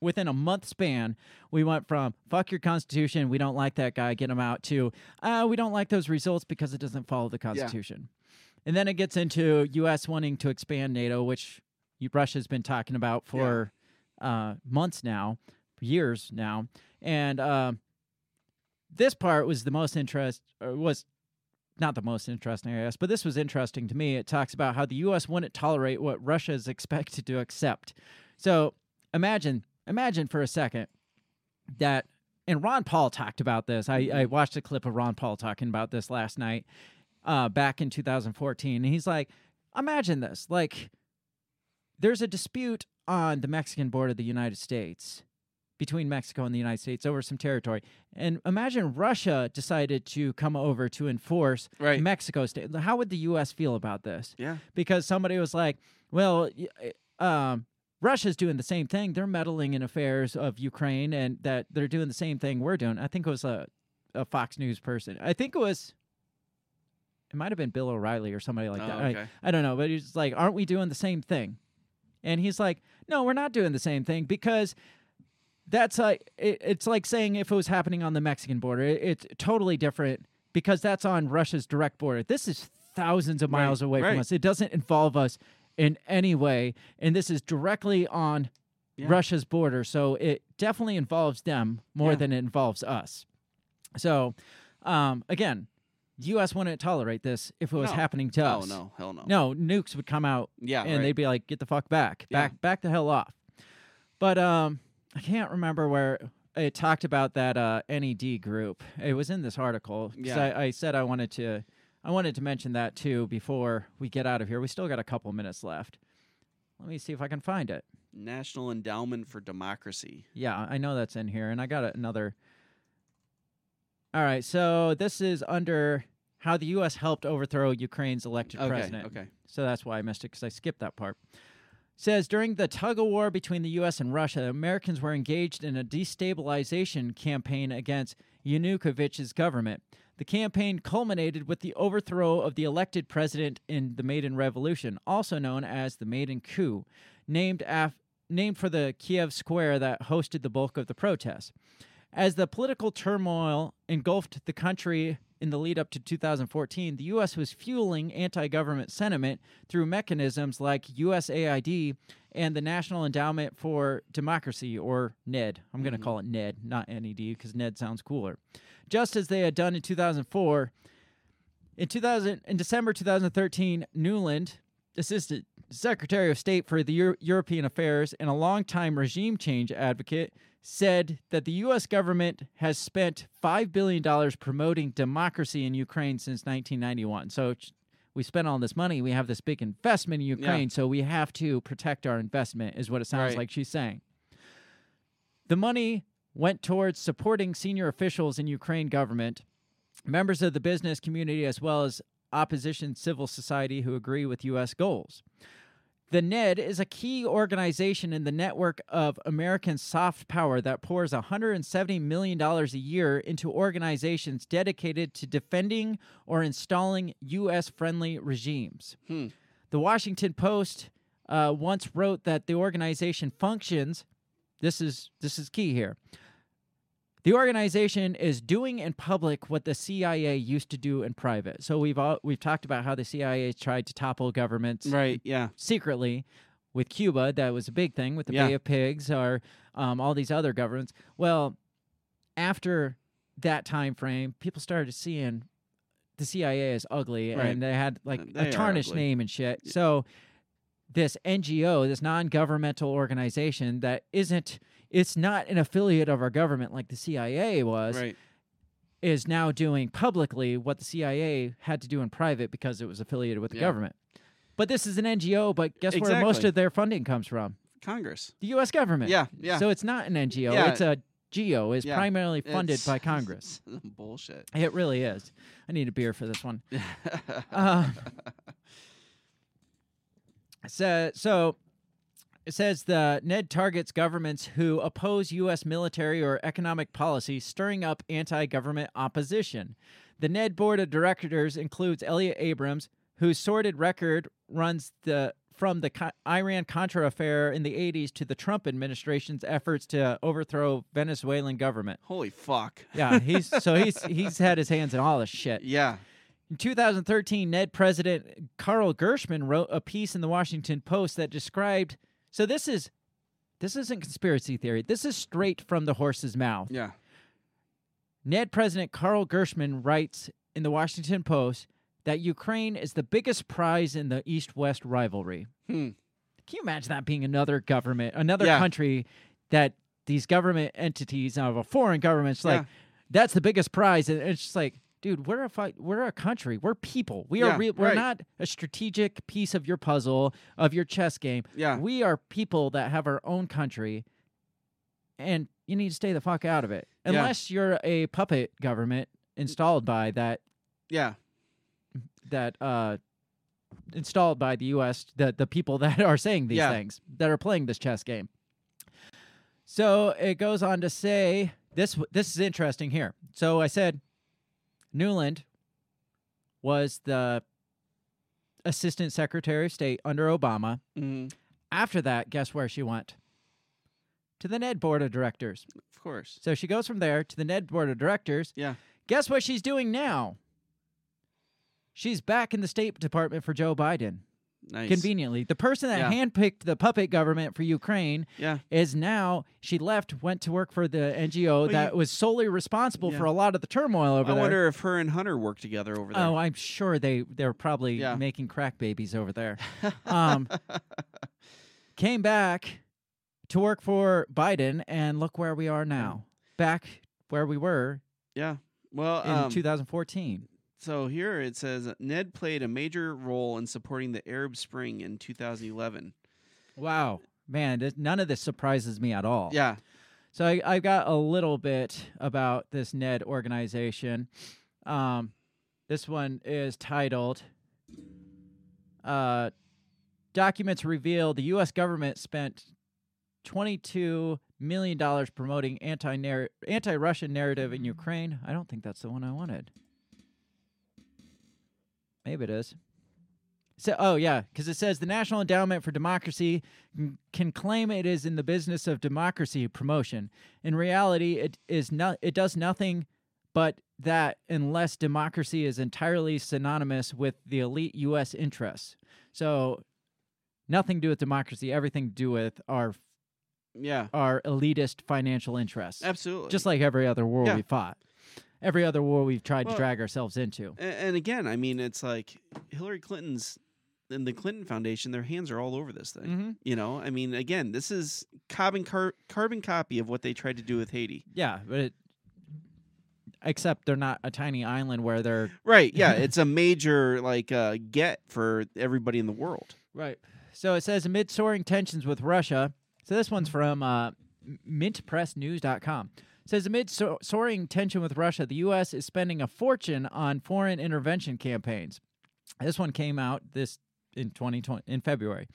within a month span, we went from fuck your constitution, we don't like that guy, get him out, to uh, we don't like those results because it doesn't follow the constitution. And then it gets into U.S. wanting to expand NATO, which Russia's been talking about for uh, months now, years now, and. um this part was the most interest or was not the most interesting, I guess, but this was interesting to me. It talks about how the U.S. wouldn't tolerate what Russia is expected to accept. So imagine, imagine for a second that, and Ron Paul talked about this. I, I watched a clip of Ron Paul talking about this last night, uh, back in 2014, and he's like, imagine this, like, there's a dispute on the Mexican border of the United States between Mexico and the United States over some territory. And imagine Russia decided to come over to enforce Right. Mexico state. How would the U.S. feel about this? Yeah. Because somebody was like, well, uh, um, Russia's doing the same thing. They're meddling in affairs of Ukraine and that they're doing the same thing we're doing. I think it was a, a Fox News person. I think it was. It might have been Bill O'Reilly or somebody like Oh, that. I- I don't know, but he's like, aren't we doing the same thing? And he's like, no, we're not doing the same thing because that's like it, it's like saying if it was happening on the Mexican border, it, it's totally different because that's on Russia's direct border. This is thousands of Right, miles away right. from us. It doesn't involve us in any way, and this is directly on Yeah. Russia's border, so it definitely involves them more Yeah. than it involves us. So, um, again, the U.S. wouldn't tolerate this if it was No. happening to us. Oh, no. Hell no. No, nukes would come out Yeah, and right. they'd be like, "Get the fuck back, Yeah. back, back the hell off." But um, I can't remember where it talked about that uh, NED group. It was in this article. 'cause Yeah. I, I said I wanted to, I wanted to mention that too before we get out of here. We still got a couple minutes left. Let me see if I can find it. National Endowment for Democracy. Yeah, I know that's in here, and I got another. All right, so this is under how the U.S. helped overthrow Ukraine's elected Okay, president. okay. So that's why I missed it because I skipped that part. Says during the tug of war between the U.S. and Russia, Americans were engaged in a destabilization campaign against Yanukovych's government. The campaign culminated with the overthrow of the elected president in the Maidan Revolution, also known as the Maidan Coup, named af- named for the Kiev square that hosted the bulk of the protests. As the political turmoil engulfed the country in the lead up to 2014, the U.S. was fueling anti government sentiment through mechanisms like USAID and the National Endowment for Democracy, or NED. I'm going to mm-hmm. call it NED, not NED, because NED sounds cooler. Just as they had done in 2004, in 2000, in December 2013, Nuland, Assistant Secretary of State for the Euro- European Affairs and a longtime regime change advocate, said that the U.S. government has spent $5 billion promoting democracy in Ukraine since 1991. So we spent all this money. We have this big investment in Ukraine, so we have to protect our investment, is what it sounds Right. like she's saying. The money went towards supporting senior officials in Ukraine government, members of the business community, as well as opposition civil society who agree with U.S. goals. The NED is a key organization in the network of American soft power that pours $170 million a year into organizations dedicated to defending or installing U.S. friendly regimes. Hmm. The Washington Post uh, once wrote that the organization functions. This is this is key here. The organization is doing in public what the CIA used to do in private. So we've all, we've talked about how the CIA tried to topple governments Right. Yeah. secretly with Cuba. That was a big thing with the Yeah. Bay of Pigs or um, all these other governments. Well, after that time frame, people started seeing the CIA as ugly, Right. and they had like they a tarnished name and shit. So this NGO, this non-governmental organization that isn't it's not an affiliate of our government like the CIA was Right. is now doing publicly what the CIA had to do in private because it was affiliated with the Yeah. government. But this is an NGO, but guess where most of their funding comes from? Congress. The US government. Yeah, yeah. So it's not an NGO, Yeah. it's a GEO, is Yeah, primarily funded it's- by Congress. Bullshit. It really is. I need a beer for this one. uh, so, so it says the Ned targets governments who oppose U.S. military or economic policy, stirring up anti-government opposition. The Ned board of directors includes Elliott Abrams, whose sordid record runs the from the Iran Contra affair in the 80s to the Trump administration's efforts to overthrow Venezuelan government. Holy fuck. Yeah, he's so he's he's had his hands in all this shit. Yeah. In 2013, Ned President Carl Gershman wrote a piece in the Washington Post that described. So this is this isn't conspiracy theory. This is straight from the horse's mouth. Yeah. Ned President Carl Gershman writes in the Washington Post that Ukraine is the biggest prize in the East-West rivalry. Hmm. Can you imagine that being another government, another Yeah. country that these government entities of a foreign government's like Yeah. that's the biggest prize, and it's just like, dude, we're a fight, we're a country, we're people, we are Yeah, real, we're right. not a strategic piece of your puzzle of your chess game. Yeah. we are people that have our own country, and you need to stay the fuck out of it Yeah. unless you're a puppet government installed by that Yeah. that uh installed by the US the the people that are saying these Yeah. things that are playing this chess game. So it goes on to say this this is interesting here. So I said Nuland was the assistant secretary of state under Obama. hmm After that, guess where she went? To the Ned board of directors. Of course. So she goes from there to the Ned board of directors. Yeah. Guess what she's doing now? She's back in the State Department for Joe Biden. Nice. Conveniently, the person that Yeah. handpicked the puppet government for Ukraine Yeah. is now she left, went to work for the NGO Well, that you- was solely responsible Yeah. for a lot of the turmoil over I there. I wonder if her and Hunter work together over there. Oh, I'm sure they they're probably Yeah. making crack babies over there. um, came back to work for Biden, and look where we are now. Back where we were yeah. Well, in um, 2014. So here it says Ned played a major role in supporting the Arab Spring in 2011. Wow, man, none of this surprises me at all. Yeah. So I, I got a little bit about this NED organization. Um, this one is titled uh, Documents Reveal the U.S. government spent $22 million promoting anti anti Russian narrative in Ukraine. I don't think that's the one I wanted. Maybe it is. So, oh yeah, because it says the National Endowment for Democracy can- claim it is in the business of democracy promotion. In reality, it is not. It does nothing but that unless democracy is entirely synonymous with the elite U.S. interests. So, nothing to do with democracy. Everything to do with our Yeah. our elitist financial interests. Absolutely. Just like every other war Yeah. we fought, every other war we've tried Well, to drag ourselves into. And again, I mean, it's like Hillary Clinton's and the Clinton Foundation. Their hands are all over this thing. Mhm. You know, I mean, again, this is carbon car- carbon copy of what they tried to do with Haiti. Yeah, but it, except they're not a tiny island where they're Right. Yeah. it's a major like uh, get for everybody in the world. Right. So it says amid soaring tensions with Russia. So this one's from uh, mintpressnews.com. Says amid so- soaring tension with Russia, the U.S. is spending a fortune on foreign intervention campaigns. This one came out this in 2020 in February.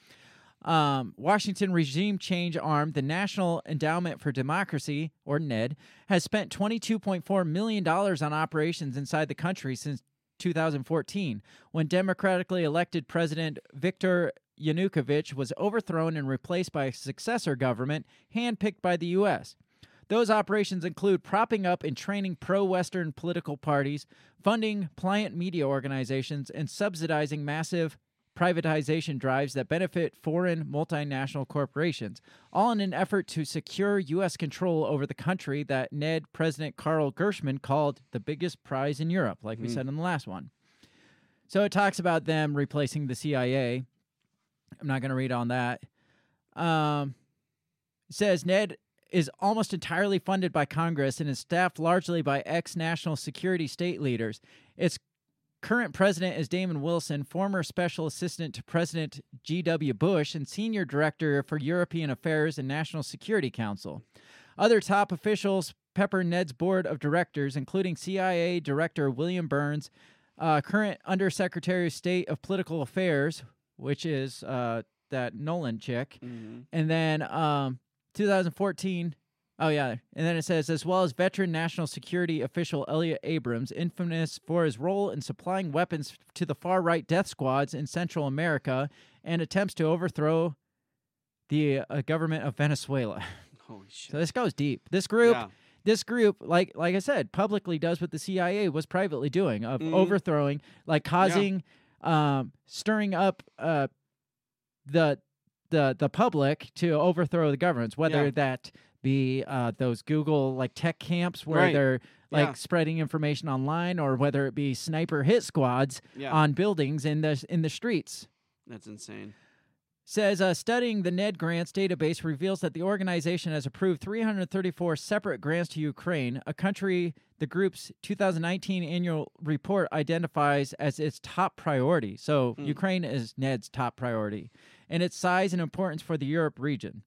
Um, Washington regime change arm, the National Endowment for Democracy, or NED, has spent $22.4 million on operations inside the country since 2014, when democratically elected President Viktor Yanukovych was overthrown and replaced by a successor government handpicked by the U.S. Those operations include propping up and training pro Western political parties, funding pliant media organizations, and subsidizing massive privatization drives that benefit foreign multinational corporations, all in an effort to secure U.S. control over the country that Ned President Carl Gershman called the biggest prize in Europe, like we Mm. said in the last one. So it talks about them replacing the CIA. I'm not going to read on that. Um, it says Ned is almost entirely funded by Congress and is staffed largely by ex national security state leaders. Its current president is Damon Wilson, former special assistant to President G.W. Bush and senior director for European Affairs and National Security Council. Other top officials pepper Ned's board of directors, including CIA Director William Burns, uh, current Undersecretary of State of Political Affairs, which is uh, that Nuland chick, and then um, 2014. Oh yeah, and then it says as well as veteran national security official Elliott Abrams, infamous for his role in supplying weapons to the far right death squads in Central America and attempts to overthrow the uh, government of Venezuela. Holy shit. So this goes deep. This group, Yeah. this group, like like I said, publicly does what the CIA was privately doing of Mhm. overthrowing, like causing, um, stirring up uh, the the the public to overthrow the governments, whether Yeah. that be uh, those Google like tech camps where Right. they're like Yeah. spreading information online, or whether it be sniper hit squads Yeah. on buildings in the in the streets That's insane. says uh, studying the NED grants database reveals that the organization has approved 334 separate grants to Ukraine, a country the group's 2019 annual report identifies as its top priority. So Ukraine is NED's top priority, and its size and importance for the Europe region.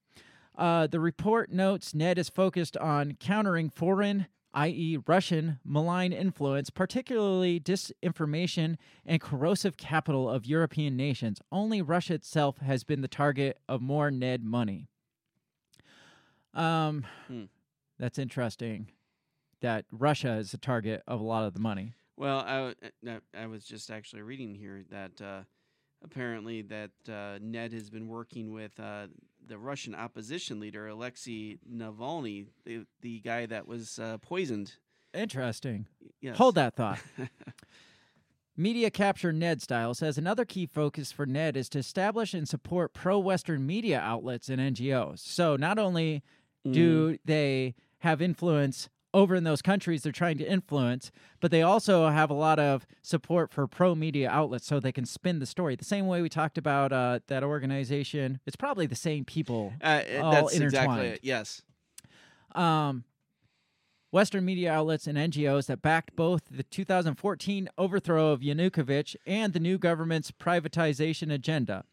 Uh, the report notes NED is focused on countering foreign, i.e., Russian, malign influence, particularly disinformation and corrosive capital of European nations. Only Russia itself has been the target of more NED money. Um, Hmm. That's interesting that Russia is the target of a lot of the money. Well, I, uh, I was just actually reading here that uh, apparently that uh, Ned has been working with uh, the Russian opposition leader Alexei Navalny, the the guy that was uh, poisoned. Interesting. Yes. Hold that thought. Media capture Ned style says another key focus for Ned is to establish and support pro Western media outlets and NGOs. So not only do they have influence over in those countries they're trying to influence, but they also have a lot of support for pro media outlets so they can spin the story. The same way we talked about uh, that organization, it's probably the same people Uh, all that's intertwined. exactly it. Yes. um, Western media outlets and NGOs that backed both the 2014 overthrow of Yanukovych and the new government's privatization agenda.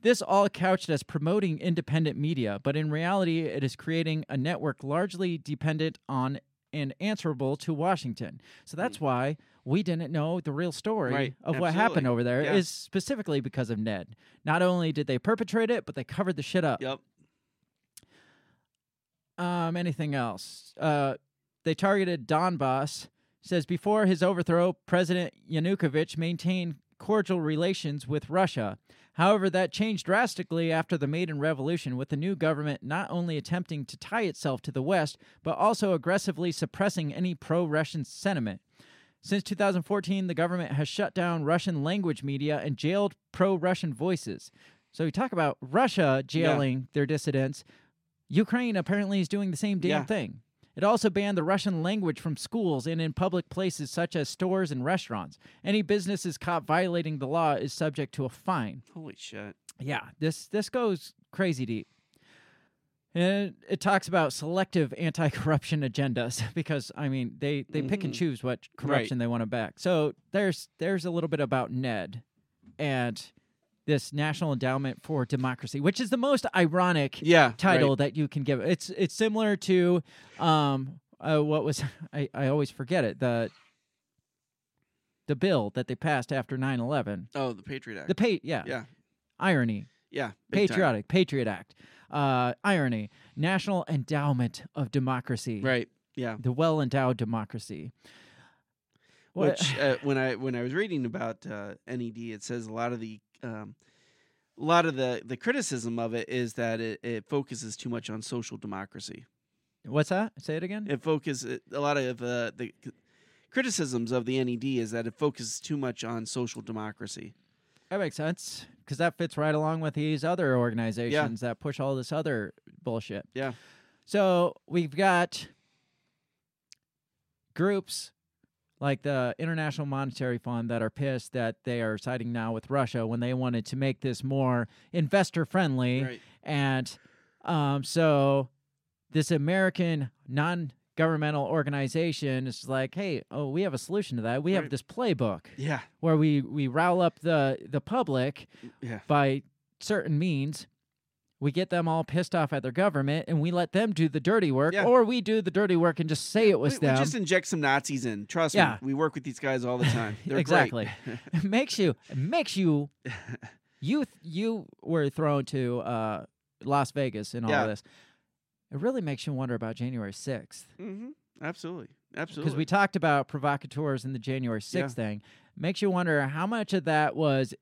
This all couched as promoting independent media, but in reality, it is creating a network largely dependent on and answerable to Washington. So that's why we didn't know the real story Right, of what happened over there is Yeah. specifically because of Ned. Not only did they perpetrate it, but they covered the shit up. Yep. Um, anything else? Uh, they targeted Donbass. Says before his overthrow, President Yanukovych maintained cordial relations with Russia. However, that changed drastically after the Maidan Revolution, with the new government not only attempting to tie itself to the West, but also aggressively suppressing any pro Russian sentiment. Since 2014, the government has shut down Russian language media and jailed pro Russian voices. So you talk about Russia jailing their dissidents. Ukraine apparently is doing the same damn Yeah. thing. It also banned the Russian language from schools and in public places such as stores and restaurants. Any businesses caught violating the law is subject to a fine. Holy shit. Yeah, this this goes crazy deep. And it talks about selective anti-corruption agendas because I mean they they pick and Mhm. choose what corruption they want to back. So there's there's a little bit about Ned and this National Endowment for Democracy, which is the most ironic Yeah, title right. that you can give. It's it's similar to um uh, what was I, I always forget it the the bill that they passed after 9/11. Oh, the Patriot Act. The pay yeah. Yeah. Irony. Yeah, big time. Patriotic, Patriot Act. Uh, irony. National Endowment of Democracy. Right. Yeah. The well endowed democracy. What- Which uh, when I when I was reading about uh, NED, it says a lot of the um, a lot of the the criticism of it is that it, it focuses too much on social democracy. What's that? Say it again. It focuses a lot of uh, the criticisms of the NED is that it focuses too much on social democracy. That makes sense because that fits right along with these other organizations that push all this other bullshit. Yeah. So we've got groups like the International Monetary Fund that are pissed that they are siding now with Russia when they wanted to make this more investor friendly. Right. And um, so this American non governmental organization is like, hey, oh, we have a solution to that. We have this playbook Yeah. where we we rile up the the public Yeah. by certain means. We get them all pissed off at their government, and we let them do the dirty work, Yeah. or we do the dirty work and just say it was We, we just inject some Nazis in. Trust Yeah. me, we work with these guys all the time. They're exactly. it makes you it makes you you th- you were thrown to uh, Las Vegas and all Yeah. of this. It really makes you wonder about January sixth. hmm Absolutely. Absolutely. because we talked about provocateurs in the January 6th Yeah. thing. Makes you wonder how much of that was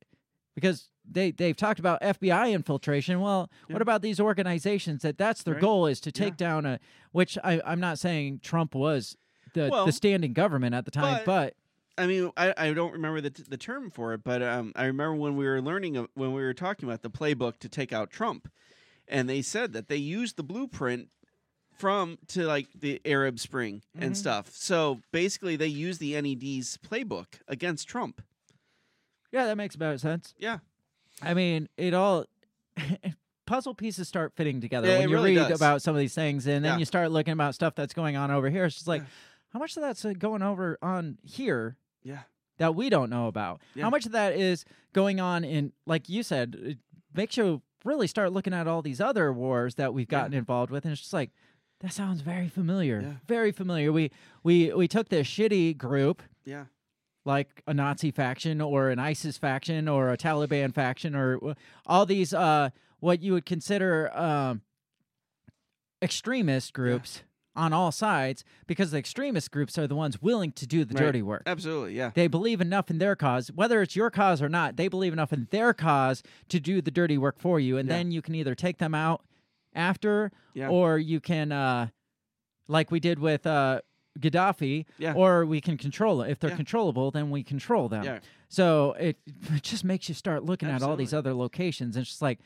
because they they've talked about FBI infiltration. Well, Yeah. what about these organizations that that's their Right. goal is to Yeah. take down a which I I'm not saying Trump was the Well, the standing government at the time, but- but, I mean, I, I don't remember the, t- the term for it, but um, I remember when we were learning, of- when we were talking about the playbook to take out Trump, and they said that they used the blueprint from to like the Arab Spring and Mhm. stuff. So basically, they used the NED's playbook against Trump. Yeah, that makes about sense. Yeah. I mean, it all puzzle pieces start fitting together Yeah, when you really read does. about some of these things, and then Yeah. you start looking about stuff that's going on over here. It's just like, Yeah. how much of that's uh, going over on here Yeah. that we don't know about? How much of that is going on in, like you said, it makes you really start looking at all these other wars that we've gotten involved with, and it's just like, that sounds very familiar, Yeah. very familiar. We we we took this shitty group Yeah. Like a Nazi faction or an ISIS faction or a Taliban faction or all these uh what you would consider um extremist groups on all sides because the extremist groups are the ones willing to do the Right. dirty work. Absolutely. Yeah. They believe enough in their cause, whether it's your cause or not, they believe enough in their cause to do the dirty work for you. And Yeah. then you can either take them out after Yeah. or you can uh like we did with uh Gaddafi, Yeah. or we can control it. If they're Yeah. controllable, then we control them. Yeah. So it, it just makes you start looking at all these other locations. And it's just like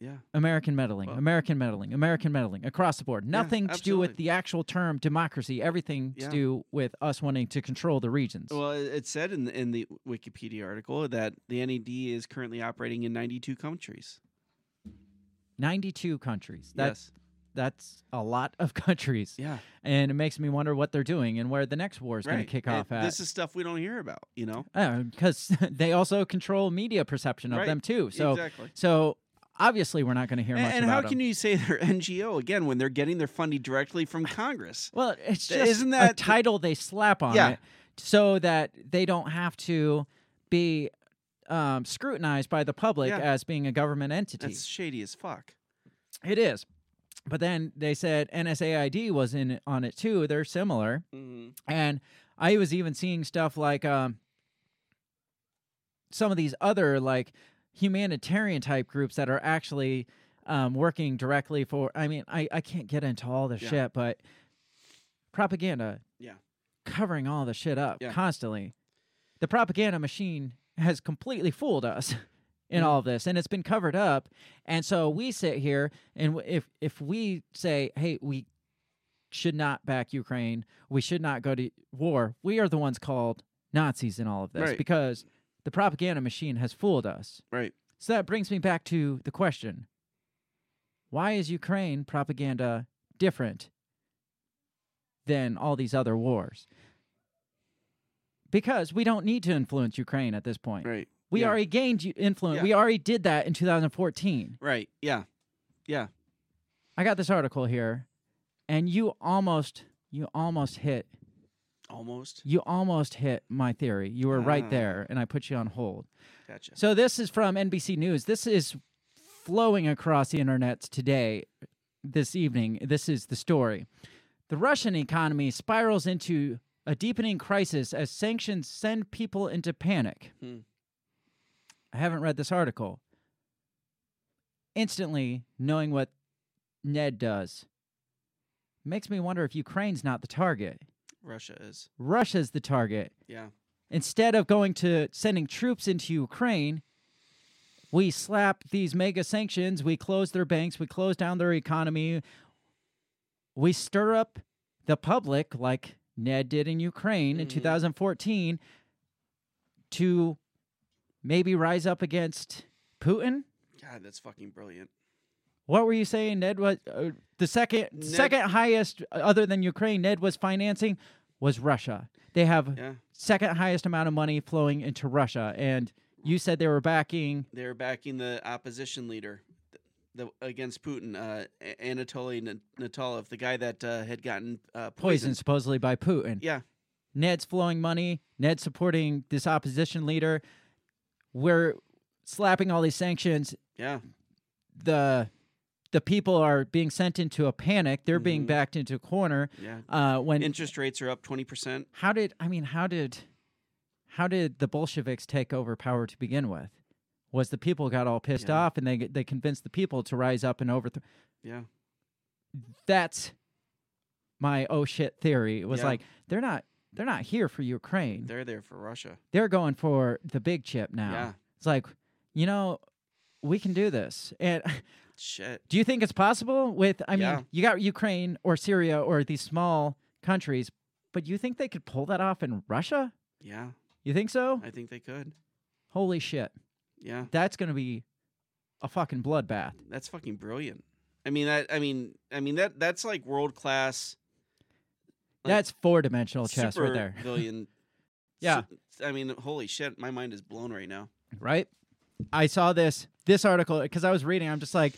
Yeah. American meddling, Well- American meddling, American meddling across the board. Nothing to do with the actual term democracy. Everything Yeah. to do with us wanting to control the regions. Well, it said in the, in the Wikipedia article that the NED is currently operating in 92 countries. 92 countries. That's yes. That's a lot of countries. Yeah. And it makes me wonder what they're doing and where the next war is going to kick And off at. This is stuff we don't hear about, you know? because they also control media perception of Right. them too. So Exactly. so obviously we're not going to hear And, much and about how them. can you say they're NGO again when they're getting their funding directly from Congress? Well, it's just isn't a that- title they slap on Yeah. it so that they don't have to be um, scrutinized by the public Yeah. as being a government entity. That's shady as fuck. It is. But then they said USAID was in on it too. They're similar. Mhm. And I was even seeing stuff like um, some of these other like humanitarian type groups that are actually um, working directly for. I mean, I I can't get into all the Yeah. shit, but propaganda Yeah. covering all the shit up Yeah. constantly. The propaganda machine has completely fooled us in Mhm. all of this, and it's been covered up. And so we sit here, and if if we say, "Hey, we should not back Ukraine. We should not go to war," we are the ones called Nazis in all of this Right. because the propaganda machine has fooled us. Right. So that brings me back to the question: Why is Ukraine propaganda different than all these other wars? Because we don't need to influence Ukraine at this point. Right. We Yeah. already gained influence. Yeah. We already did that in 2014. Right. Yeah. Yeah. I got this article here, and you almost, you almost hit, Almost. you almost hit my theory. You were right Ah. there, and I put you on hold. Gotcha. So this is from NBC News. This is flowing across the internet today, this evening. This is the story. The Russian economy spirals into a deepening crisis as sanctions send people into panic. Hmm. I haven't read this article. Instantly knowing what Ned does makes me wonder if Ukraine's not the target. Russia is. Russia's the target. Yeah. Instead of going to sending troops into Ukraine, we slap these mega sanctions, we close their banks, we close down their economy, we stir up the public like Ned did in Ukraine in mm-hmm. 2014 to maybe rise up against Putin. God, that's fucking brilliant. What were you saying? Ned was uh, the second Ned- second highest uh, other than Ukraine. Ned was financing was Russia. They have Yeah. second highest amount of money flowing into Russia, and you said they were backing. They're backing the opposition leader the, against Putin, uh, A- Anatoly N- Natalov, the guy that uh, had gotten uh, Poisoned poisoned. supposedly by Putin. Yeah. Ned's flowing money. Ned's supporting this opposition leader. We're slapping all these sanctions. Yeah. The the people are being sent into a panic. They're being Mhm. backed into a corner. Yeah. Uh, when Interest rates are up 20%. how did I mean how did how did the Bolsheviks take over power to begin with? Was the people got all pissed Yeah. off and they they convinced the people to rise up and overthrow? Yeah. That's my oh shit theory. It was Yeah. like they're not they're not here for Ukraine. They're there for Russia. They're going for the big chip now. Yeah. It's like, you know, we can do this. And Shit. do you think it's possible with I mean, you got Ukraine or Syria or these small countries, but you think they could pull that off in Russia? Yeah. You think so? I think they could. Holy shit. Yeah. That's going to be a fucking bloodbath. That's fucking brilliant. I mean that I mean I mean that that's like world class That's four-dimensional chess super right there. Billion. Yeah. I mean, holy shit, my mind is blown right now. right? I saw this this article because I was reading. I'm just like,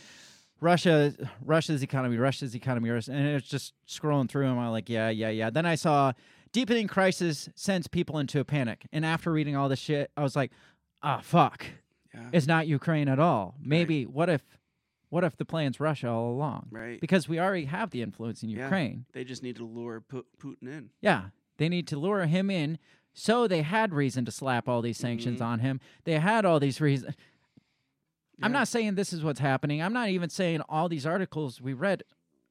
Russia, Russia's economy, Russia's economy, and it's just scrolling through, and I'm like, yeah, yeah, yeah. Then I saw deepening crisis sends people into a panic, and after reading all this shit, I was like, ah, fuck, Yeah. it's not Ukraine at all. Maybe what if, what if the plan's Russia all along? Right. Because we already have the influence in Yeah. Ukraine. They just need to lure Pu- Putin in. Yeah, they need to lure him in. So they had reason to slap all these sanctions Mhm. on him. They had all these reasons. I'm not saying this is what's happening. I'm not even saying all these articles we read.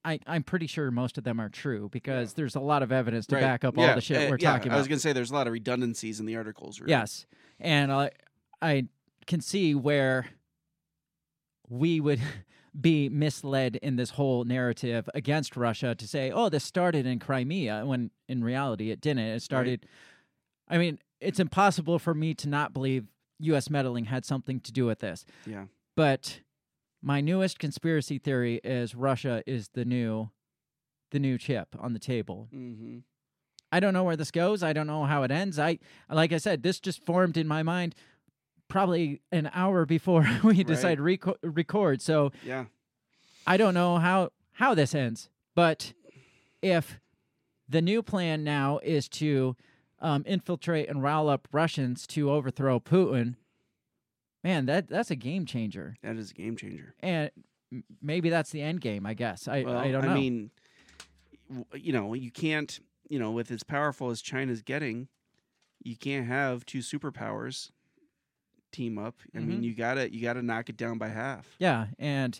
I, I'm pretty sure most of them are true because there's a lot of evidence to Right. back up Yeah, all the shit uh, we're yeah, talking I was gonna say there's a lot of redundancies in the articles. Really. Yes, and I I can see where we would be misled in this whole narrative against Russia to say, "Oh, this started in Crimea," when in reality it didn't. It started. I mean, it's impossible for me to not believe U.S. meddling had something to do with this. Yeah. But my newest conspiracy theory is Russia is the new, the new chip on the table. Mm-hmm. I don't know where this goes. I don't know how it ends. I like I said, this just formed in my mind probably an hour before we decided to reco- record. So Yeah. I don't know how how this ends. But if the new plan now is to um, infiltrate and rile up Russians to overthrow Putin, man, that that's a game changer. That is a game changer. And maybe that's the end game. I guess I Well, I don't know. I mean, you know, you can't, you know, with as powerful as China's getting, you can't have two superpowers team up. I Mhm. mean, you gotta you gotta knock it down by half. Yeah, and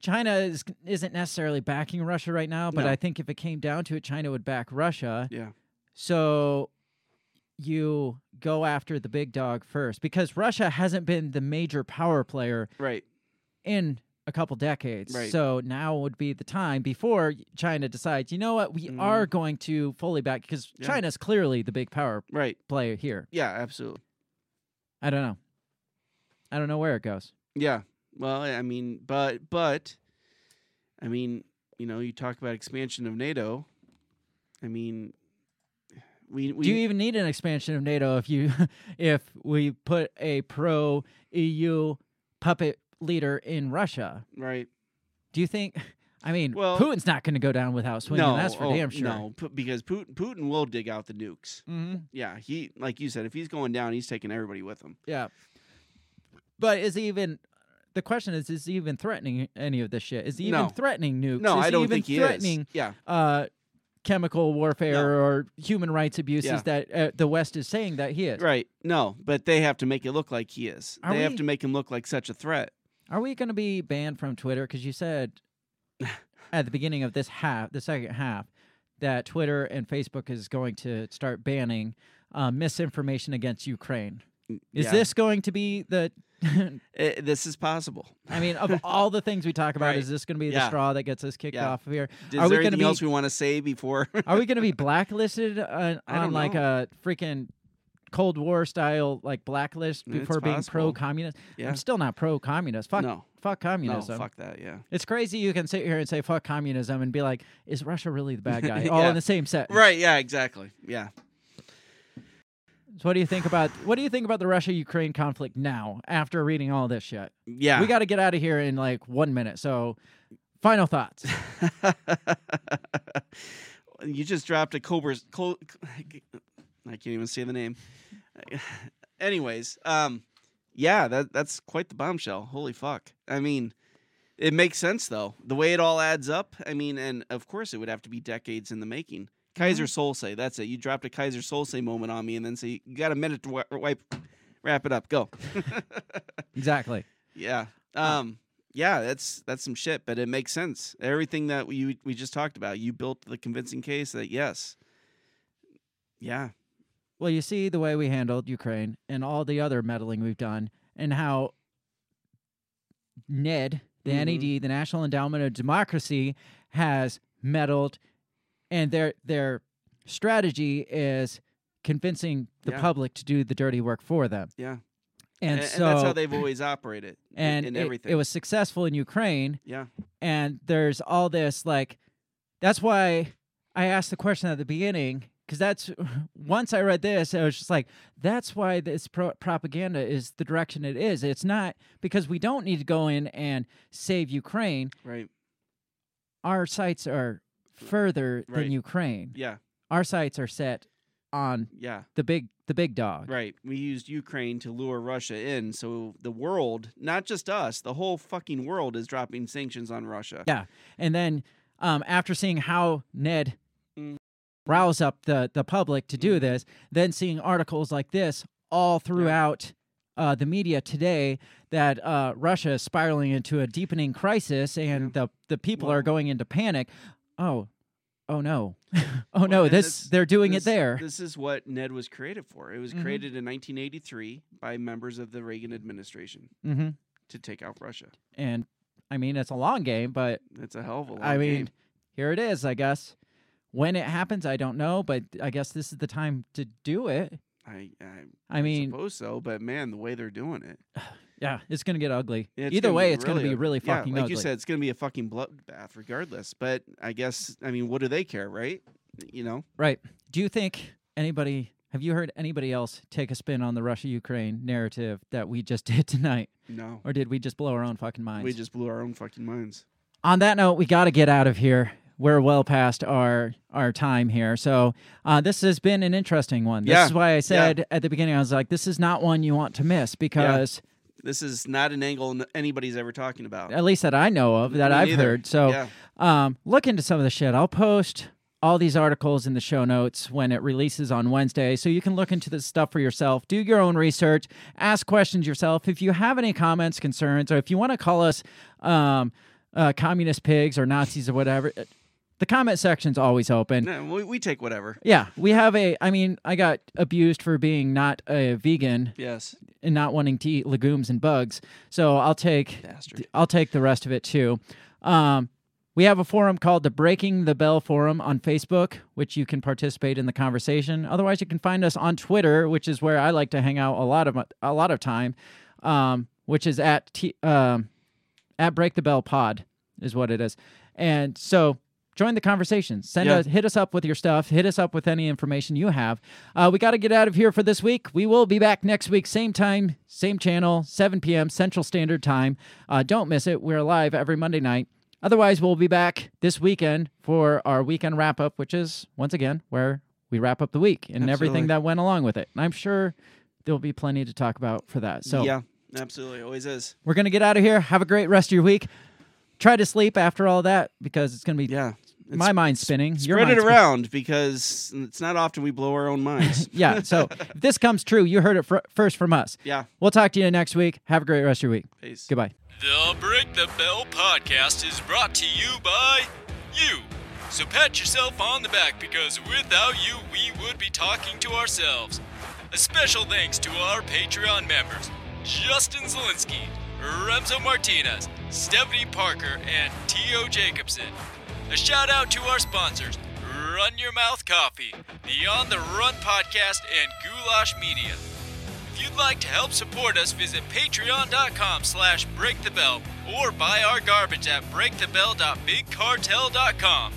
China is isn't necessarily backing Russia right now, but No. I think if it came down to it, China would back Russia. Yeah. So you go after the big dog first because Russia hasn't been the major power player Right. in a couple decades. Right. So now would be the time before China decides, you know what, we Mhm. are going to fully back because Yeah. China's clearly the big power Right. player here. Yeah. Absolutely. I don't know. I don't know where it goes. Yeah. Well, I mean, but but, I mean, you know, you talk about expansion of NATO. I mean, we we Do you even need an expansion of NATO if you if we put a pro EU puppet leader in Russia? right. Do you think? I mean, Well- Putin's not going to go down without swinging. no, that's for oh, damn sure. No, Pu- because Putin Putin will dig out the nukes. hmm Yeah, he like you said, if he's going down, he's taking everybody with him. Yeah. But is he even? The question is: Is he even threatening any of this shit? Is he even No. threatening nukes? No, is I he don't even think he is. threatening, Yeah. Uh, chemical warfare or human rights abuses Yeah. that uh, the West is saying that he is. Right. No, but they have to make it look like he is. Are they have we- to make him look like such a threat. Are we going to be banned from Twitter? Because you said at the beginning of this half, the second half, that Twitter and Facebook is going to start banning uh, misinformation against Ukraine. Is yeah. this going to be the? Eh, this is possible. I mean, of all the things we talk about, Right. is this going to be the Yeah. straw that gets us kicked Yeah. off of here? Is are there we going to anything be? else we want to say before? are we going to be blacklisted on, on like a freaking Cold War style like blacklist It's before being pro-communist? Yeah. I'm still not pro-communist. Fuck, No. fuck no, communism. fuck that. Yeah. It's crazy you can sit here and say fuck communism and be like, is Russia really the bad guy? All in the same set. Right. Yeah. Exactly. Yeah. So what do you think about what do you think about the Russia Ukraine conflict now after reading all this shit? Yeah. We got to get out of here in like 1 minute. So final thoughts. you just dropped a Cobra's. Co- I can't even say the name. Anyways, um, yeah, that that's quite the bombshell. Holy fuck! I mean, it makes sense though. The way it all adds up. I mean, and of course, it would have to be decades in the making. Keyser Söze, that's it. You dropped a Keyser Söze moment on me, and then say you got a minute to wi- wipe, wrap it up. Go. exactly. Yeah. Um. Yeah, that's that's some shit, but it makes sense. Everything that we we just talked about, you built the convincing case that yes. Yeah. Well, you see the way we handled Ukraine and all the other meddling we've done, and how NED, the Mhm. NED, the National Endowment of Democracy, has meddled, and their their strategy is convincing the Yeah. public to do the dirty work for them. Yeah. And, A- so that's how they've always operated. and in it- everything. it was successful in Ukraine. Yeah. and there's all this like that's why I asked the question at the beginning because that's once I read this I was just like that's why this pro- propaganda is the direction it is it's not because we don't need to go in and save Ukraine Right. our sites are further Right. than Ukraine Yeah. our sights are set on Yeah. the big the big dog Right. We used Ukraine to lure Russia in, so the world, not just us, the whole fucking world is dropping sanctions on Russia. Yeah, and then um, after seeing how Ned Mm. rouse up the the public to do this, then seeing articles like this all throughout uh, the media today that uh, Russia is spiraling into a deepening crisis and the the people are going into panic. Oh, oh no, oh no, this they're doing this, it there. This is what Ned was created for. It was Mhm. created in 1983 by members of the Reagan administration hmm to take out Russia. And I mean, it's a long game, but It's a hell of a long game. I mean, game. here it is. I guess when it happens, I don't know, but I guess this is the time to do it. I, I, I mean, suppose so, but man, the way they're doing it. yeah, it's gonna get ugly. It's Either way, it's gonna be ugly. really Yeah, fucking like ugly. you said, it's gonna be a fucking bloodbath regardless. But I guess, I mean, what do they care, right? You know, right? Do you think anybody? Have you heard anybody else take a spin on the Russia-Ukraine narrative that we just did tonight? No. Or did we just blow our own fucking minds? we just blew our own fucking minds. on that note, we got to get out of here. We're well past our our time here, so uh, this has been an interesting one. This Yeah, is why I yeah. said at the beginning, I was like, "This is not one you want to miss," because This is not an angle anybody's ever talking about. at least that I know of, that Me I've neither. heard. So Yeah. um, look into some of the shit. I'll post all these articles in the show notes when it releases on Wednesday. So you can look into this stuff for yourself, do your own research, ask questions yourself. If you have any comments, concerns, or if you want to call us um, uh, communist pigs or Nazis or whatever, the comment section's always open. No, we, we take whatever. Yeah, we have a. I mean, I got abused for being not a vegan. Yes. And not wanting to eat legumes and bugs. So I'll take. Bastard. I'll take the rest of it too. Um, we have a forum called the Breaking the Bell Forum on Facebook, which you can participate in the conversation. Otherwise, you can find us on Twitter, which is where I like to hang out a lot of a lot of time, um, which is at t- um, at Break the Bell Pod is what it is. And so join the conversation. Send Yeah. us, hit us up with your stuff. Hit us up with any information you have. Uh, we got to get out of here for this week. We will be back next week, same time, same channel, 7 p.m. Central Standard Time. Uh, don't miss it. We're live every Monday night. Otherwise, we'll be back this weekend for our weekend wrap up, which is once again where we wrap up the week and Absolutely. everything that went along with it. And I'm sure there'll be plenty to talk about for that. So yeah, absolutely, always is. we're gonna get out of here. Have a great rest of your week. Try to sleep after all that because it's gonna be yeah. My mind's spinning. Your Spread it mind's spin- around because it's not often we blow our own minds. yeah. So if this comes true, you heard it fir- first from us. Yeah. We'll talk to you next week. Have a great rest of your week. Peace. Goodbye. The Break the Bell podcast is brought to you by you. So pat yourself on the back because without you, we would be talking to ourselves. A special thanks to our Patreon members Justin Zelinsky, Remzo Martinez, Stephanie Parker, and T.O. Jacobson. A shout out to our sponsors Run Your Mouth Coffee, the On the Run podcast, and Goulash Media. If you'd like to help support us, visit patreon.com slash breakthebell or buy our garbage at breakthebell.bigcartel.com.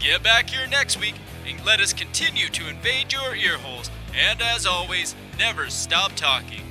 Get back here next week and let us continue to invade your earholes. And as always, never stop talking.